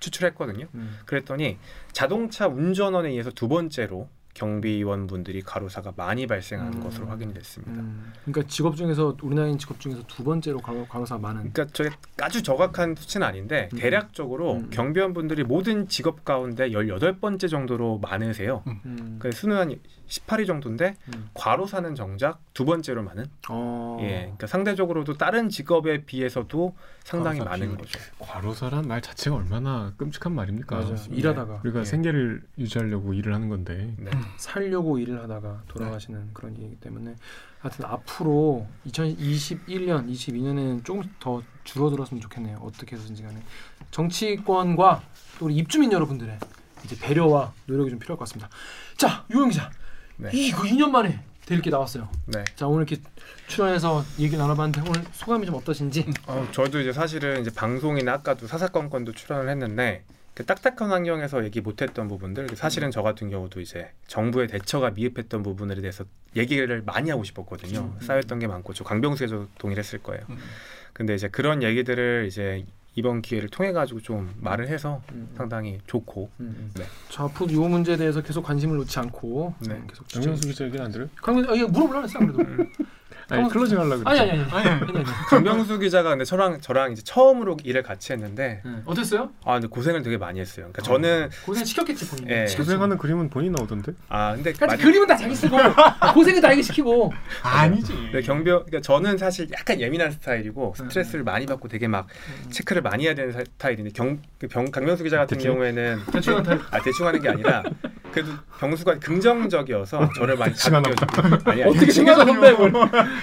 [SPEAKER 3] 추출했거든요.
[SPEAKER 1] 음.
[SPEAKER 3] 그랬더니 자동차 운전원에 의해서 두 번째로 경비원 분들이 과로사가 많이 발생하는
[SPEAKER 1] 음.
[SPEAKER 3] 것으로 확인이 됐습니다.
[SPEAKER 1] 음, 그러니까 직업 중에서 우리나라인 직업 중에서 두 번째로 과로, 과로사 많은
[SPEAKER 3] 그러니까 저게 아주 정확한 수치는 아닌데
[SPEAKER 1] 음.
[SPEAKER 3] 대략적으로
[SPEAKER 1] 음.
[SPEAKER 3] 경비원 분들이 모든 직업 가운데 18번째 정도로 많으세요.
[SPEAKER 1] 음.
[SPEAKER 3] 그한 18위 정도인데
[SPEAKER 1] 음.
[SPEAKER 3] 과로 사는 정작 두 번째로 많은.
[SPEAKER 1] 어.
[SPEAKER 3] 예, 그러니까 상대적으로도 다른 직업에 비해서도 상당히
[SPEAKER 1] 과로사
[SPEAKER 3] 많은. 거죠.
[SPEAKER 4] 과로사란 말 자체가 얼마나 끔찍한 말입니까?
[SPEAKER 1] 맞아요. 일하다가.
[SPEAKER 4] 우리가
[SPEAKER 3] 예.
[SPEAKER 4] 생계를 유지하려고 일을 하는 건데.
[SPEAKER 3] 네.
[SPEAKER 1] 살려고 일을 하다가 돌아가시는 그런 일이기 때문에 하여튼 앞으로 2021년, 22년에는 조금 더 줄어들었으면 좋겠네요. 어떻게 해서든지 간에 정치권과 또 우리 입주민 여러분들의 이제 배려와 노력이 좀 필요할 것 같습니다. 자, 유영 기자.
[SPEAKER 3] 네.
[SPEAKER 1] 이거 2년 만에 데릴 게 나왔어요.
[SPEAKER 3] 네.
[SPEAKER 1] 자, 오늘 이렇게 출연해서 얘기 나눠봤는데 오늘 소감이 좀 어떠신지?
[SPEAKER 3] 어, 저도 이제 사실은 이제 방송이나 아까도 사사건건도 출연을 했는데 그 딱딱한 환경에서 얘기 못했던 부분들 사실은 저 같은 경우도 이제 정부의 대처가 미흡했던 부분에 대해서 얘기를 많이 하고 싶었거든요. 쌓였던 게 많고 저 강병수에도 동일했을 거예요. 근데 이제 그런 얘기들을 이제 이번 기회를 통해 가지고 좀 말을 해서 상당히 좋고 네.
[SPEAKER 1] 자, 앞으로 이 문제에 대해서 계속 관심을 놓지 않고
[SPEAKER 3] 네.
[SPEAKER 1] 음, 계속
[SPEAKER 4] 정명수 기자 얘기는 안 들어요?
[SPEAKER 1] 강민 아, 이거 물어보려고 했어 안 그래도.
[SPEAKER 4] 아니 클로징 하려고
[SPEAKER 1] 아니
[SPEAKER 4] 그랬죠.
[SPEAKER 1] 아니 아니. 아니, 아니, 아니.
[SPEAKER 3] 강병수 기자가 근데 저랑 저랑 이제 처음으로 일을 같이 했는데
[SPEAKER 1] 네. 어땠어요?
[SPEAKER 3] 아 근데 고생을 되게 많이 했어요. 그러니까 저는
[SPEAKER 1] 고생 시켰겠지 본인.
[SPEAKER 3] 예.
[SPEAKER 4] 고생하는 그림은 본인 나오던데.
[SPEAKER 3] 아 근데
[SPEAKER 1] 하여튼
[SPEAKER 3] 많이-
[SPEAKER 1] 그림은 다 자기 쓰고 고생은 다 자기 시키고.
[SPEAKER 2] 아니지.
[SPEAKER 3] 네, 경비원 그러니까 저는 사실 약간 예민한 스타일이고
[SPEAKER 1] 네.
[SPEAKER 3] 스트레스를 많이 받고 되게 막 체크를 많이 해야 되는 스타일인데 경, 그 병, 강명수 기자 같은
[SPEAKER 4] 대충?
[SPEAKER 3] 경우에는
[SPEAKER 1] 대충.
[SPEAKER 3] 아 대충 하는 게 아니라 그래도 병수가 긍정적이어서 저를 많이 다독여주고 아니 아니
[SPEAKER 1] 어떻게 생각하 선배물?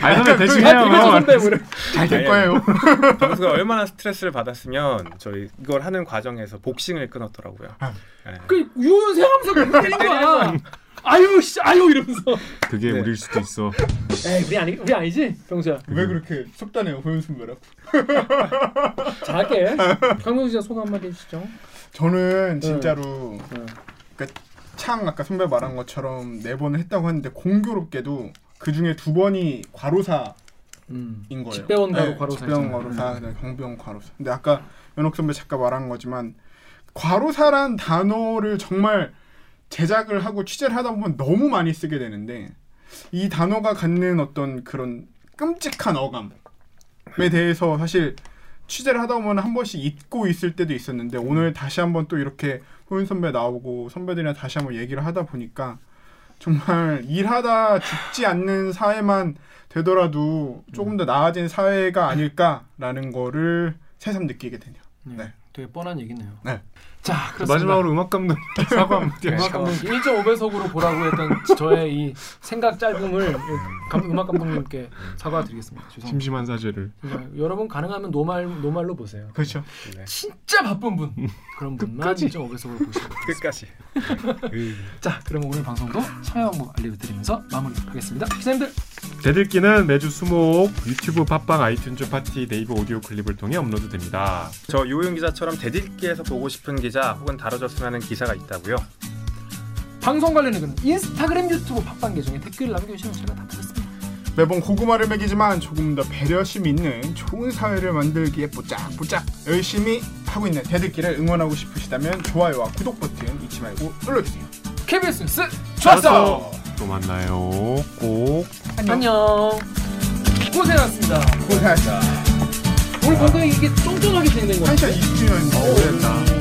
[SPEAKER 4] 아니 선배 대충
[SPEAKER 1] 어떻게
[SPEAKER 4] 해요.
[SPEAKER 1] 선배물?
[SPEAKER 2] 잘될 거예요.
[SPEAKER 3] 병수가 얼마나 스트레스를 받았으면 저희 이걸 하는 과정에서 복싱을 끊었더라고요. 네.
[SPEAKER 1] 그 유연 생하면서 그렇게 때리는 거야. 아유 씨 아유 이러면서.
[SPEAKER 4] 그게
[SPEAKER 3] 네.
[SPEAKER 4] 우릴 수도 있어.
[SPEAKER 1] 에이 우리 아니 우리 아니지 병수야.
[SPEAKER 2] 왜 그렇게 속단해요, 호연 선배라고?
[SPEAKER 1] 잘할게. 강명수 씨가 소감 한마디 해주시죠.
[SPEAKER 2] 저는 진짜로
[SPEAKER 1] 네.
[SPEAKER 2] 그러니까 창 아까 선배 말한 것처럼 네 번을 했다고 했는데 공교롭게도 그 중에 두 번이 과로사
[SPEAKER 1] 음.
[SPEAKER 2] 인 거예요.
[SPEAKER 1] 집배원 과로
[SPEAKER 2] 네,
[SPEAKER 1] 과로사
[SPEAKER 2] 집배원. 과로사, 그다음에 경비원 과로사. 근데 아까 연옥 선배 잠깐 말한 거지만 과로사란 단어를 정말 제작을 하고 취재를 하다 보면 너무 많이 쓰게 되는데 이 단어가 갖는 어떤 그런 끔찍한 어감에 대해서 사실 취재를 하다 보면 한 번씩 잊고 있을 때도 있었는데 오늘 다시 한번 또 이렇게 호윤 선배 나오고 선배들이랑 다시 한번 얘기를 하다 보니까 정말 일하다 죽지 않는 사회만 되더라도 조금 더 나아진 사회가 아닐까라는 거를 새삼 느끼게 되네요. 네.
[SPEAKER 1] 되게 뻔한 얘기네요.
[SPEAKER 2] 네.
[SPEAKER 1] 자 그렇습니다.
[SPEAKER 4] 마지막으로 음악 감독 사과 한마디
[SPEAKER 1] 음악. 감독님 1.5배속으로 보라고 했던 저의 이 생각 짧음을 감, 음악 감독님께 사과드리겠습니다. 죄송합니다.
[SPEAKER 4] 심심한 사죄를.
[SPEAKER 1] 여러분 가능하면 normal normal로 보세요.
[SPEAKER 2] 그렇죠.
[SPEAKER 3] 네.
[SPEAKER 1] 진짜 바쁜 분 그런 분만
[SPEAKER 4] 끝까지.
[SPEAKER 1] 1.5배속으로 보시면
[SPEAKER 3] 끝까지.
[SPEAKER 1] 자 그럼 오늘 방송도 한번 알려드리면서 마무리하겠습니다. 기자님들
[SPEAKER 4] 댓읽기는 매주 수목 유튜브 팟빵 아이튠즈 팟티 네이버 오디오 클립을 통해 업로드됩니다.
[SPEAKER 3] 저 유호영 기자처럼 대들기에서 보고 싶은 기자 혹은 다뤄졌으면 하는 기사가 있다고요.
[SPEAKER 1] 방송 관련해 그 인스타그램 유튜브 팟빵 계정에 댓글 남겨주시면 제가 다 보겠습니다.
[SPEAKER 2] 매번 고구마를 먹이지만 조금 더 배려심 있는 좋은 사회를 만들기에 뽀짝뽀짝 열심히 하고 있는 대들기를 응원하고 싶으시다면 좋아요와 구독 버튼 잊지 말고 눌러주세요.
[SPEAKER 1] KBS 뉴스 좋았어.
[SPEAKER 4] 또 만나요. 꼭.
[SPEAKER 1] 안녕. 고생하셨습니다.
[SPEAKER 2] 고생하셨습니다.
[SPEAKER 1] 오늘 방송이 이게 쫀쫀하게 진행된 거 같아요.
[SPEAKER 2] 1시간 20분이었는데